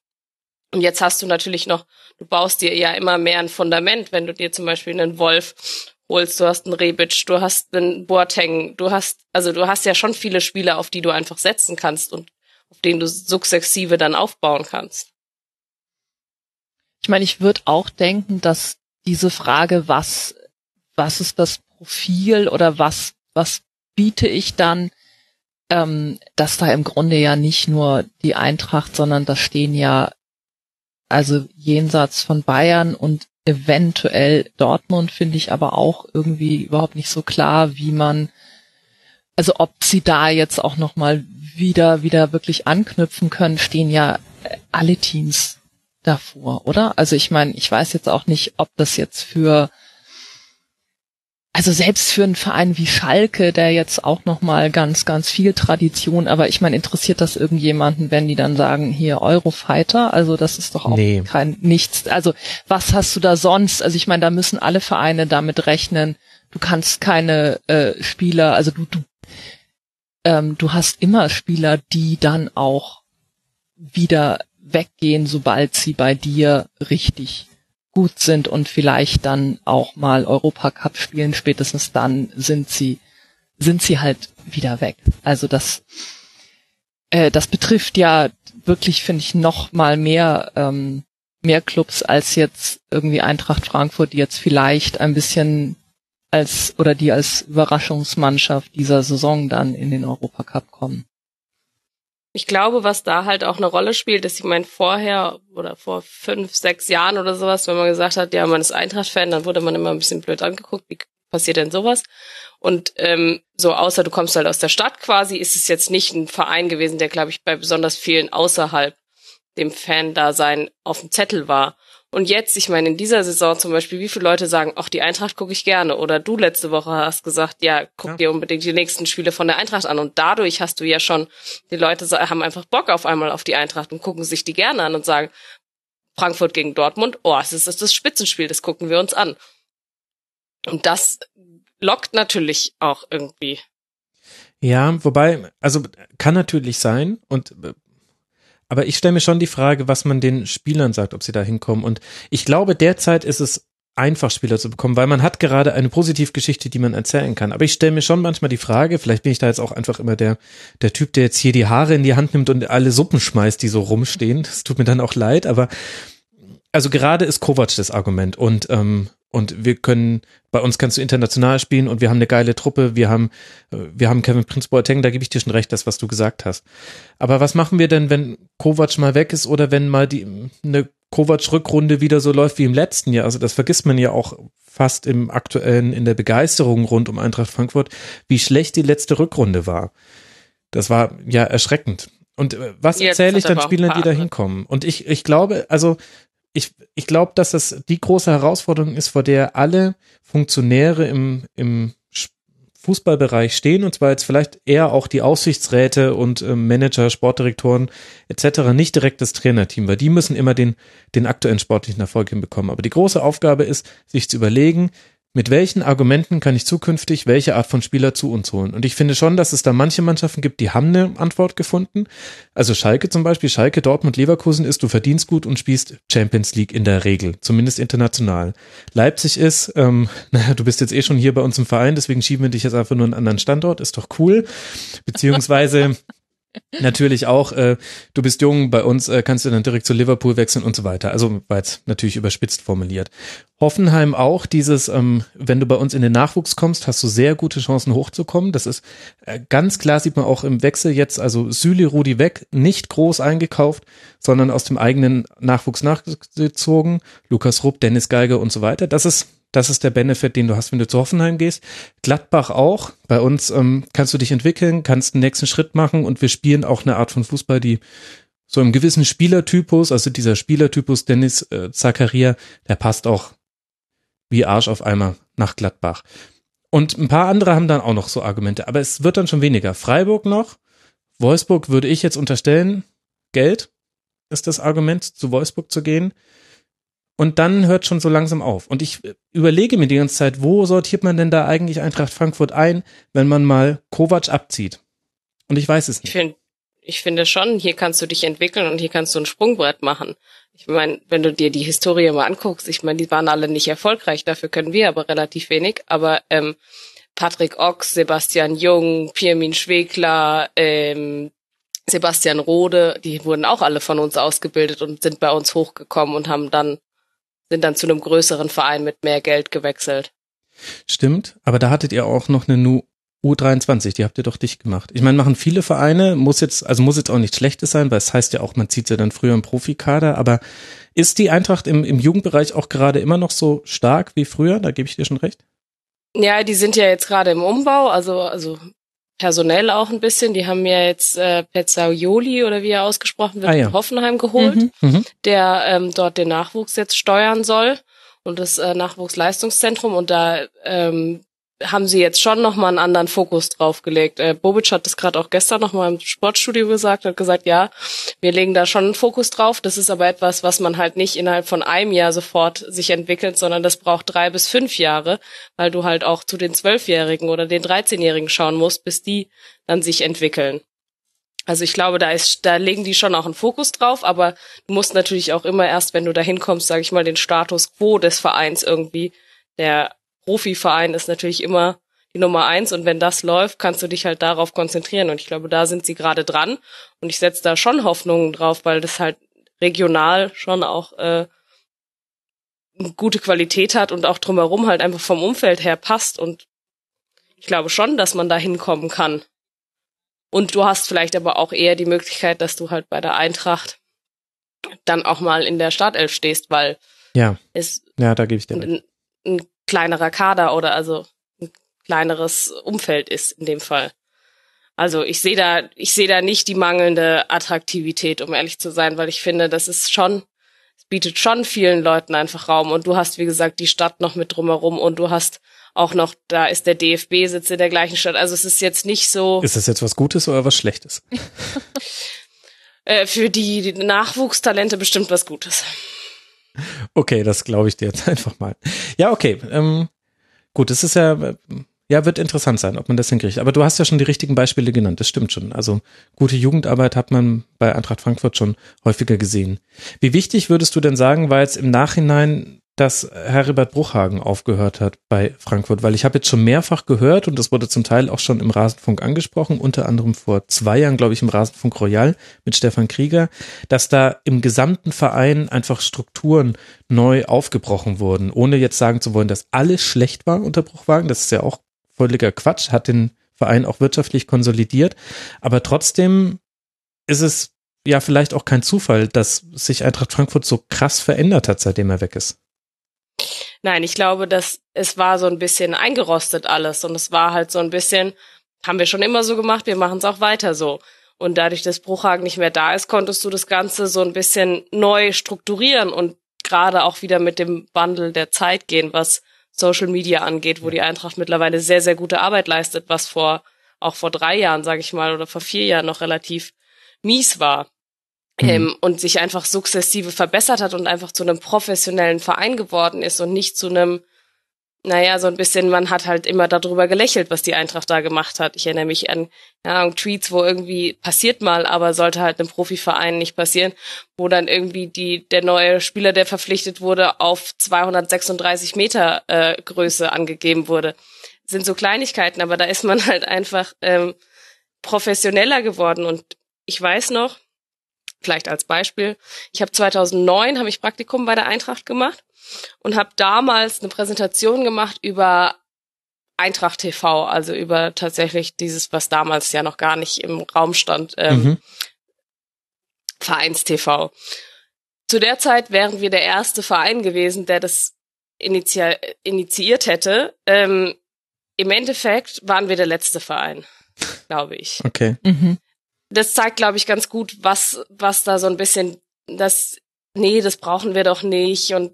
Und jetzt hast du natürlich noch, du baust dir ja immer mehr ein Fundament, wenn du dir zum Beispiel einen Wolf holst, du hast einen Rebic, du hast einen Boateng, du hast, also du hast ja schon viele Spieler, auf die du einfach setzen kannst und auf denen du sukzessive dann aufbauen kannst.
Ich meine, ich würde auch denken, dass diese Frage, was, was ist das Profil oder was, was biete ich dann, ähm, dass da im Grunde ja nicht nur die Eintracht, sondern da stehen ja also jenseits von Bayern und eventuell Dortmund finde ich aber auch irgendwie überhaupt nicht so klar, wie man, also ob sie da jetzt auch noch mal wieder wieder wirklich anknüpfen können, stehen ja äh, alle Teams davor, oder? Also ich meine, ich weiß jetzt auch nicht, ob das jetzt für also selbst für einen Verein wie Schalke, der jetzt auch noch mal ganz, ganz viel Tradition, aber ich meine, interessiert das irgendjemanden, wenn die dann sagen, hier Eurofighter? Also das ist doch auch
Nee.
kein nichts. Also was hast du da sonst? Also ich meine, da müssen alle Vereine damit rechnen. Du kannst keine äh, Spieler, also du, du, ähm, du hast immer Spieler, die dann auch wieder weggehen, sobald sie bei dir richtig gut sind und vielleicht dann auch mal Europacup spielen, spätestens dann sind sie, sind sie halt wieder weg. Also das, äh, das betrifft ja wirklich, finde ich, noch mal mehr, ähm, mehr Clubs als jetzt irgendwie Eintracht Frankfurt, die jetzt vielleicht ein bisschen als, oder die als Überraschungsmannschaft dieser Saison dann in den Europacup kommen.
Ich glaube, was da halt auch eine Rolle spielt, ist, ich meine, vorher oder vor fünf, sechs Jahren oder sowas, wenn man gesagt hat, ja, man ist Eintracht-Fan, dann wurde man immer ein bisschen blöd angeguckt, wie passiert denn sowas? Und ähm, so, außer du kommst halt aus der Stadt quasi, ist es jetzt nicht ein Verein gewesen, der, glaube ich, bei besonders vielen außerhalb dem Fan-Dasein auf dem Zettel war. Und jetzt, ich meine, in dieser Saison zum Beispiel, wie viele Leute sagen, ach, die Eintracht gucke ich gerne. Oder du letzte Woche hast gesagt, ja, guck
Ja.
dir unbedingt die nächsten Spiele von der Eintracht an. Und dadurch hast du ja schon, die Leute haben einfach Bock auf einmal auf die Eintracht und gucken sich die gerne an und sagen, Frankfurt gegen Dortmund, oh, es ist das, das Spitzenspiel, das gucken wir uns an. Und das lockt natürlich auch irgendwie.
Ja, wobei, also kann natürlich sein und äh, aber ich stelle mir schon die Frage, was man den Spielern sagt, ob sie da hinkommen. Und ich glaube, derzeit ist es einfach, Spieler zu bekommen, weil man hat gerade eine Positivgeschichte, die man erzählen kann. Aber ich stelle mir schon manchmal die Frage, vielleicht bin ich da jetzt auch einfach immer der, der Typ, der jetzt hier die Haare in die Hand nimmt und alle Suppen schmeißt, die so rumstehen. Das tut mir dann auch leid, aber also gerade ist Kovac das Argument und ähm, und wir können bei uns kannst du international spielen und wir haben eine geile Truppe, wir haben äh, wir haben Kevin Prince Boateng, da gebe ich dir schon recht, das was du gesagt hast. Aber was machen wir denn, wenn Kovac mal weg ist oder wenn mal die eine Kovac Rückrunde wieder so läuft wie im letzten Jahr? Also das vergisst man ja auch fast im aktuellen in der Begeisterung rund um Eintracht Frankfurt, wie schlecht die letzte Rückrunde war. Das war ja erschreckend. Und äh, was erzähle ich dann Spielern, die da hinkommen? Und ich, ich glaube, also ich, ich glaube, dass das die große Herausforderung ist, vor der alle Funktionäre im, im Fußballbereich stehen, und zwar jetzt vielleicht eher auch die Aussichtsräte und ähm, Manager, Sportdirektoren etc., nicht direkt das Trainerteam, weil die müssen immer den, den aktuellen sportlichen Erfolg hinbekommen. Aber die große Aufgabe ist, sich zu überlegen, mit welchen Argumenten kann ich zukünftig welche Art von Spieler zu uns holen? Und ich finde schon, dass es da manche Mannschaften gibt, die haben eine Antwort gefunden. Also Schalke zum Beispiel, Schalke, Dortmund, Leverkusen ist, du verdienst gut und spielst Champions League in der Regel, zumindest international. Leipzig ist, ähm, naja, du bist jetzt eh schon hier bei uns im Verein, deswegen schieben wir dich jetzt einfach nur einen anderen Standort, ist doch cool. Beziehungsweise natürlich auch, äh, du bist jung, bei uns äh, kannst du dann direkt zu Liverpool wechseln und so weiter. Also war jetzt natürlich überspitzt formuliert. Hoffenheim auch dieses, ähm, wenn du bei uns in den Nachwuchs kommst, hast du sehr gute Chancen hochzukommen. Das ist äh, ganz klar, sieht man auch im Wechsel jetzt, also Süli, Rudi weg, nicht groß eingekauft, sondern aus dem eigenen Nachwuchs nachgezogen. Lukas Rupp, Dennis Geiger und so weiter. Das ist das ist der Benefit, den du hast, wenn du zu Hoffenheim gehst. Gladbach auch. Bei uns ähm, kannst du dich entwickeln, kannst den nächsten Schritt machen und wir spielen auch eine Art von Fußball, die so im gewissen Spielertypus, also dieser Spielertypus Dennis äh, Zakaria, der passt auch wie Arsch auf Eimer nach Gladbach. Und ein paar andere haben dann auch noch so Argumente, aber es wird dann schon weniger. Freiburg noch, Wolfsburg würde ich jetzt unterstellen, Geld ist das Argument, zu Wolfsburg zu gehen. Und dann hört schon so langsam auf. Und ich äh, überlege mir die ganze Zeit, wo sortiert man denn da eigentlich Eintracht Frankfurt ein, wenn man mal Kovac abzieht? Und ich weiß es
Ich
nicht.
finde, ich finde schon, hier kannst du dich entwickeln und hier kannst du ein Sprungbrett machen. Ich meine, wenn du dir die Historie mal anguckst, ich meine, die waren alle nicht erfolgreich, dafür können wir aber relativ wenig. Aber ähm, Patrick Ochs, Sebastian Jung, Pirmin Schwegler, ähm, Sebastian Rode, die wurden auch alle von uns ausgebildet und sind bei uns hochgekommen und haben dann sind dann zu einem größeren Verein mit mehr Geld gewechselt.
Stimmt, aber da hattet ihr auch noch eine Nu U23, die habt ihr doch dicht gemacht. Ich meine, machen viele Vereine, muss jetzt, also muss jetzt auch nichts Schlechtes sein, weil es heißt ja auch, man zieht ja dann früher im Profikader, aber ist die Eintracht im, im Jugendbereich auch gerade immer noch so stark wie früher? Da gebe ich dir schon recht.
Ja, die sind ja jetzt gerade im Umbau, also also personell auch ein bisschen. Die haben ja jetzt äh, Pezzaioli oder wie er ausgesprochen wird,
Ah, ja.
in Hoffenheim geholt,
Mhm.
Mhm.
der ähm, dort den Nachwuchs jetzt steuern soll und das äh, Nachwuchsleistungszentrum und da ähm, haben sie jetzt schon nochmal einen anderen Fokus drauf gelegt. Äh, Bobic hat das gerade auch gestern nochmal im Sportstudio gesagt, hat gesagt, ja, wir legen da schon einen Fokus drauf. Das ist aber etwas, was man halt nicht innerhalb von einem Jahr sofort sich entwickelt, sondern das braucht drei bis fünf Jahre, weil du halt auch zu den Zwölfjährigen oder den Dreizehnjährigen schauen musst, bis die dann sich entwickeln. Also ich glaube, da ist, da legen die schon auch einen Fokus drauf, aber du musst natürlich auch immer erst, wenn du da hinkommst, sage ich mal, den Status quo des Vereins irgendwie, der Profiverein ist natürlich immer die Nummer eins. Und wenn das läuft, kannst du dich halt darauf konzentrieren. Und ich glaube, da sind sie gerade dran. Und ich setze da schon Hoffnungen drauf, weil das halt regional schon auch äh, eine gute Qualität hat und auch drumherum halt einfach vom Umfeld her passt. Und ich glaube schon, dass man da hinkommen kann. Und du hast vielleicht aber auch eher die Möglichkeit, dass du halt bei der Eintracht dann auch mal in der Startelf stehst, weil
ja.
es
ja, da gebe ich dir
ein, ein kleinerer Kader oder also ein kleineres Umfeld ist in dem Fall. Also ich sehe da, ich sehe da nicht die mangelnde Attraktivität, um ehrlich zu sein, weil ich finde, das ist schon, es bietet schon vielen Leuten einfach Raum und du hast, wie gesagt, die Stadt noch mit drumherum und du hast auch noch, da ist der DFB sitzt in der gleichen Stadt. Also es ist jetzt nicht so.
Ist das jetzt was Gutes oder was Schlechtes?
äh, für die, die Nachwuchstalente bestimmt was Gutes.
Okay, das glaube ich dir jetzt einfach mal. Ja, okay. Ähm, gut, es ist ja, ja, wird interessant sein, ob man das hinkriegt. Aber du hast ja schon die richtigen Beispiele genannt, das stimmt schon. Also gute Jugendarbeit hat man bei Eintracht Frankfurt schon häufiger gesehen. Wie wichtig würdest du denn sagen, war jetzt im Nachhinein dass Heribert Bruchhagen aufgehört hat bei Frankfurt, weil ich habe jetzt schon mehrfach gehört und das wurde zum Teil auch schon im Rasenfunk angesprochen, unter anderem vor zwei Jahren, glaube ich, im Rasenfunk Royal mit Stefan Krieger, dass da im gesamten Verein einfach Strukturen neu aufgebrochen wurden, ohne jetzt sagen zu wollen, dass alles schlecht war unter Bruchhagen. Das ist ja auch völliger Quatsch, hat den Verein auch wirtschaftlich konsolidiert, aber trotzdem ist es ja vielleicht auch kein Zufall, dass sich Eintracht Frankfurt so krass verändert hat, seitdem er weg ist.
Nein, ich glaube, dass es war so ein bisschen eingerostet alles und es war halt so ein bisschen, haben wir schon immer so gemacht, wir machen es auch weiter so. Und dadurch, dass Bruchhagen nicht mehr da ist, konntest du das Ganze so ein bisschen neu strukturieren und gerade auch wieder mit dem Wandel der Zeit gehen, was Social Media angeht, wo die Eintracht mittlerweile sehr, sehr gute Arbeit leistet, was vor, auch vor drei Jahren, sage ich mal, oder vor vier Jahren noch relativ mies war. Ähm, und sich einfach sukzessive verbessert hat und einfach zu einem professionellen Verein geworden ist und nicht zu einem, naja, so ein bisschen, man hat halt immer darüber gelächelt, was die Eintracht da gemacht hat. Ich erinnere mich an ja, Tweets, wo irgendwie passiert mal, aber sollte halt einem Profiverein nicht passieren, wo dann irgendwie die der neue Spieler, der verpflichtet wurde, auf 236 Meter äh, Größe angegeben wurde. Sind so Kleinigkeiten, aber da ist man halt einfach ähm, professioneller geworden und ich weiß noch, vielleicht als Beispiel. Ich habe 2009 habe ich Praktikum bei der Eintracht gemacht und habe damals eine Präsentation gemacht über Eintracht TV, also über tatsächlich dieses, was damals ja noch gar nicht im Raum stand, ähm, mhm. Vereins TV. Zu der Zeit wären wir der erste Verein gewesen, der das initial, initiiert hätte. Ähm, Im Endeffekt waren wir der letzte Verein, glaube ich.
Okay. Mhm
das zeigt, glaube ich, ganz gut, was, was da so ein bisschen, das, nee, das brauchen wir doch nicht und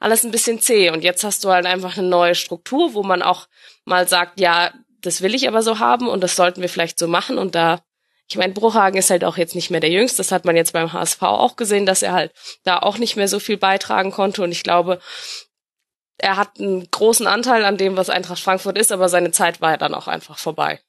alles ein bisschen zäh. Und jetzt hast du halt einfach eine neue Struktur, wo man auch mal sagt, ja, das will ich aber so haben und das sollten wir vielleicht so machen. Und da, ich meine, Bruchhagen ist halt auch jetzt nicht mehr der Jüngste. Das hat man jetzt beim HSV auch gesehen, dass er halt da auch nicht mehr so viel beitragen konnte. Und ich glaube, er hat einen großen Anteil an dem, was Eintracht Frankfurt ist, aber seine Zeit war ja dann auch einfach vorbei.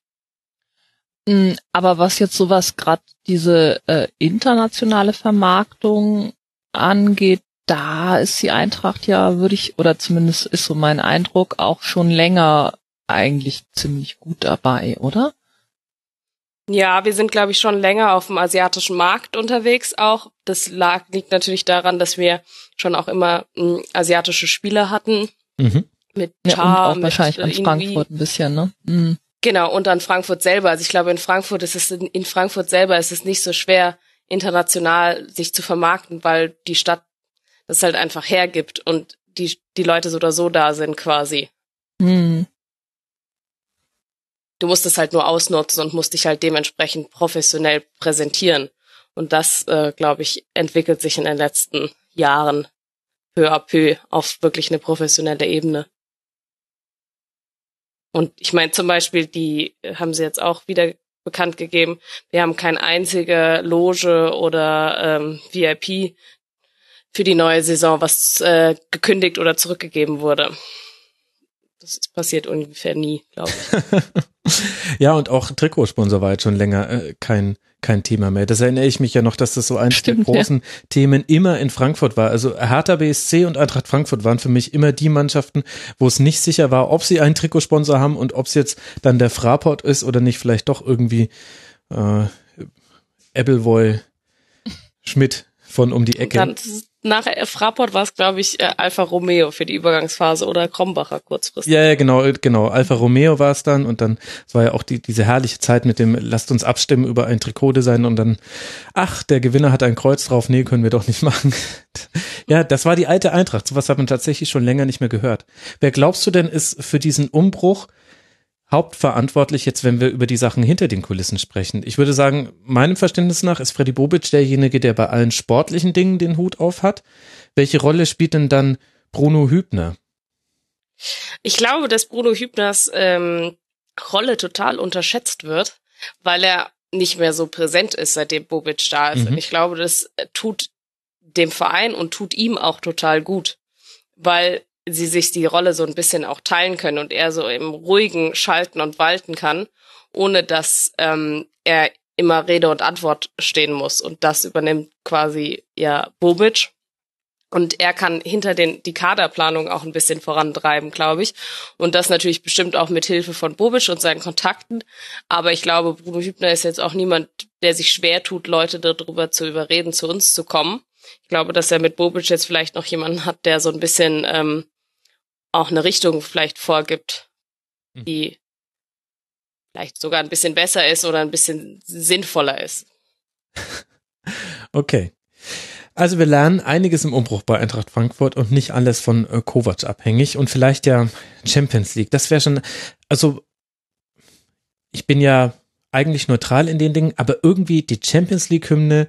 Mm, aber was jetzt sowas gerade diese äh, internationale Vermarktung angeht, da ist die Eintracht ja, würde ich, oder zumindest ist so mein Eindruck, auch schon länger eigentlich ziemlich gut dabei, oder?
Ja, wir sind, glaube ich, schon länger auf dem asiatischen Markt unterwegs auch. Das lag, liegt natürlich daran, dass wir schon auch immer m, hm, asiatische Spieler hatten.
Mhm.
Mit
Cha, ja, und auch mit wahrscheinlich an Frankfurt ein bisschen, ne? Mhm.
Genau, und dann Frankfurt selber. Also ich glaube, in Frankfurt ist es, in Frankfurt selber ist es nicht so schwer, international sich zu vermarkten, weil die Stadt das halt einfach hergibt und die, die Leute so oder so da sind quasi.
Hm.
Du musst es halt nur ausnutzen und musst dich halt dementsprechend professionell präsentieren. Und das, äh, glaube ich, entwickelt sich in den letzten Jahren peu à peu auf wirklich eine professionelle Ebene. Und ich meine zum Beispiel, die äh, haben sie jetzt auch wieder bekannt gegeben, wir haben keine einzige Loge oder ähm, VIP für die neue Saison, was äh, gekündigt oder zurückgegeben wurde. Das passiert ungefähr nie, glaube ich.
ja, und auch Trikotsponsor war jetzt schon länger äh, kein kein Thema mehr. Das erinnere ich mich ja noch, dass das so eins Stimmt, der großen ja. Themen immer in Frankfurt war. Also Hertha BSC und Eintracht Frankfurt waren für mich immer die Mannschaften, wo es nicht sicher war, ob sie einen Trikotsponsor haben und ob es jetzt dann der Fraport ist oder nicht vielleicht doch irgendwie äh, Appleboy Schmidt von um die Ecke.
Dann, nach Fraport war es, glaube ich, äh, Alfa Romeo für die Übergangsphase oder Krombacher kurzfristig.
Ja, ja, genau, genau. Alfa Romeo war es dann und dann war ja auch die, diese herrliche Zeit mit dem, lasst uns abstimmen über ein Trikotdesign und dann, ach, der Gewinner hat ein Kreuz drauf, nee, können wir doch nicht machen. ja, das war die alte Eintracht. Sowas hat man tatsächlich schon länger nicht mehr gehört. Wer glaubst du denn ist für diesen Umbruch hauptverantwortlich jetzt, wenn wir über die Sachen hinter den Kulissen sprechen? Ich würde sagen, meinem Verständnis nach ist Freddy Bobic derjenige, der bei allen sportlichen Dingen den Hut auf hat. Welche Rolle spielt denn dann Bruno Hübner?
Ich glaube, dass Bruno Hübners ähm, Rolle total unterschätzt wird, weil er nicht mehr so präsent ist, seitdem Bobic da ist. Mhm. Und ich glaube, das tut dem Verein und tut ihm auch total gut, weil sie sich die Rolle so ein bisschen auch teilen können und er so im ruhigen schalten und walten kann, ohne dass ähm, er immer Rede und Antwort stehen muss. Und das übernimmt quasi ja Bobic. Und er kann hinter den, die Kaderplanung auch ein bisschen vorantreiben, glaube ich. Und das natürlich bestimmt auch mit Hilfe von Bobic und seinen Kontakten. Aber ich glaube, Bruno Hübner ist jetzt auch niemand, der sich schwer tut, Leute darüber zu überreden, zu uns zu kommen. Ich glaube, dass er mit Bobic jetzt vielleicht noch jemanden hat, der so ein bisschen ähm, auch eine Richtung vielleicht vorgibt, hm. die vielleicht sogar ein bisschen besser ist oder ein bisschen sinnvoller ist.
Okay. Also wir lernen einiges im Umbruch bei Eintracht Frankfurt und nicht alles von äh, Kovac abhängig und vielleicht ja Champions League. Das wäre schon, also ich bin ja eigentlich neutral in den Dingen, aber irgendwie die Champions League Hymne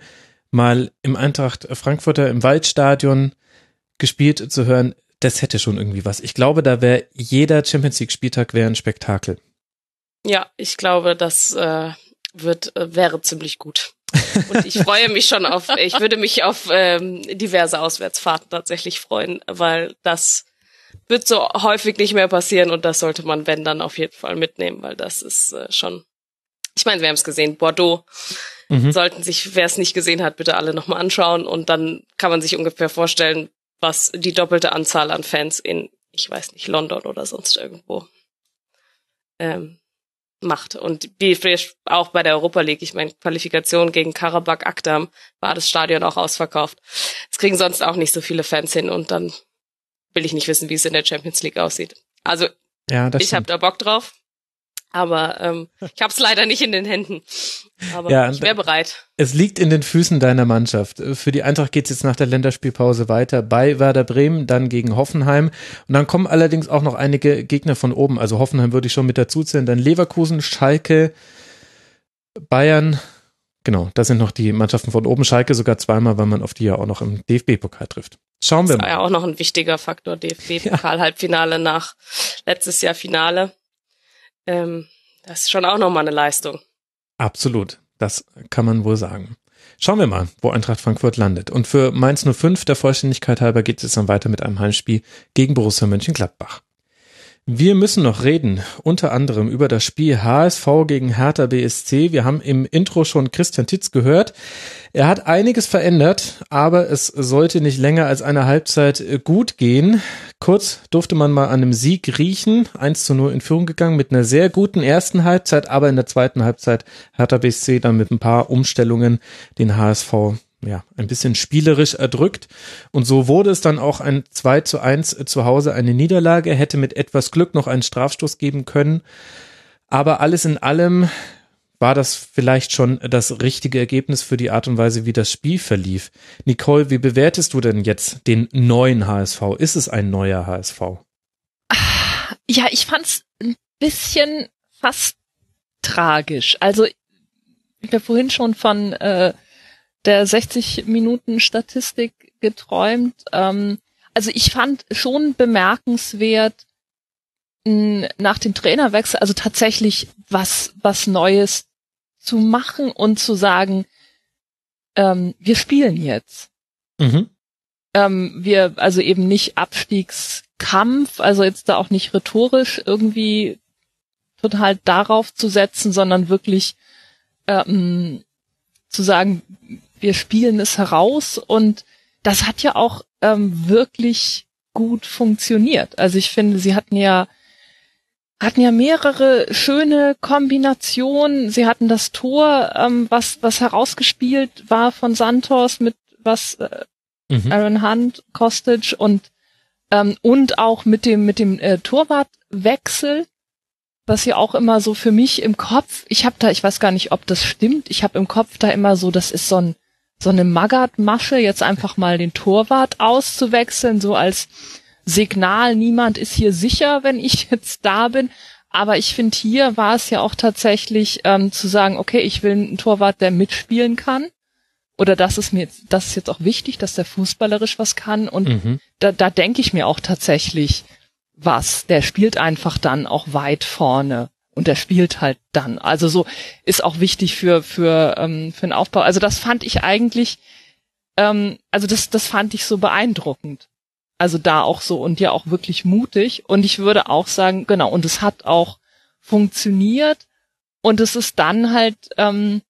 mal im Eintracht Frankfurter im Waldstadion gespielt zu hören, das hätte schon irgendwie was. Ich glaube, da wäre jeder Champions League Spieltag wäre ein Spektakel.
Ja, ich glaube, das äh, wird äh, wäre ziemlich gut. Und ich freue mich schon auf, ich würde mich auf ähm, diverse Auswärtsfahrten tatsächlich freuen, weil das wird so häufig nicht mehr passieren und das sollte man, wenn, dann auf jeden Fall mitnehmen, weil das ist äh, schon, ich meine, wir haben es gesehen, Bordeaux mhm. sollten sich, wer es nicht gesehen hat, bitte alle nochmal anschauen und dann kann man sich ungefähr vorstellen, was die doppelte Anzahl an Fans in, ich weiß nicht, London oder sonst irgendwo ähm, macht. Und wie auch bei der Europa League, ich meine, Qualifikation gegen Karabakh Akdam war das Stadion auch ausverkauft. Es kriegen sonst auch nicht so viele Fans hin und dann will ich nicht wissen, wie es in der Champions League aussieht. Also ja, ich habe da Bock drauf. Aber ähm, ich habe es leider nicht in den Händen. Aber ja, ich wäre bereit.
Es liegt in den Füßen deiner Mannschaft. Für die Eintracht geht es jetzt nach der Länderspielpause weiter bei Werder Bremen, dann gegen Hoffenheim. Und dann kommen allerdings auch noch einige Gegner von oben. Also Hoffenheim würde ich schon mit dazu zählen. Dann Leverkusen, Schalke, Bayern. Genau, das sind noch die Mannschaften von oben. Schalke sogar zweimal, weil man auf die ja auch noch im DFB-Pokal trifft. Schauen wir mal.
Das war ja auch noch ein wichtiger Faktor. DFB-Pokal-Halbfinale nach letztes Jahr Finale. Ähm, das ist schon auch nochmal eine Leistung.
Absolut. Das kann man wohl sagen. Schauen wir mal, wo Eintracht Frankfurt landet. Und für Mainz 05, der Vollständigkeit halber, geht es dann weiter mit einem Heimspiel gegen Borussia Mönchengladbach. Wir müssen noch reden, unter anderem über das Spiel HSV gegen Hertha BSC. Wir haben im Intro schon Christian Titz gehört. Er hat einiges verändert, aber es sollte nicht länger als eine Halbzeit gut gehen. Kurz durfte man mal an einem Sieg riechen. 1 zu 0 in Führung gegangen mit einer sehr guten ersten Halbzeit, aber in der zweiten Halbzeit Hertha BSC dann mit ein paar Umstellungen den HSV ja, ein bisschen spielerisch erdrückt. Und so wurde es dann auch ein 2 zu 1 zu Hause eine Niederlage, hätte mit etwas Glück noch einen Strafstoß geben können. Aber alles in allem war das vielleicht schon das richtige Ergebnis für die Art und Weise, wie das Spiel verlief. Nicole, wie bewertest du denn jetzt den neuen HSV? Ist es ein neuer HSV?
Ja, ich fand's ein bisschen fast tragisch. Also, ich habe vorhin schon von äh, der 60 Minuten Statistik geträumt. Ähm, also ich fand schon bemerkenswert, nach dem Trainerwechsel, also tatsächlich was, was Neues zu machen und zu sagen, ähm, wir spielen jetzt.
Mhm.
Ähm, wir, also eben nicht Abstiegskampf, also jetzt da auch nicht rhetorisch irgendwie total darauf zu setzen, sondern wirklich ähm, zu sagen, wir spielen es heraus und das hat ja auch ähm, wirklich gut funktioniert. Also ich finde, sie hatten ja hatten ja mehrere schöne Kombinationen. Sie hatten das Tor, ähm, was was herausgespielt war von Santos mit was äh, mhm. Aaron Hunt, Kostic und ähm, und auch mit dem mit dem äh, Torwartwechsel, was ja auch immer so für mich im Kopf. Ich habe da, ich weiß gar nicht, ob das stimmt. Ich habe im Kopf da immer so, das ist so ein so eine Magath-Masche, jetzt einfach mal den Torwart auszuwechseln, so als Signal, niemand ist hier sicher, wenn ich jetzt da bin. Aber ich finde, hier war es ja auch tatsächlich ähm, zu sagen, okay, ich will einen Torwart, der mitspielen kann. Oder das ist mir jetzt, das ist jetzt auch wichtig, dass der fußballerisch was kann. Und mhm. da, da denke ich mir auch tatsächlich was. Der spielt einfach dann auch weit vorne und der spielt halt dann. Also so ist auch wichtig für für ähm, für den Aufbau. Also das fand ich eigentlich, ähm, also das das fand ich so beeindruckend. Also da auch so und ja auch wirklich mutig. Und ich würde auch sagen, genau, und es hat auch funktioniert. Und es ist dann halt, ähm,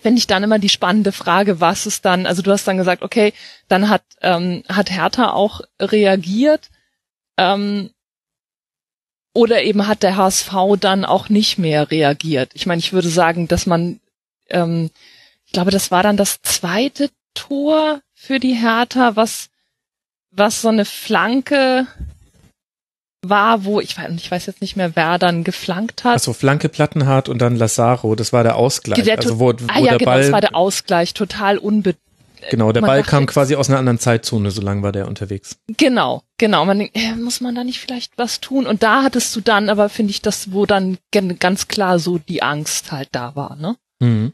finde ich dann immer die spannende Frage, was ist dann, also du hast dann gesagt, okay, dann hat, ähm, hat Hertha auch reagiert. Ähm, oder eben hat der HSV dann auch nicht mehr reagiert. Ich meine, ich würde sagen, dass man, ähm, ich glaube, das war dann das zweite Tor für die Hertha, was was so eine Flanke war, wo ich weiß, ich weiß jetzt nicht mehr, wer dann geflankt hat.
Also Flanke Plattenhardt und dann Lazaro, das war der Ausgleich. Der, also wo, wo
ah, ja,
der
genau,
Ball,
das war der Ausgleich, total unbe
Genau, der Ball kam quasi aus einer anderen Zeitzone, so lang war der unterwegs.
Genau, genau. Man denkt, äh, muss man da nicht vielleicht was tun? Und da hattest du dann aber, finde ich, das, wo dann ganz klar so die Angst halt da war, ne?
Mhm.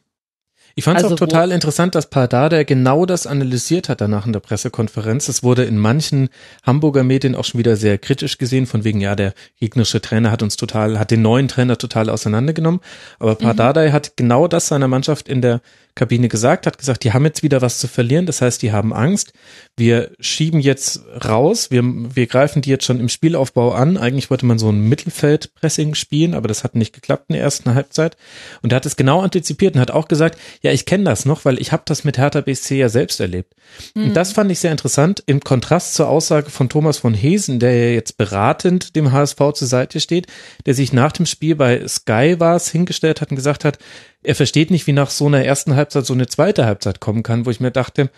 Ich fand es also auch total interessant, dass Pardada genau das analysiert hat danach in der Pressekonferenz. Es wurde in manchen Hamburger Medien auch schon wieder sehr kritisch gesehen, von wegen, ja, der gegnerische Trainer hat uns total, hat den neuen Trainer total auseinandergenommen. Aber Pardada mhm. hat genau das seiner Mannschaft in der Kabine gesagt, hat gesagt, die haben jetzt wieder was zu verlieren, das heißt, die haben Angst. Wir schieben jetzt raus, wir, wir greifen die jetzt schon im Spielaufbau an. Eigentlich wollte man so ein Mittelfeldpressing spielen, aber das hat nicht geklappt in der ersten Halbzeit. Und er hat es genau antizipiert und hat auch gesagt, ja, ich kenne das noch, weil ich habe das mit Hertha BSC ja selbst erlebt. Mhm. Und das fand ich sehr interessant, im Kontrast zur Aussage von Thomas von Hesen, der ja jetzt beratend dem HSV zur Seite steht, der sich nach dem Spiel bei Sky war es hingestellt hat und gesagt hat, er versteht nicht, wie nach so einer ersten Halbzeit so eine zweite Halbzeit kommen kann, wo ich mir dachte,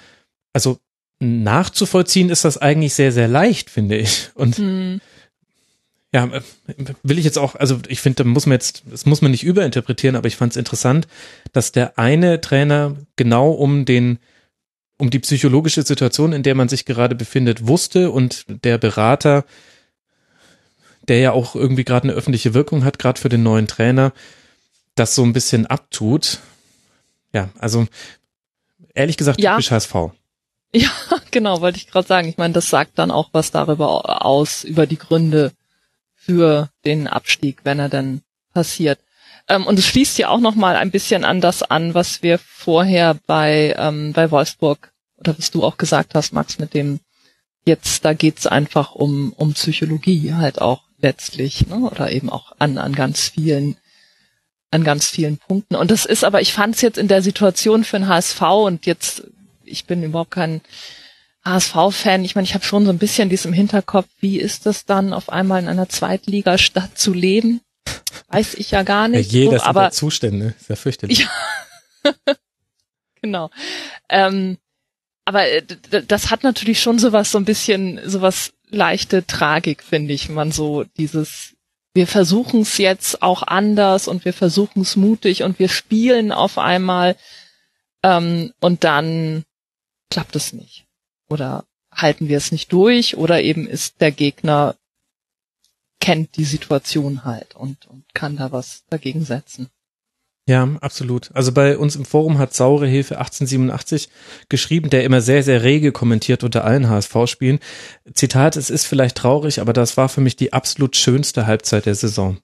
also nachzuvollziehen ist das eigentlich sehr, sehr leicht, finde ich. Und mhm. ja, will ich jetzt auch, also ich finde, da muss man jetzt, das muss man nicht überinterpretieren, aber ich fand es interessant, dass der eine Trainer genau um den, um die psychologische Situation, in der man sich gerade befindet, wusste und der Berater, der ja auch irgendwie gerade eine öffentliche Wirkung hat, gerade für den neuen Trainer, das so ein bisschen abtut. Ja, also ehrlich gesagt,
ja.
typisch HSV.
Ja, genau, wollte ich gerade sagen. Ich meine, das sagt dann auch was darüber aus, über die Gründe für den Abstieg, wenn er dann passiert. Ähm, und es schließt ja auch noch mal ein bisschen an das an, was wir vorher bei, ähm, bei Wolfsburg oder was du auch gesagt hast, Max, mit dem jetzt, da geht's einfach um, um Psychologie halt auch letztlich, ne? oder eben auch an, an ganz vielen an ganz vielen Punkten. Und das ist aber, ich fand es jetzt in der Situation für den HSV und jetzt, ich bin überhaupt kein HSV-Fan. Ich meine, ich habe schon so ein bisschen dies im Hinterkopf, wie ist das dann, auf einmal in einer Zweitligastadt zu leben? Weiß ich ja gar nicht.
Ja, jeder
so, aber
Zustände, ist ja fürchterlich.
Ja. genau. Ähm, aber äh, das hat natürlich schon sowas, so ein bisschen, sowas leichte Tragik, finde ich, wenn man so dieses wir versuchen es jetzt auch anders und wir versuchen es mutig und wir spielen auf einmal ähm, und dann klappt es nicht. Oder halten wir es nicht durch oder eben ist der Gegner kennt die Situation halt und, und kann da was dagegen setzen.
Ja, absolut. Also bei uns im Forum hat Saure Hilfe 1887 geschrieben, der immer sehr, sehr rege kommentiert unter allen HSV-Spielen. Zitat, es ist vielleicht traurig, aber das war für mich die absolut schönste Halbzeit der Saison.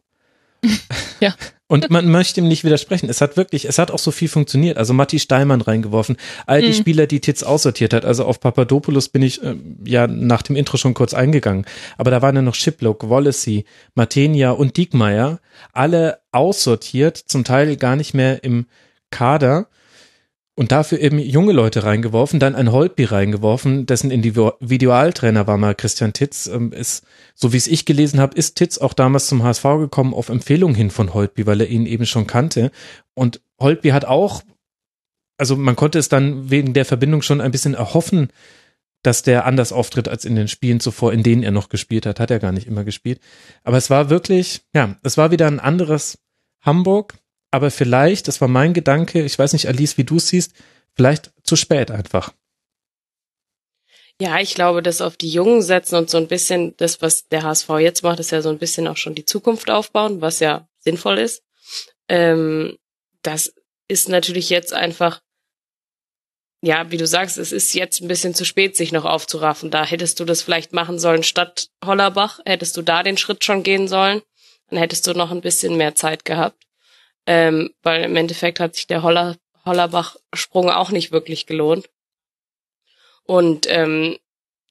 Ja.
Und man möchte ihm nicht widersprechen. Es hat wirklich, es hat auch so viel funktioniert. Also Matti Steinmann reingeworfen, all die
Mhm.
Spieler, die Titz aussortiert hat. Also auf Papadopoulos bin ich äh, ja nach dem Intro schon kurz eingegangen. Aber da waren ja noch Shiplock, Wallacey, Matenia und Diekmeyer, alle aussortiert, zum Teil gar nicht mehr im Kader. Und dafür eben junge Leute reingeworfen, dann ein Holtby reingeworfen, dessen Individualtrainer war mal Christian Titz. Ähm, Ist, so wie es ich gelesen habe, ist Titz auch damals zum HSV gekommen auf Empfehlung hin von Holtby, weil er ihn eben schon kannte. Und Holtby hat auch, also man konnte es dann wegen der Verbindung schon ein bisschen erhoffen, dass der anders auftritt als in den Spielen zuvor, in denen er noch gespielt hat. Hat er gar nicht immer gespielt. Aber es war wirklich, ja, es war wieder ein anderes Hamburg, aber vielleicht, das war mein Gedanke, ich weiß nicht, Alice, wie du es siehst, vielleicht zu spät einfach.
Ja, ich glaube, das auf die Jungen setzen und so ein bisschen das, was der HSV jetzt macht, ist ja so ein bisschen auch schon die Zukunft aufbauen, was ja sinnvoll ist. Ähm, das ist natürlich jetzt einfach, ja, wie du sagst, es ist jetzt ein bisschen zu spät, sich noch aufzuraffen. Da hättest du das vielleicht machen sollen statt Hollerbach, hättest du da den Schritt schon gehen sollen, dann hättest du noch ein bisschen mehr Zeit gehabt. Ähm, weil im Endeffekt hat sich der Holler, Hollerbach-Sprung auch nicht wirklich gelohnt. Und ähm,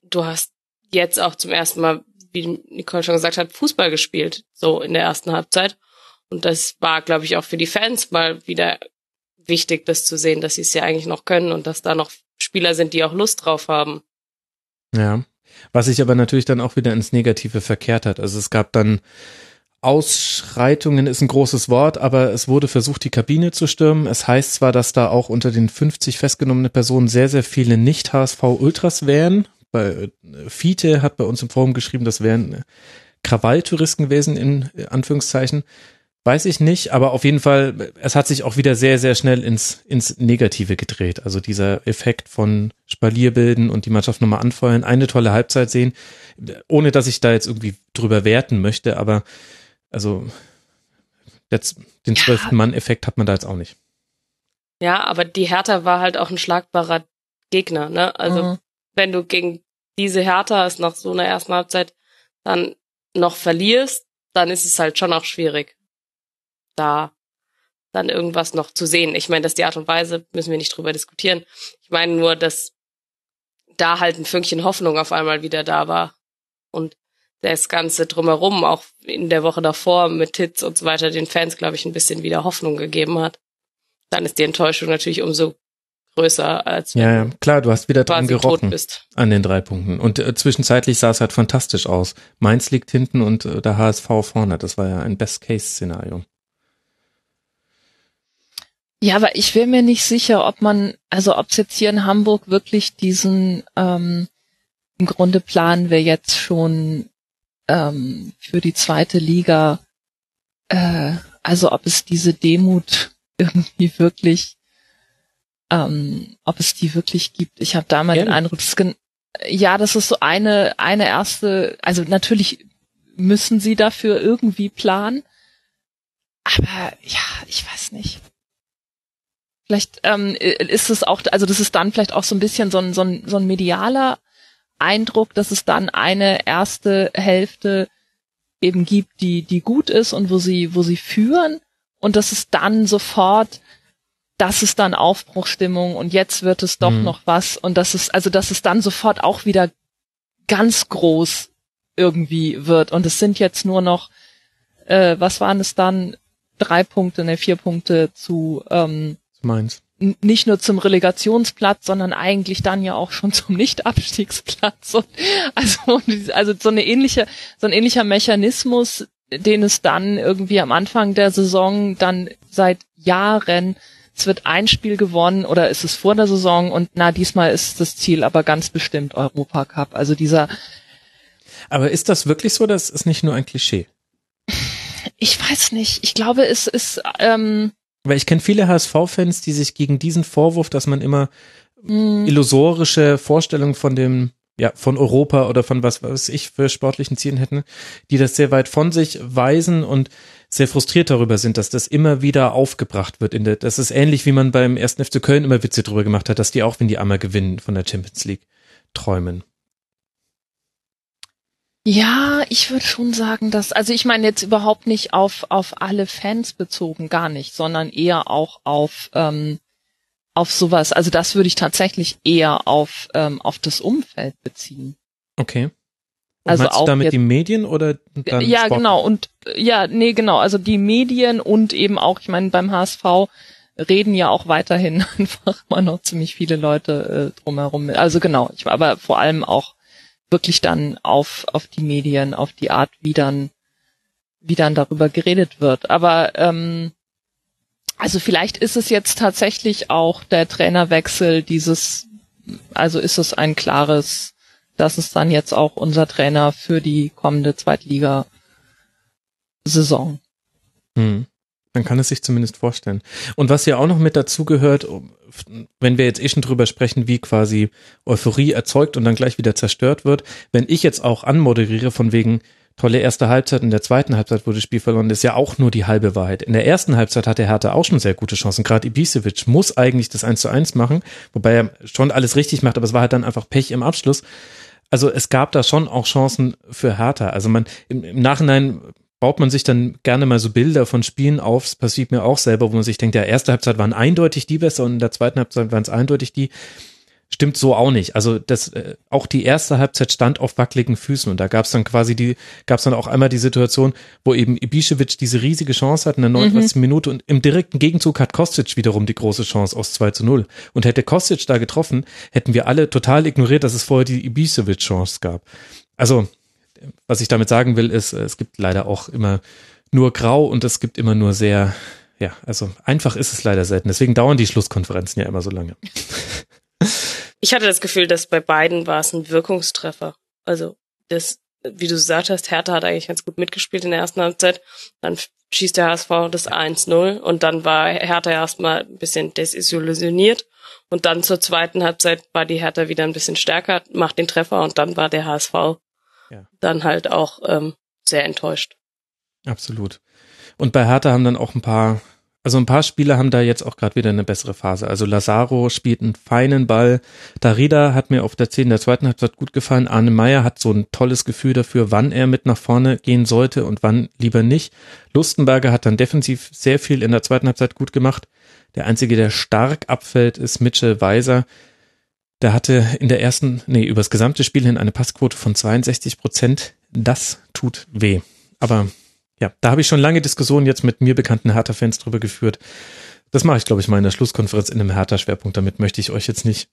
du hast jetzt auch zum ersten Mal, wie Nicole schon gesagt hat, Fußball gespielt, so in der ersten Halbzeit. Und das war, glaube ich, auch für die Fans mal wieder wichtig, das zu sehen, dass sie es ja eigentlich noch können und dass da noch Spieler sind, die auch Lust drauf haben.
Ja. Was sich aber natürlich dann auch wieder ins Negative verkehrt hat. Also es gab dann Ausschreitungen ist ein großes Wort, aber es wurde versucht, die Kabine zu stürmen. Es heißt zwar, dass da auch unter den 50 festgenommenen Personen sehr, sehr viele Nicht-HSV-Ultras wären. Bei äh, Fiete hat bei uns im Forum geschrieben, das wären äh, Krawalltouristen gewesen, in äh, Anführungszeichen. Weiß ich nicht, aber auf jeden Fall, es hat sich auch wieder sehr, sehr schnell ins, ins Negative gedreht. Also dieser Effekt von Spalier bilden und die Mannschaft nochmal anfeuern, eine tolle Halbzeit sehen, ohne dass ich da jetzt irgendwie drüber werten möchte, aber also jetzt, den
Ja.
zwölften Mann-Effekt hat man da jetzt auch nicht.
Ja, aber die Hertha war halt auch ein schlagbarer Gegner, ne? Also
Mhm.
wenn du gegen diese Hertha es nach so einer ersten Halbzeit dann noch verlierst, dann ist es halt schon auch schwierig, da dann irgendwas noch zu sehen. Ich meine, dass die Art und Weise müssen wir nicht drüber diskutieren. Ich meine nur, dass da halt ein Fünkchen Hoffnung auf einmal wieder da war und das Ganze drumherum, auch in der Woche davor mit Tits und so weiter, den Fans, glaube ich, ein bisschen wieder Hoffnung gegeben hat. Dann ist die Enttäuschung natürlich umso größer, als wenn
Ja, ja,
du
klar, du hast wieder dran gerochen
bist.
an den drei Punkten. Und äh, zwischenzeitlich sah es halt fantastisch aus. Mainz liegt hinten und äh, der HSV vorne. Das war ja ein Best-Case-Szenario.
Ja, aber ich wäre mir nicht sicher, ob man, also ob es jetzt hier in Hamburg wirklich diesen, ähm, im Grunde planen wir jetzt schon ähm, für die zweite Liga, äh, also ob es diese Demut irgendwie wirklich, ähm, ob es die wirklich gibt. Ich habe da mal den. Eindruck, das ja, das ist so eine, eine erste, also natürlich müssen sie dafür irgendwie planen, aber ja, ich weiß nicht. Vielleicht ähm, ist es auch, also das ist dann vielleicht auch so ein bisschen so ein, so ein, so ein medialer Eindruck, dass es dann eine erste Hälfte eben gibt, die, die gut ist und wo sie, wo sie führen und dass es dann sofort, das ist dann Aufbruchstimmung und jetzt wird es doch
Mhm.
noch was und das ist, also dass es dann sofort auch wieder ganz groß irgendwie wird und es sind jetzt nur noch, äh, was waren es dann? Drei Punkte, ne, vier Punkte zu, ähm,
Mainz.
Nicht nur zum Relegationsplatz, sondern eigentlich dann ja auch schon zum Nicht-Abstiegsplatz. Und also, also so eine ähnliche, so ein ähnlicher Mechanismus, den es dann irgendwie am Anfang der Saison dann seit Jahren, es wird ein Spiel gewonnen oder ist es vor der Saison und na, diesmal ist das Ziel aber ganz bestimmt Europacup. Also dieser,
Aber ist das wirklich so? Das ist nicht nur ein Klischee.
ich weiß nicht, ich glaube, es ist, ähm,
Weil ich kenne viele HSV-Fans, die sich gegen diesen Vorwurf, dass man immer
mh,
illusorische Vorstellungen von dem ja, von Europa oder von was weiß ich für sportlichen Zielen hätten, die das sehr weit von sich weisen und sehr frustriert darüber sind, dass das immer wieder aufgebracht wird. In der, das ist ähnlich, wie man beim ersten FC Köln immer Witze drüber gemacht hat, dass die auch, wenn die einmal gewinnen, von der Champions League träumen.
Ja, ich würde schon sagen, dass, also ich meine jetzt überhaupt nicht auf, auf alle Fans bezogen, gar nicht, sondern eher auch auf, ähm, auf sowas. Also das würde ich tatsächlich eher auf, ähm, auf das Umfeld beziehen.
Okay. Und
Also
meinst du
auch
damit
jetzt-
die Medien oder dann
ja,
Sport?
genau. Und ja, nee, genau. Also die Medien und eben auch, ich meine, beim HSV reden ja auch weiterhin einfach mal noch ziemlich viele Leute äh, drumherum. Also genau, ich, aber vor allem auch wirklich dann auf, auf die Medien, auf die Art, wie dann, wie dann darüber geredet wird. Aber ähm, also vielleicht ist es jetzt tatsächlich auch der Trainerwechsel dieses, also ist es ein klares, das ist dann jetzt auch unser Trainer für die kommende Zweitliga-Saison.
Hm. Man kann es sich zumindest vorstellen. Und was ja auch noch mit dazu gehört, wenn wir jetzt eh schon drüber sprechen, wie quasi Euphorie erzeugt und dann gleich wieder zerstört wird, wenn ich jetzt auch anmoderiere von wegen tolle erste Halbzeit, in der zweiten Halbzeit wurde das Spiel verloren, das ist ja auch nur die halbe Wahrheit. In der ersten Halbzeit hatte Hertha auch schon sehr gute Chancen. Gerade Ibisevic muss eigentlich das 1 zu 1 machen, wobei er schon alles richtig macht, aber es war halt dann einfach Pech im Abschluss. Also es gab da schon auch Chancen für Hertha. Also man im, im Nachhinein baut man sich dann gerne mal so Bilder von Spielen auf. Es passiert mir auch selber, wo man sich denkt, ja, erste Halbzeit waren eindeutig die besser und in der zweiten Halbzeit waren es eindeutig die. Stimmt so auch nicht. Also das, äh, auch die erste Halbzeit stand auf wackeligen Füßen und da gab es dann quasi die, gab es dann auch einmal die Situation, wo eben Ibišević diese riesige Chance hat in der 39. Minute und im direkten Gegenzug hat Kostic wiederum die große Chance aus 2 zu 0. Und hätte Kostic da getroffen, hätten wir alle total ignoriert, dass es vorher die Ibišević-Chance gab. Also, was ich damit sagen will, ist, es gibt leider auch immer nur grau und es gibt immer nur sehr, ja, also einfach ist es leider selten. Deswegen dauern die Schlusskonferenzen ja immer so lange.
Ich hatte das Gefühl, dass bei beiden war es ein Wirkungstreffer. Also das, wie du gesagt hast, Hertha hat eigentlich ganz gut mitgespielt in der ersten Halbzeit. Dann schießt der HSV das 1-0 und dann war Hertha erstmal ein bisschen desillusioniert. Und dann zur zweiten Halbzeit war die Hertha wieder ein bisschen stärker, macht den Treffer und dann war der HSV
Ja.
dann halt auch ähm, sehr enttäuscht.
Absolut. Und bei Hertha haben dann auch ein paar, also ein paar Spieler haben da jetzt auch gerade wieder eine bessere Phase. Also Lazaro spielt einen feinen Ball. Darida hat mir auf der 10 der zweiten Halbzeit gut gefallen. Arne Meyer hat so ein tolles Gefühl dafür, wann er mit nach vorne gehen sollte und wann lieber nicht. Lustenberger hat dann defensiv sehr viel in der zweiten Halbzeit gut gemacht. Der einzige, der stark abfällt, ist Mitchell Weiser. Der hatte in der ersten, nee, übers gesamte Spiel hin eine Passquote von 62 Prozent. Das tut weh. Aber ja, da habe ich schon lange Diskussionen jetzt mit mir bekannten Hertha-Fans drüber geführt. Das mache ich, glaube ich, mal in der Schlusskonferenz in einem Hertha-Schwerpunkt. Damit möchte ich euch jetzt nicht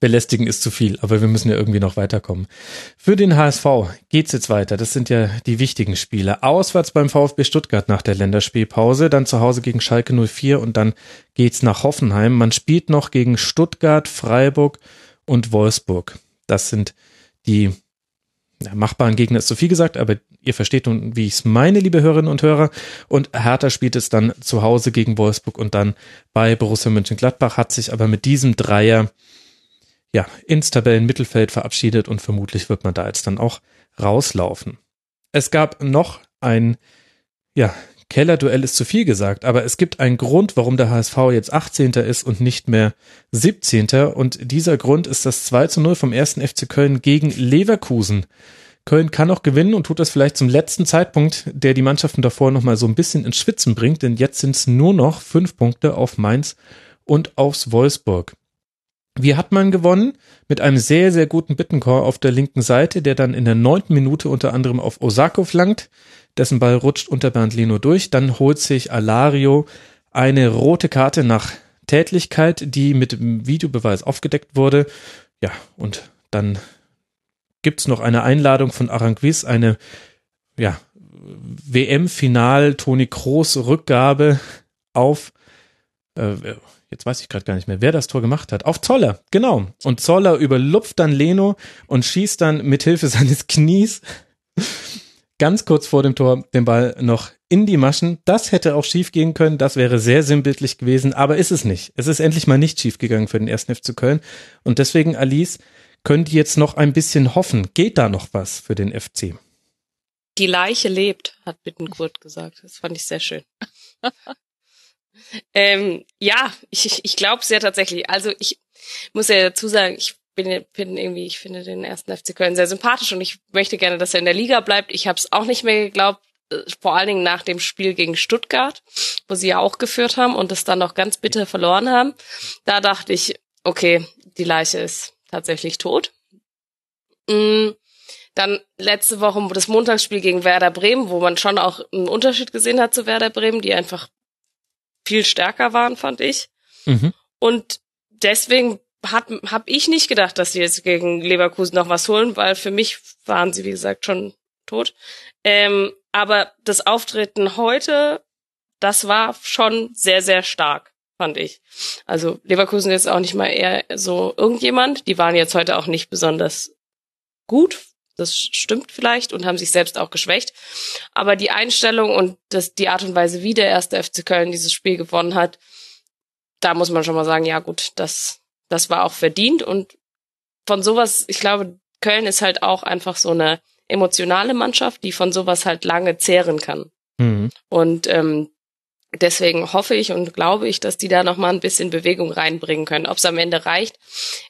belästigen, ist zu viel, aber wir müssen ja irgendwie noch weiterkommen. Für den HSV geht's jetzt weiter. Das sind ja die wichtigen Spiele. Auswärts beim VfB Stuttgart nach der Länderspielpause, dann zu Hause gegen Schalke 04 und dann geht's nach Hoffenheim. Man spielt noch gegen Stuttgart, Freiburg und Wolfsburg. Das sind die machbaren Gegner ist zu viel gesagt, aber ihr versteht nun, wie ich es meine, liebe Hörerinnen und Hörer. Und Hertha spielt es dann zu Hause gegen Wolfsburg und dann bei Borussia Mönchengladbach, hat sich aber mit diesem Dreier ja ins Tabellenmittelfeld verabschiedet und vermutlich wird man da jetzt dann auch rauslaufen. Es gab noch ein, ja, Kellerduell ist zu viel gesagt, aber es gibt einen Grund, warum der HSV jetzt 18. ist und nicht mehr 17. Und dieser Grund ist das 2 zu 0 vom ersten FC Köln gegen Leverkusen. Köln kann noch gewinnen und tut das vielleicht zum letzten Zeitpunkt, der die Mannschaften davor nochmal so ein bisschen ins Schwitzen bringt, denn jetzt sind es nur noch fünf Punkte auf Mainz und aufs Wolfsburg. Wie hat man gewonnen? Mit einem sehr, sehr guten Bittencore auf der linken Seite, der dann in der neunten Minute unter anderem auf Osako flankt. Dessen Ball rutscht unter Bernd Leno durch. Dann holt sich Alario eine rote Karte nach Tätlichkeit, die mit dem Videobeweis aufgedeckt wurde. Ja, und dann gibt's noch eine Einladung von Aranguiz, eine ja, WM-Final Toni Kroos Rückgabe auf äh, jetzt weiß ich gerade gar nicht mehr, wer das Tor gemacht hat. Auf Zoller, genau. Und Zoller überlupft dann Leno und schießt dann mit Hilfe seines Knies ganz kurz vor dem Tor den Ball noch in die Maschen. Das hätte auch schief gehen können. Das wäre sehr sinnbildlich gewesen, aber ist es nicht. Es ist endlich mal nicht schief gegangen für den ersten FC Köln. Und deswegen, Alice, können die jetzt noch ein bisschen hoffen? Geht da noch was für den FC?
Die Leiche lebt, hat Bittenkurt gesagt. Das fand ich sehr schön. ähm, ja, ich, ich glaube sehr tatsächlich. Also ich muss ja dazu sagen, ich bin, bin irgendwie, ich finde den ersten FC Köln sehr sympathisch und ich möchte gerne, dass er in der Liga bleibt. Ich habe es auch nicht mehr geglaubt, äh, vor allen Dingen nach dem Spiel gegen Stuttgart, wo sie ja auch geführt haben und es dann noch ganz bitter verloren haben. Da dachte ich, okay, die Leiche ist tatsächlich tot. Mm, dann letzte Woche das Montagsspiel gegen Werder Bremen, wo man schon auch einen Unterschied gesehen hat zu Werder Bremen, die einfach viel stärker waren, fand ich. Mhm. Und deswegen hat habe ich nicht gedacht, dass sie jetzt gegen Leverkusen noch was holen, weil für mich waren sie wie gesagt schon tot. Ähm, aber das Auftreten heute, das war schon sehr sehr stark, fand ich. Also Leverkusen ist auch nicht mal eher so irgendjemand. Die waren jetzt heute auch nicht besonders gut. Das stimmt vielleicht und haben sich selbst auch geschwächt. Aber die Einstellung und das, die Art und Weise, wie der erste FC Köln dieses Spiel gewonnen hat, da muss man schon mal sagen, ja gut, das, das war auch verdient und von sowas, ich glaube, Köln ist halt auch einfach so eine emotionale Mannschaft, die von sowas halt lange zehren kann. Mhm. Und ähm, deswegen hoffe ich und glaube ich, dass die da noch mal ein bisschen Bewegung reinbringen können. Ob es am Ende reicht,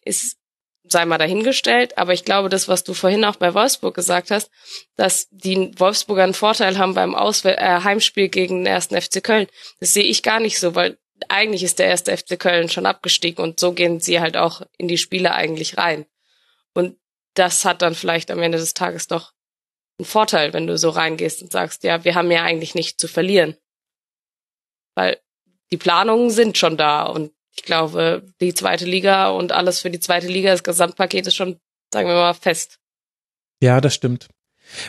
ist sei mal dahingestellt. Aber ich glaube, das, was du vorhin auch bei Wolfsburg gesagt hast, dass die Wolfsburger einen Vorteil haben beim Ausw äh, Heimspiel gegen den ersten FC Köln, das sehe ich gar nicht so, weil eigentlich ist der erste FC Köln schon abgestiegen und so gehen sie halt auch in die Spiele eigentlich rein. Und das hat dann vielleicht am Ende des Tages doch einen Vorteil, wenn du so reingehst und sagst, ja, wir haben ja eigentlich nicht zu verlieren. Weil die Planungen sind schon da und ich glaube, die zweite Liga und alles für die zweite Liga, das Gesamtpaket ist schon, sagen wir mal, fest.
Ja, das stimmt.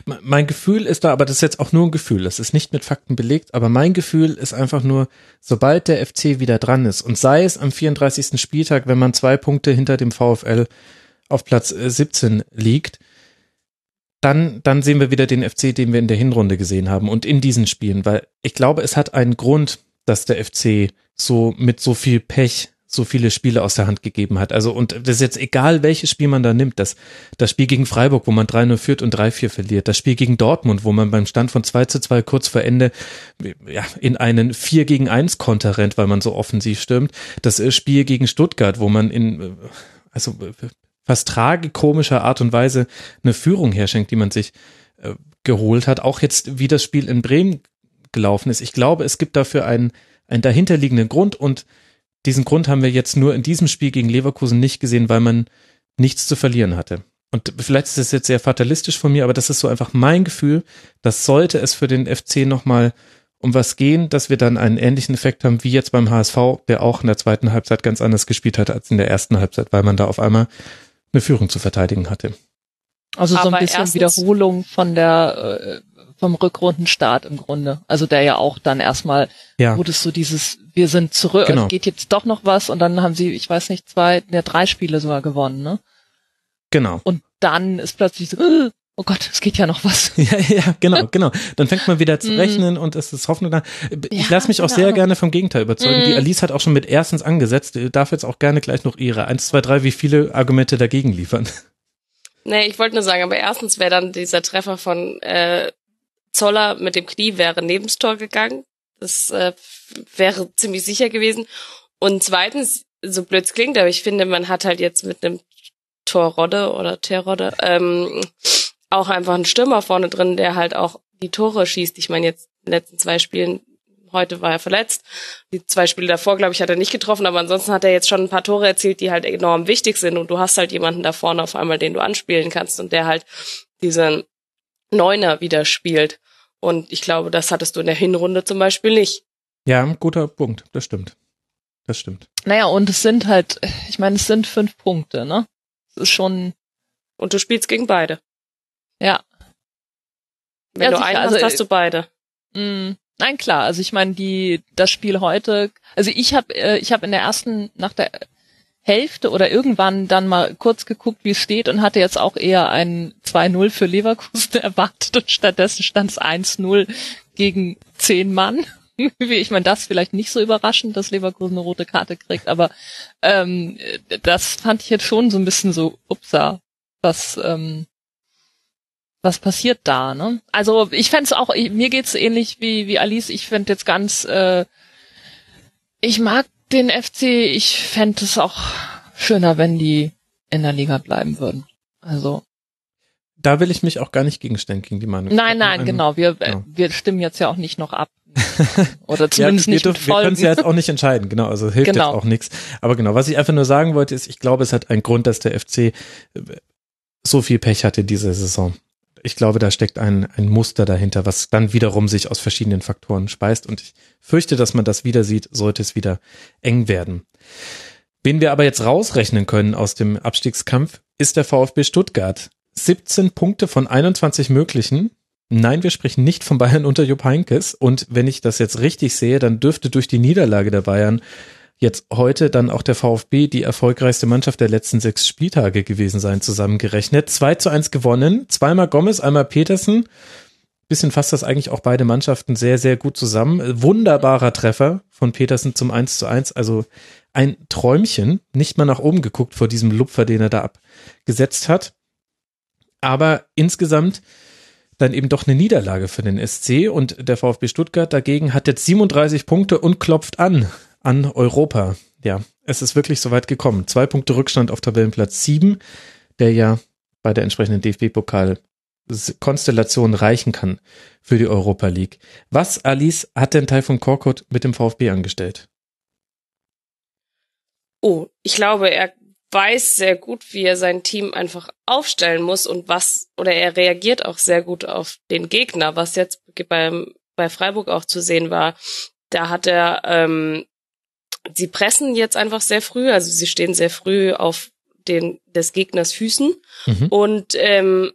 Mein Gefühl ist da, aber das ist jetzt auch nur ein Gefühl, das ist nicht mit Fakten belegt, aber mein Gefühl ist einfach nur, sobald der FC wieder dran ist und sei es am 34. Spieltag, wenn man zwei Punkte hinter dem VfL auf Platz 17 äh, liegt, dann, dann sehen wir wieder den FC, den wir in der Hinrunde gesehen haben und in diesen Spielen, weil ich glaube, es hat einen Grund, dass der FC so mit so viel Pech so viele Spiele aus der Hand gegeben hat. Also, und das ist jetzt egal, welches Spiel man da nimmt. Das, das Spiel gegen Freiburg, wo man 3-0 führt und 3-4 verliert. Das Spiel gegen Dortmund, wo man beim Stand von 2 zu 2 kurz vor Ende ja, in einen 4 gegen 1 Konter rennt, weil man so offensiv stürmt. Das Spiel gegen Stuttgart, wo man in, also fast tragikomischer Art und Weise eine Führung herschenkt, die man sich äh, geholt hat. Auch jetzt, wie das Spiel in Bremen gelaufen ist. Ich glaube, es gibt dafür einen, einen dahinterliegenden Grund und diesen Grund haben wir jetzt nur in diesem Spiel gegen Leverkusen nicht gesehen, weil man nichts zu verlieren hatte. Und vielleicht ist es jetzt sehr fatalistisch von mir, aber das ist so einfach mein Gefühl, dass sollte es für den FC nochmal um was gehen, dass wir dann einen ähnlichen Effekt haben wie jetzt beim HSV, der auch in der zweiten Halbzeit ganz anders gespielt hat als in der ersten Halbzeit, weil man da auf einmal eine Führung zu verteidigen hatte.
Also so ein bisschen Wiederholung von der äh, vom Rückrundenstart im Grunde. Also der ja auch dann erstmal, ja. wo das so dieses, wir sind zurück, genau. es geht jetzt doch noch was und dann haben sie, ich weiß nicht, zwei, ne, drei Spiele sogar gewonnen, ne?
Genau.
Und dann ist plötzlich so, oh Gott, es geht ja noch was.
ja, ja, genau, genau. Dann fängt man wieder zu mhm. rechnen und es ist Hoffnung da. Ich ja, lasse mich auch sehr Ahnung. gerne vom Gegenteil überzeugen. Die Alice hat auch schon mit erstens angesetzt, die darf jetzt auch gerne gleich noch ihre eins, zwei, drei, wie viele Argumente dagegen liefern.
Nee, ich wollte nur sagen, aber erstens wäre dann dieser Treffer von äh, Zoller mit dem Knie wäre neben Tor gegangen. Das äh, wäre ziemlich sicher gewesen. Und zweitens, so blöd klingt, aber ich finde, man hat halt jetzt mit einem Torrodde oder Terrodde ähm, auch einfach einen Stürmer vorne drin, der halt auch die Tore schießt. Ich meine, jetzt in den letzten zwei Spielen, heute war er verletzt. Die zwei Spiele davor, glaube ich, hat er nicht getroffen, aber ansonsten hat er jetzt schon ein paar Tore erzielt, die halt enorm wichtig sind. Und du hast halt jemanden da vorne auf einmal, den du anspielen kannst und der halt diesen Neuner wieder spielt. Und ich glaube, das hattest du in der Hinrunde zum Beispiel nicht.
Ja, guter Punkt. Das stimmt. Das stimmt.
Naja, und es sind halt, ich meine, es sind fünf Punkte, ne? Es ist schon.
Und du spielst gegen beide.
Ja.
Wenn ja, du sicher. einen hast, also, hast du beide.
Mh, mm, nein, klar. Also ich meine, die das Spiel heute. Also ich habe, äh, ich habe in der ersten nach der Hälfte oder irgendwann dann mal kurz geguckt, wie es steht und hatte jetzt auch eher ein 2-0 für Leverkusen erwartet und stattdessen stand es 1-0 gegen zehn Mann. ich meine, das vielleicht nicht so überraschend, dass Leverkusen eine rote Karte kriegt, aber ähm, das fand ich jetzt schon so ein bisschen so, upsa, was, ähm, was passiert da, ne? Also ich fände auch, mir geht's ähnlich wie, wie Alice, ich fände jetzt ganz, äh, ich mag den FC, ich fände es auch schöner, wenn die in der Liga bleiben würden. Also
da will ich mich auch gar nicht gegenstellen gegen die Meinung.
Nein, nein,
Eine,
genau. Wir,
ja.
wir stimmen jetzt ja auch nicht noch ab. Oder zumindest
ja,
nicht
wir,
mit
wir können es ja
Folgen.
jetzt auch nicht entscheiden, genau, also hilft
Genau.
jetzt auch nichts. Aber genau, was ich einfach nur sagen wollte, ist, ich glaube, es hat einen Grund, dass der FC äh, so viel Pech hatte diese Saison. Ich glaube, da steckt ein, ein Muster dahinter, was dann wiederum sich aus verschiedenen Faktoren speist. Und ich fürchte, dass man das wieder sieht, sollte es wieder eng werden. Wen wir aber jetzt rausrechnen können aus dem Abstiegskampf, ist der VfB Stuttgart. 17 Punkte von 21 möglichen. Nein, wir sprechen nicht von Bayern unter Jupp Heynckes. Und wenn ich das jetzt richtig sehe, dann dürfte durch die Niederlage der Bayern jetzt heute dann auch der VfB die erfolgreichste Mannschaft der letzten sechs Spieltage gewesen sein, zusammengerechnet. 2 zu 1 gewonnen, zweimal Gomez, einmal Petersen. Bisschen fasst das eigentlich auch beide Mannschaften sehr, sehr gut zusammen. Wunderbarer Treffer von Petersen zum 1 zu 1. Also ein Träumchen, nicht mal nach oben geguckt vor diesem Lupfer, den er da abgesetzt hat. Aber insgesamt dann eben doch eine Niederlage für den SC und der VfB Stuttgart dagegen hat jetzt 37 Punkte und klopft an an Europa. Ja, es ist wirklich so weit gekommen. Zwei Punkte Rückstand auf Tabellenplatz 7, der ja bei der entsprechenden DFB-Pokal-Konstellation reichen kann für die Europa League. Was, Alice, hat denn Taifun Korkut mit dem VfB angestellt?
Oh, ich glaube, er weiß sehr gut, wie er sein Team einfach aufstellen muss und was, oder er reagiert auch sehr gut auf den Gegner, was jetzt beim, bei Freiburg auch zu sehen war. Da hat er, ähm, sie pressen jetzt einfach sehr früh, also sie stehen sehr früh auf den, des Gegners Füßen
Mhm.
und ähm,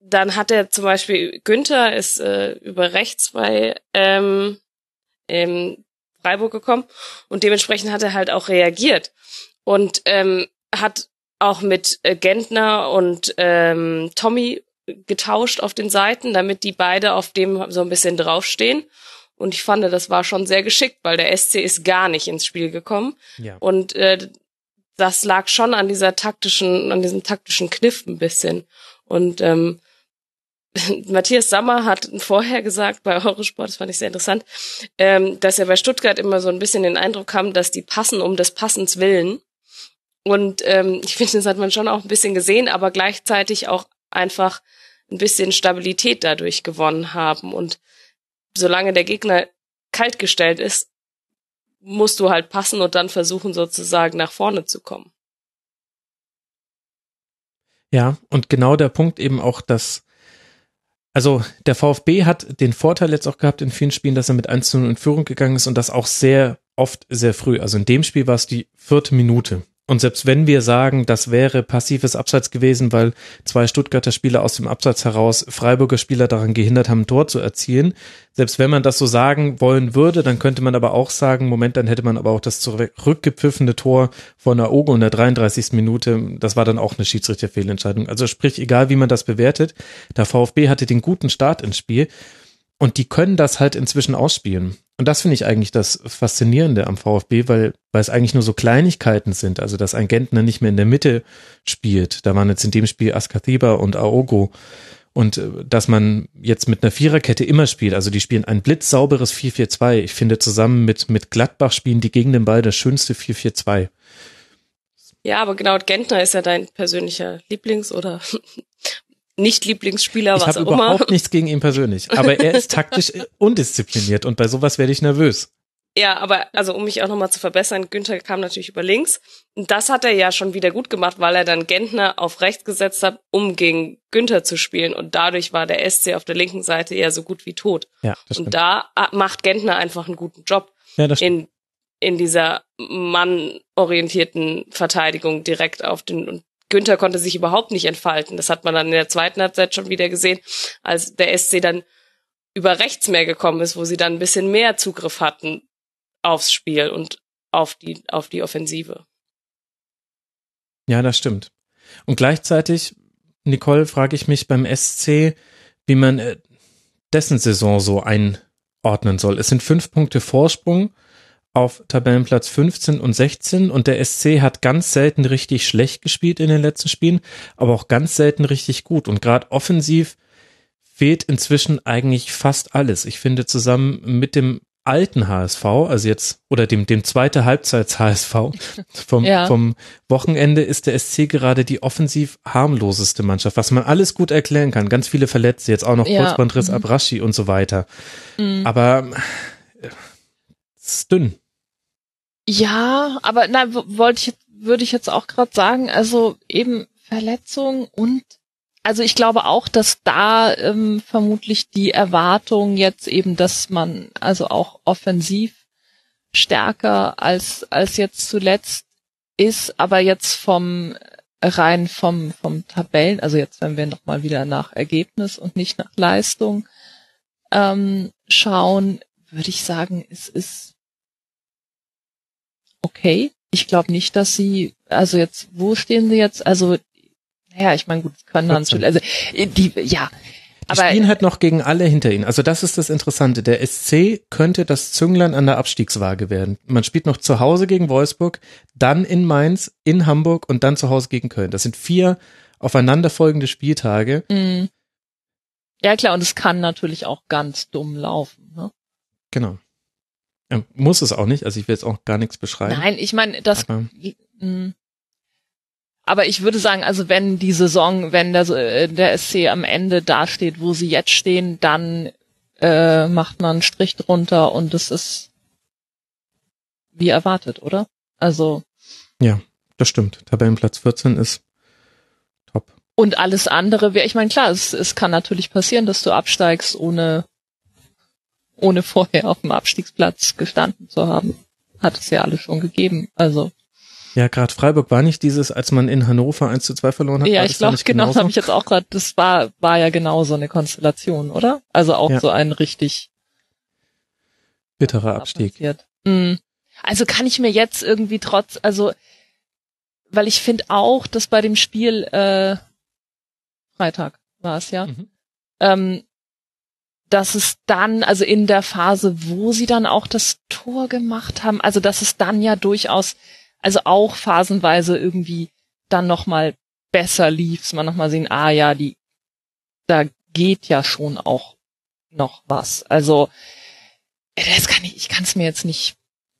dann hat er zum Beispiel, Günther ist äh, über rechts bei ähm, ähm, Freiburg gekommen und dementsprechend hat er halt auch reagiert und ähm, hat auch mit äh, Gentner und ähm, Tommy getauscht auf den Seiten, damit die beide auf dem so ein bisschen draufstehen. Und ich fand, das war schon sehr geschickt, weil der SC ist gar nicht ins Spiel gekommen.
Ja.
Und äh, das lag schon an dieser taktischen, an diesem taktischen Kniff ein bisschen. Und ähm, Matthias Sammer hat vorher gesagt bei Eurosport, das fand ich sehr interessant, ähm, dass er bei Stuttgart immer so ein bisschen den Eindruck kam, dass die passen um des Passens willen. Und ähm, ich finde, das hat man schon auch ein bisschen gesehen, aber gleichzeitig auch einfach ein bisschen Stabilität dadurch gewonnen haben. Und solange der Gegner kaltgestellt ist, musst du halt passen und dann versuchen sozusagen nach vorne zu kommen.
Ja, und genau der Punkt eben auch, dass also der VfB hat den Vorteil jetzt auch gehabt in vielen Spielen, dass er mit 1 zu 0 in Führung gegangen ist und das auch sehr oft sehr früh. Also in dem Spiel war es die vierte Minute. Und selbst wenn wir sagen, das wäre passives Abseits gewesen, weil zwei Stuttgarter Spieler aus dem Abseits heraus Freiburger Spieler daran gehindert haben, ein Tor zu erzielen, selbst wenn man das so sagen wollen würde, dann könnte man aber auch sagen, Moment, dann hätte man aber auch das zurückgepfiffene Tor von Aogo in der 33. Minute, das war dann auch eine Schiedsrichterfehlentscheidung. Also sprich, egal wie man das bewertet, der VfB hatte den guten Start ins Spiel und die können das halt inzwischen ausspielen. Und das finde ich eigentlich das Faszinierende am VfB, weil, weil es eigentlich nur so Kleinigkeiten sind. Also, dass ein Gentner nicht mehr in der Mitte spielt. Da waren jetzt in dem Spiel Askathiba und Aogo. Und äh, dass man jetzt mit einer Viererkette immer spielt. Also, die spielen ein blitzsauberes 4-4-2. Ich finde, zusammen mit, mit Gladbach spielen die gegen den Ball das schönste 4-4-2.
Ja, aber genau, Gentner ist ja dein persönlicher Lieblings- oder Nicht-Lieblingsspieler,
Ich
was
habe
auch immer.
überhaupt nichts gegen ihn persönlich. Aber er ist taktisch undiszipliniert und bei sowas werde ich nervös.
Ja, aber also um mich auch nochmal zu verbessern, Günther kam natürlich über links. Und das hat er ja schon wieder gut gemacht, weil er dann Gentner auf rechts gesetzt hat, um gegen Günther zu spielen. Und dadurch war der SC auf der linken Seite ja so gut wie tot.
Ja, das stimmt.
Und da ah, macht Gentner einfach einen guten Job
Ja, das stimmt.
in, in dieser mannorientierten Verteidigung direkt auf den, Günther konnte sich überhaupt nicht entfalten. Das hat man dann in der zweiten Halbzeit schon wieder gesehen, als der SC dann über rechts mehr gekommen ist, wo sie dann ein bisschen mehr Zugriff hatten aufs Spiel und auf die, auf die Offensive.
Ja, das stimmt. Und gleichzeitig, Nicole, frage ich mich beim SC, wie man äh, dessen Saison so einordnen einordnen soll. Es sind fünf Punkte Vorsprung auf Tabellenplatz 15 und 16 und der SC hat ganz selten richtig schlecht gespielt in den letzten Spielen, aber auch ganz selten richtig gut und gerade offensiv fehlt inzwischen eigentlich fast alles. Ich finde zusammen mit dem alten HSV, also jetzt, oder dem, dem zweite Halbzeits HSV vom, ja. vom Wochenende ist der SC gerade die offensiv harmloseste Mannschaft, was man alles gut erklären kann. Ganz viele Verletzte, jetzt auch noch ja. Kurzbandriss, mhm. Abraschi und so weiter. Mhm. Aber es ist dünn.
Ja, aber na, wollte ich, würde ich jetzt auch gerade sagen, also eben Verletzung und also ich glaube auch, dass da ähm, vermutlich die Erwartung jetzt eben, dass man also auch offensiv stärker als als jetzt zuletzt ist, aber jetzt vom rein vom vom Tabellen, also jetzt wenn wir noch mal wieder nach Ergebnis und nicht nach Leistung ähm, schauen, würde ich sagen, es ist okay. Ich glaube nicht, dass sie, also jetzt, wo stehen sie jetzt? Also ja, ich meine, gut, können dann schon, also die, ja.
Die aber, spielen halt noch gegen alle hinter ihnen. Also das ist das Interessante. Der SC könnte das Zünglein an der Abstiegswaage werden. Man spielt noch zu Hause gegen Wolfsburg, dann in Mainz, in Hamburg und dann zu Hause gegen Köln. Das sind vier aufeinanderfolgende Spieltage. Mhm.
Ja klar, und es kann natürlich auch ganz dumm laufen. Ne?
Genau. Ja, muss es auch nicht. Also ich will jetzt auch gar nichts beschreiben.
Nein, ich meine, das. Aber, aber ich würde sagen, also wenn die Saison, wenn der, äh, der SC am Ende dasteht, wo sie jetzt stehen, dann äh, macht man einen Strich drunter und es ist wie erwartet, oder? Also.
Ja, das stimmt. Tabellenplatz 14 ist top.
Und alles andere wäre, ich meine, klar, es, es kann natürlich passieren, dass du absteigst, ohne, ohne vorher auf dem Abstiegsplatz gestanden zu haben. Hat es ja alles schon gegeben. Also
ja, gerade Freiburg war nicht dieses, als man in Hannover 1 zu 2 verloren hat.
Ja, ich glaube, genau, das habe ich jetzt auch gerade, das war, war ja genau so eine Konstellation, oder? Also auch ja. so ein richtig
bitterer Abstieg.
Mhm. Also kann ich mir jetzt irgendwie trotz, also, weil ich finde auch, dass bei dem Spiel, äh, Freitag war es ja, mhm. ähm, dass es dann, also in der Phase, wo sie dann auch das Tor gemacht haben, also dass es dann ja durchaus also auch phasenweise irgendwie dann nochmal besser lief, man nochmal sehen, ah ja, die, da geht ja schon auch noch was. Also, das kann ich, ich kann es mir jetzt nicht,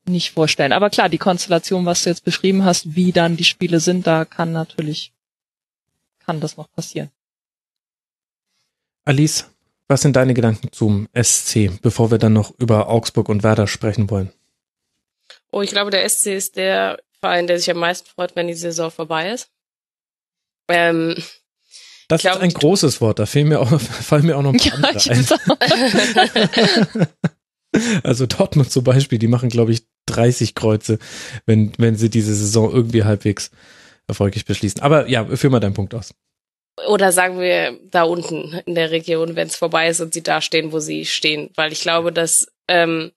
nicht vorstellen. Aber klar, die Konstellation, was du jetzt beschrieben hast, wie dann die Spiele sind, da kann natürlich, kann das noch passieren.
Alice, was sind deine Gedanken zum SC, bevor wir dann noch über Augsburg und Werder sprechen wollen?
Oh, ich glaube, der SC ist der Verein, der sich am meisten freut, wenn die Saison vorbei ist. Ähm,
das glaub, ist ein großes Wort, da fehlen mir auch, fallen mir auch noch ein paar ja, ein. also Dortmund zum Beispiel, die machen, glaube ich, 30 Kreuze, wenn, wenn sie diese Saison irgendwie halbwegs erfolgreich beschließen. Aber ja, führ mal deinen Punkt aus.
Oder sagen wir da unten in der Region, wenn es vorbei ist und sie da stehen, wo sie stehen. Weil ich glaube, dass ähm,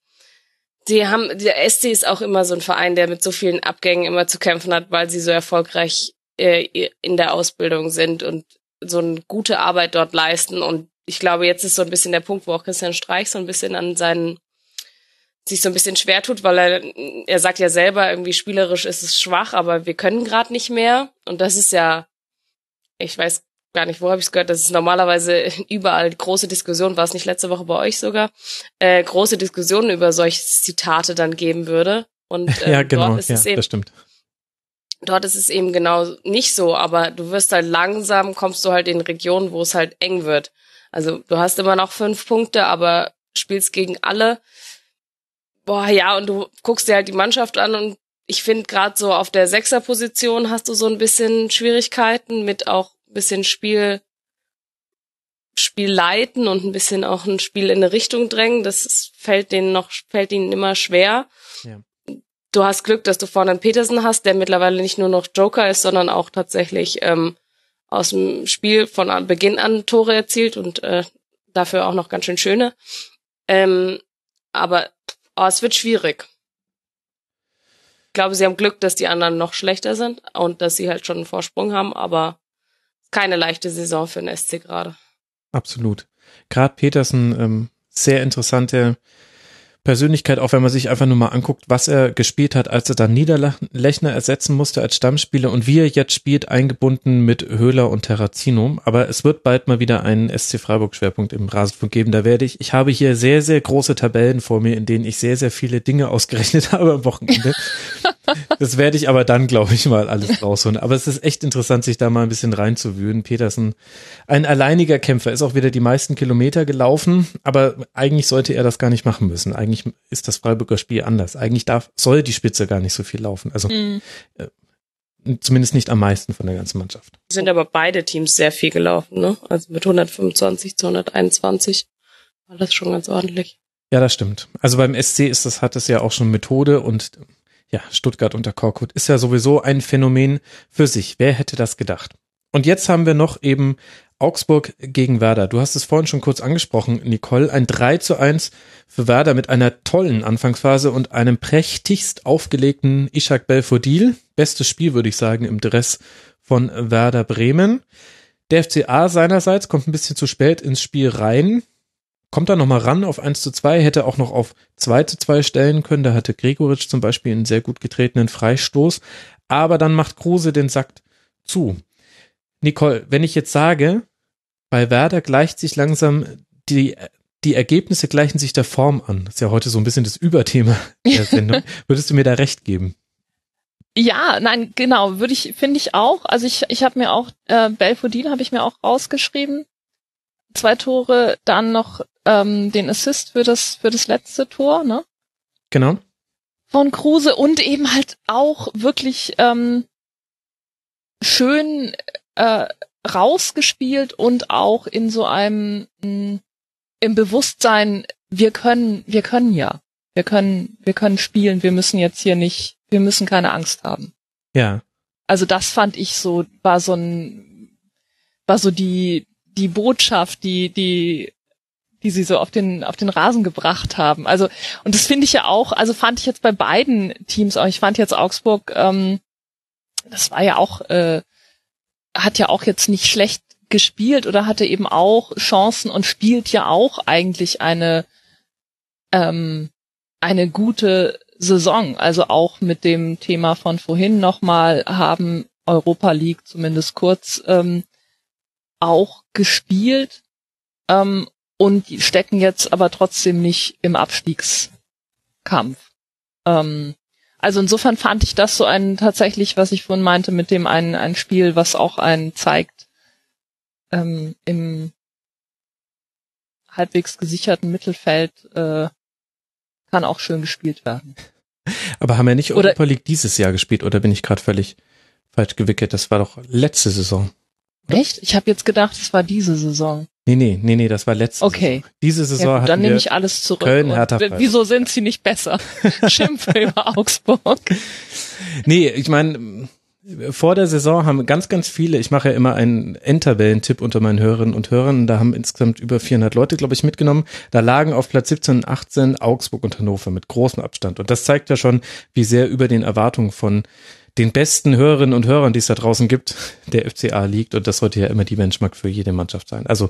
die haben, der SC ist auch immer so ein Verein, der mit so vielen Abgängen immer zu kämpfen hat, weil sie so erfolgreich äh, in der Ausbildung sind und so eine gute Arbeit dort leisten. Und ich glaube, jetzt ist so ein bisschen der Punkt, wo auch Christian Streich so ein bisschen an seinen sich so ein bisschen schwer tut, weil er, er sagt ja selber, irgendwie spielerisch ist es schwach, aber wir können gerade nicht mehr. Und das ist ja, ich weiß gar nicht, wo habe ich es gehört, dass es normalerweise überall große Diskussionen, war es nicht letzte Woche bei euch sogar, äh, große Diskussionen über solche Zitate dann geben würde. Und
äh, ja, genau, dort ist ja, es eben, das stimmt.
Dort ist es eben genau nicht so, aber du wirst halt langsam, kommst du halt in Regionen, wo es halt eng wird. Also du hast immer noch fünf Punkte, aber spielst gegen alle. Boah, ja, und du guckst dir halt die Mannschaft an und ich finde gerade so auf der Sechserposition hast du so ein bisschen Schwierigkeiten mit auch bisschen Spiel, Spiel leiten und ein bisschen auch ein Spiel in eine Richtung drängen. Das fällt denen noch, fällt ihnen immer schwer. Ja. Du hast Glück, dass du vorne einen Petersen hast, der mittlerweile nicht nur noch Joker ist, sondern auch tatsächlich ähm, aus dem Spiel von Beginn an Tore erzielt und äh, dafür auch noch ganz schön schöne. Ähm, aber oh, es wird schwierig. Ich glaube, sie haben Glück, dass die anderen noch schlechter sind und dass sie halt schon einen Vorsprung haben, aber keine leichte Saison für den SC gerade.
Absolut. Gerade Petersen ähm, sehr interessante Persönlichkeit, auch wenn man sich einfach nur mal anguckt, was er gespielt hat, als er dann Niederlechner ersetzen musste als Stammspieler und wie er jetzt spielt, eingebunden mit Höhler und Terrazino. Aber es wird bald mal wieder einen SC Freiburg Schwerpunkt im Rasenfunk geben. Da werde ich, ich habe hier sehr, sehr große Tabellen vor mir, in denen ich sehr, sehr viele Dinge ausgerechnet habe am Wochenende. das werde ich aber dann, glaube ich, mal alles rausholen. Aber es ist echt interessant, sich da mal ein bisschen reinzuwühlen. Petersen, ein alleiniger Kämpfer, ist auch wieder die meisten Kilometer gelaufen, aber eigentlich sollte er das gar nicht machen müssen. Eigentlich eigentlich ist das Freiburger Spiel anders. Eigentlich darf, soll die Spitze gar nicht so viel laufen. Also mhm. äh, zumindest nicht am meisten von der ganzen Mannschaft.
Sind aber beide Teams sehr viel gelaufen, ne? Also mit 125 zu 121 war das schon ganz ordentlich.
Ja, das stimmt. Also beim SC ist das, hat es ja auch schon Methode und ja, Stuttgart unter Korkut ist ja sowieso ein Phänomen für sich. Wer hätte das gedacht? Und jetzt haben wir noch eben Augsburg gegen Werder. Du hast es vorhin schon kurz angesprochen, Nicole. Ein 3 zu 1 für Werder mit einer tollen Anfangsphase und einem prächtigst aufgelegten Ishak Belfodil. Bestes Spiel, würde ich sagen, im Dress von Werder Bremen. Der FCA seinerseits kommt ein bisschen zu spät ins Spiel rein. Kommt da nochmal ran auf 1 zu 2, hätte auch noch auf 2 zu 2 stellen können. Da hatte Gregoritsch zum Beispiel einen sehr gut getretenen Freistoß. Aber dann macht Kruse den Sack zu. Nicole, wenn ich jetzt sage, bei Werder gleicht sich langsam die, die Ergebnisse gleichen sich der Form an. Das ist ja heute so ein bisschen das Überthema der Sendung. Würdest du mir da recht geben?
Ja, nein, genau, würde ich, finde ich auch. Also ich, ich habe mir auch, äh, Belfodil habe ich mir auch rausgeschrieben. Zwei Tore, dann noch ähm, den Assist für das, für das letzte Tor, ne?
Genau.
Von Kruse und eben halt auch wirklich ähm, schön äh, rausgespielt und auch in so einem mh, hm, im Bewusstsein, wir können, wir können ja. Wir können, wir können spielen, wir müssen jetzt hier nicht, wir müssen keine Angst haben.
Ja.
Also das fand ich so, war so ein, war so die, die Botschaft, die, die, die sie so auf den, auf den Rasen gebracht haben. Also, und das finde ich ja auch, also fand ich jetzt bei beiden Teams auch, ich fand jetzt Augsburg, ähm, das war ja auch, äh, hat ja auch jetzt nicht schlecht gespielt oder hatte eben auch Chancen und spielt ja auch eigentlich eine ähm, eine gute Saison. Also auch mit dem Thema von vorhin nochmal haben Europa League zumindest kurz ähm, auch gespielt ähm, und stecken jetzt aber trotzdem nicht im Abstiegskampf. Ähm, also insofern fand ich das so ein tatsächlich, was ich vorhin meinte, mit dem ein, ein Spiel, was auch einen zeigt, ähm, im halbwegs gesicherten Mittelfeld äh, kann auch schön gespielt werden.
Aber haben wir nicht oder, Europa League dieses Jahr gespielt oder bin ich gerade völlig falsch gewickelt? Das war doch letzte Saison.
Oder? Echt? Ich habe jetzt gedacht, es war diese Saison.
Nee, nee, nee, nee, das war letzte
okay.
Saison. Diese Saison ja,
gut, Dann nehme ich alles zurück.
Köln, Hertha,
wieso sind sie nicht besser? Schimpfe über Augsburg.
Nee, ich meine, vor der Saison haben ganz, ganz viele, ich mache ja immer einen Endtabellentipp unter meinen Hörerinnen und Hörern, da haben insgesamt über 400 Leute, glaube ich, mitgenommen. Da lagen auf Platz 17 und 18 Augsburg und Hannover mit großem Abstand. Und das zeigt ja schon, wie sehr über den Erwartungen von den besten Hörerinnen und Hörern, die es da draußen gibt, der FCA liegt. Und das sollte ja immer die Benchmark für jede Mannschaft sein. Also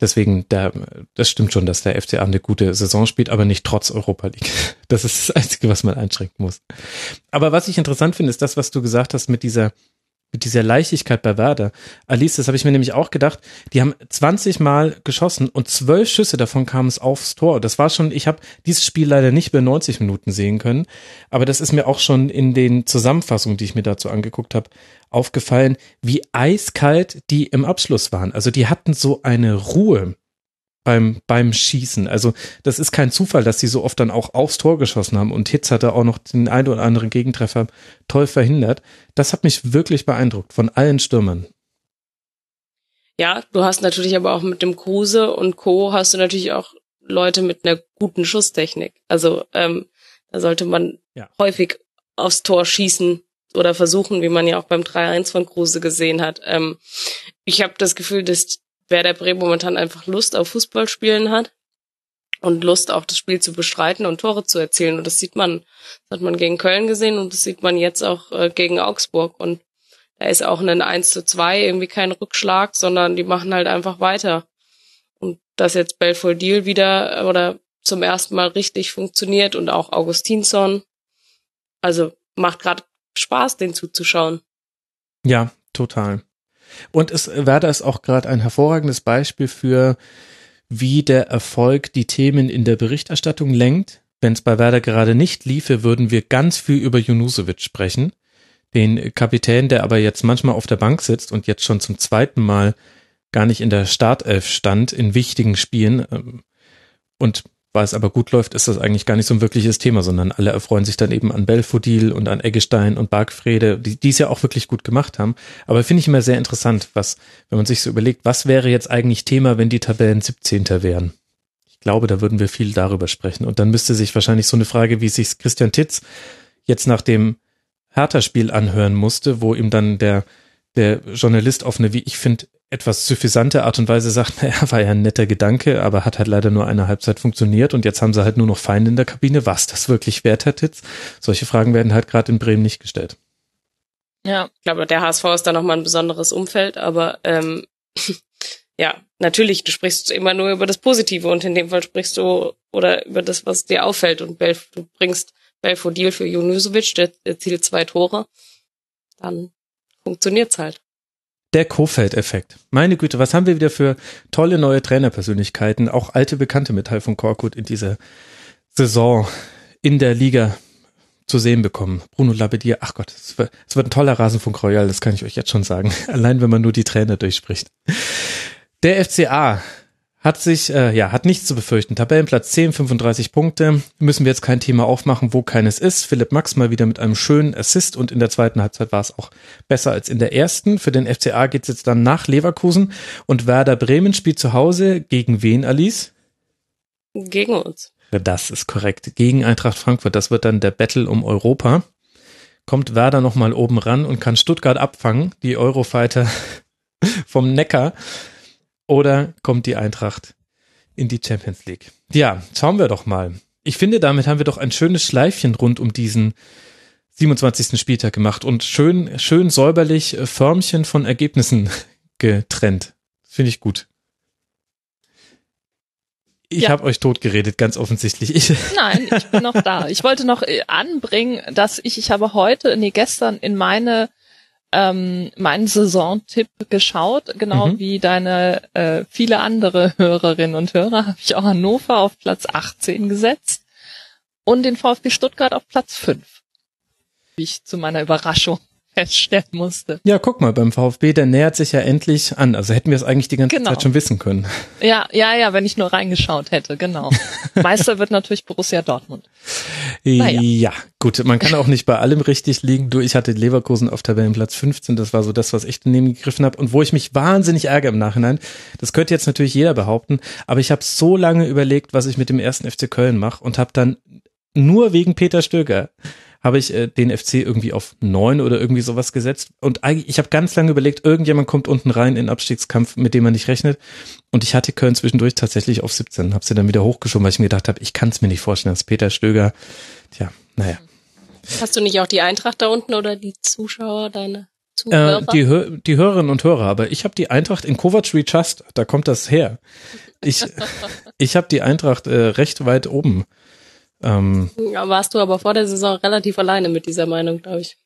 deswegen, der, das stimmt schon, dass der FCA eine gute Saison spielt, aber nicht trotz Europa League. Das ist das Einzige, was man einschränken muss. Aber was ich interessant finde, ist das, was du gesagt hast mit dieser mit dieser Leichtigkeit bei Werder. Alice, das habe ich mir nämlich auch gedacht, die haben 20 Mal geschossen und zwölf Schüsse davon kamen es aufs Tor. Das war schon, ich habe dieses Spiel leider nicht mehr 90 Minuten sehen können, aber das ist mir auch schon in den Zusammenfassungen, die ich mir dazu angeguckt habe, aufgefallen, wie eiskalt die im Abschluss waren. Also die hatten so eine Ruhe beim, beim Schießen. Also das ist kein Zufall, dass sie so oft dann auch aufs Tor geschossen haben und Hitz hatte auch noch den ein oder anderen Gegentreffer toll verhindert. Das hat mich wirklich beeindruckt von allen Stürmern.
Ja, du hast natürlich aber auch mit dem Kruse und Co. hast du natürlich auch Leute mit einer guten Schusstechnik. Also ähm, da sollte man ja. häufig aufs Tor schießen oder versuchen, wie man ja auch beim 3-1 von Kruse gesehen hat. Ähm, ich habe das Gefühl, dass Werder Bremen momentan einfach Lust auf Fußballspielen hat und Lust auch das Spiel zu bestreiten und Tore zu erzielen. Und das sieht man, das hat man gegen Köln gesehen und das sieht man jetzt auch äh, gegen Augsburg. Und da ist auch ein 1 zu 2 irgendwie kein Rückschlag, sondern die machen halt einfach weiter. Und dass jetzt Belfodil wieder oder zum ersten Mal richtig funktioniert und auch Augustinsson. Also macht gerade Spaß, den zuzuschauen.
Ja, total. Und es Werder ist auch gerade ein hervorragendes Beispiel für, wie der Erfolg die Themen in der Berichterstattung lenkt. Wenn es bei Werder gerade nicht liefe, würden wir ganz viel über Junusovic sprechen, den Kapitän, der aber jetzt manchmal auf der Bank sitzt und jetzt schon zum zweiten Mal gar nicht in der Startelf stand in wichtigen Spielen. Ähm, und weil es aber gut läuft, ist das eigentlich gar nicht so ein wirkliches Thema, sondern alle erfreuen sich dann eben an Belfodil und an Eggestein und Bargfrede, die, die es ja auch wirklich gut gemacht haben. Aber finde ich immer sehr interessant, was, wenn man sich so überlegt, was wäre jetzt eigentlich Thema, wenn die Tabellen 17. wären? Ich glaube, da würden wir viel darüber sprechen. Und dann müsste sich wahrscheinlich so eine Frage, wie sich Christian Titz jetzt nach dem Hertha-Spiel anhören musste, wo ihm dann der, der Journalist auf eine, wie ich finde, etwas suffisante Art und Weise sagt, naja, war ja ein netter Gedanke, aber hat halt leider nur eine Halbzeit funktioniert und jetzt haben sie halt nur noch Feinde in der Kabine. Was das wirklich wert hat jetzt? Solche Fragen werden halt gerade in Bremen nicht gestellt.
Ja, ich glaube, der HSV ist da nochmal ein besonderes Umfeld, aber ähm, ja, natürlich, du sprichst immer nur über das Positive und in dem Fall sprichst du oder über das, was dir auffällt und Belf, du bringst Belfodil für Junusovic, der erzielt zwei Tore, dann funktioniert's halt.
Der Kofeld-Effekt. Meine Güte, was haben wir wieder für tolle neue Trainerpersönlichkeiten, auch alte Bekannte mit Teil von Korkut in dieser Saison in der Liga zu sehen bekommen. Bruno Labbadia, ach Gott, es wird, es wird ein toller Rasenfunk Royal, das kann ich euch jetzt schon sagen. Allein wenn man nur die Trainer durchspricht. Der FCA hat sich, äh, ja, hat nichts zu befürchten. Tabellenplatz 10, 35 Punkte. Müssen wir jetzt kein Thema aufmachen, wo keines ist. Philipp Max mal wieder mit einem schönen Assist und in der zweiten Halbzeit war es auch besser als in der ersten. Für den FCA geht's jetzt dann nach Leverkusen und Werder Bremen spielt zu Hause gegen wen, Alice?
Gegen uns.
Das ist korrekt. Gegen Eintracht Frankfurt. Das wird dann der Battle um Europa. Kommt Werder nochmal oben ran und kann Stuttgart abfangen, die Eurofighter vom Neckar oder kommt die Eintracht in die Champions League? Ja, schauen wir doch mal. Ich finde, damit haben wir doch ein schönes Schleifchen rund um diesen 27. Spieltag gemacht und schön, schön säuberlich äh, Förmchen von Ergebnissen getrennt. Finde ich gut. Ich ja. habe euch totgeredet, ganz offensichtlich. Ich
Nein, ich bin noch da. Ich wollte noch äh, anbringen, dass ich, ich habe heute, nee, gestern in meine ähm, meinen Saisontipp geschaut, genau mhm. wie deine äh, viele andere Hörerinnen und Hörer, habe ich auch Hannover auf Platz 18 gesetzt und den VfB Stuttgart auf Platz 5. Wie ich zu meiner Überraschung feststellen musste.
Ja, guck mal, beim VfB, der nähert sich ja endlich an. Also hätten wir es eigentlich die ganze genau. Zeit schon wissen können.
Ja, ja, ja, wenn ich nur reingeschaut hätte, genau. Meister wird natürlich Borussia Dortmund.
Naja. Ja, gut, man kann auch nicht bei allem richtig liegen. Du, ich hatte Leverkusen auf Tabellenplatz 15, das war so das, was ich daneben gegriffen habe und wo ich mich wahnsinnig ärgere im Nachhinein. Das könnte jetzt natürlich jeder behaupten, aber ich habe so lange überlegt, was ich mit dem ersten FC Köln mache und habe dann nur wegen Peter Stöger habe ich äh, den FC irgendwie auf neun oder irgendwie sowas gesetzt. Und eigentlich, ich habe ganz lange überlegt, irgendjemand kommt unten rein in Abstiegskampf, mit dem man nicht rechnet. Und ich hatte Köln zwischendurch tatsächlich auf 17, habe sie dann wieder hochgeschoben, weil ich mir gedacht habe, ich kann es mir nicht vorstellen, dass Peter Stöger, tja, naja.
Hast du nicht auch die Eintracht da unten oder die Zuschauer, deine
Zuhörer? Äh, die, die Hörerinnen und Hörer, aber ich habe die Eintracht in Kovac Trust, da kommt das her. Ich, ich habe die Eintracht äh, recht weit oben
ähm, warst du aber vor der Saison relativ alleine mit dieser Meinung, glaube ich.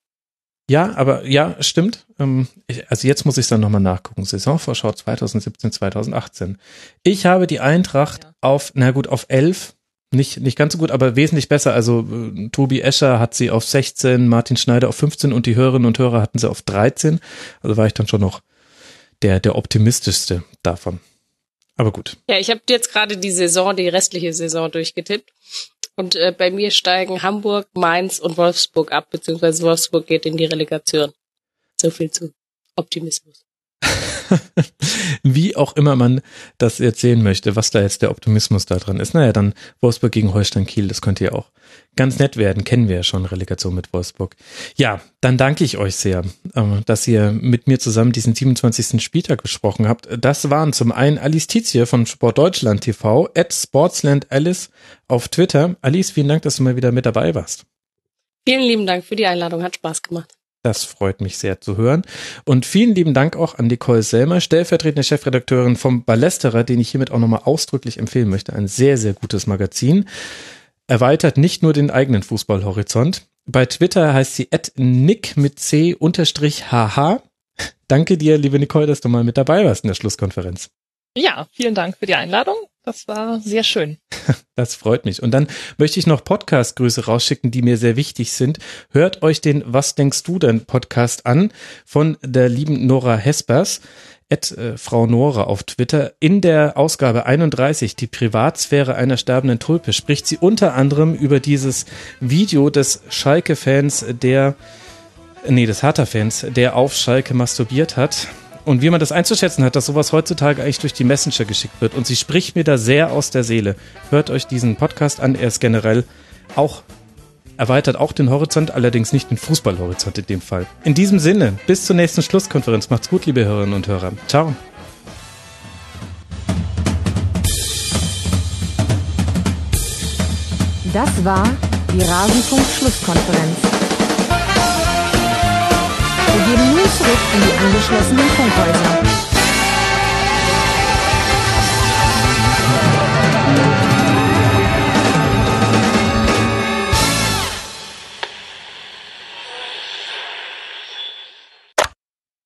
Ja, aber ja, stimmt. Ähm, ich, also jetzt muss ich dann nochmal nachgucken. Saisonvorschau 2017, 2018. Ich habe die Eintracht ja. auf, na gut, auf 11. Nicht, nicht ganz so gut, aber wesentlich besser. Also äh, Tobi Escher hat sie auf 16, Martin Schneider auf 15 und die Hörerinnen und Hörer hatten sie auf 13. Also war ich dann schon noch der, der optimistischste davon. Aber gut.
Ja, ich habe jetzt gerade die Saison, die restliche Saison durchgetippt. Und äh, bei mir steigen Hamburg, Mainz und Wolfsburg ab, beziehungsweise Wolfsburg geht in die Relegation. So viel zu Optimismus.
Wie auch immer man das jetzt sehen möchte, was da jetzt der Optimismus da dran ist. Naja, dann Wolfsburg gegen Holstein Kiel, das könnte ja auch ganz nett werden. Kennen wir ja schon, Relegation mit Wolfsburg. Ja, dann danke ich euch sehr, ähm, dass ihr mit mir zusammen diesen 27. Spieltag besprochen habt. Das waren zum einen Alice Tizier von Sport Deutschland TV, at Sportsland Alice auf Twitter. Alice, vielen Dank, dass du mal wieder mit dabei warst.
Vielen lieben Dank für die Einladung, hat Spaß gemacht.
Das freut mich sehr zu hören. Und vielen lieben Dank auch an Nicole Selmer, stellvertretende Chefredakteurin vom Ballesterer, den ich hiermit auch nochmal ausdrücklich empfehlen möchte. Ein sehr, sehr gutes Magazin. Erweitert nicht nur den eigenen Fußballhorizont. Bei Twitter heißt sie nick mit c unterstrich hh. Danke dir, liebe Nicole, dass du mal mit dabei warst in der Schlusskonferenz.
Ja, vielen Dank für die Einladung. Das war sehr schön.
Das freut mich. Und dann möchte ich noch Podcast-Grüße rausschicken, die mir sehr wichtig sind. Hört euch den Was denkst du denn Podcast an von der lieben Nora Hespers. At, äh, Frau Nora auf Twitter. In der Ausgabe 31, die Privatsphäre einer sterbenden Tulpe, spricht sie unter anderem über dieses Video des Schalke-Fans, der, nee, des Hertha-Fans, der auf Schalke masturbiert hat und wie man das einzuschätzen hat, dass sowas heutzutage eigentlich durch die Messenger geschickt wird. Und sie spricht mir da sehr aus der Seele. Hört euch diesen Podcast an. Er ist generell auch erweitert auch den Horizont, allerdings nicht den Fußballhorizont in dem Fall. In diesem Sinne, bis zur nächsten Schlusskonferenz. Macht's gut, liebe Hörerinnen und Hörer. Ciao.
Das war die Rasenfunk-Schlusskonferenz. Geben nun zurück in die angeschlossenen Funkhäuser.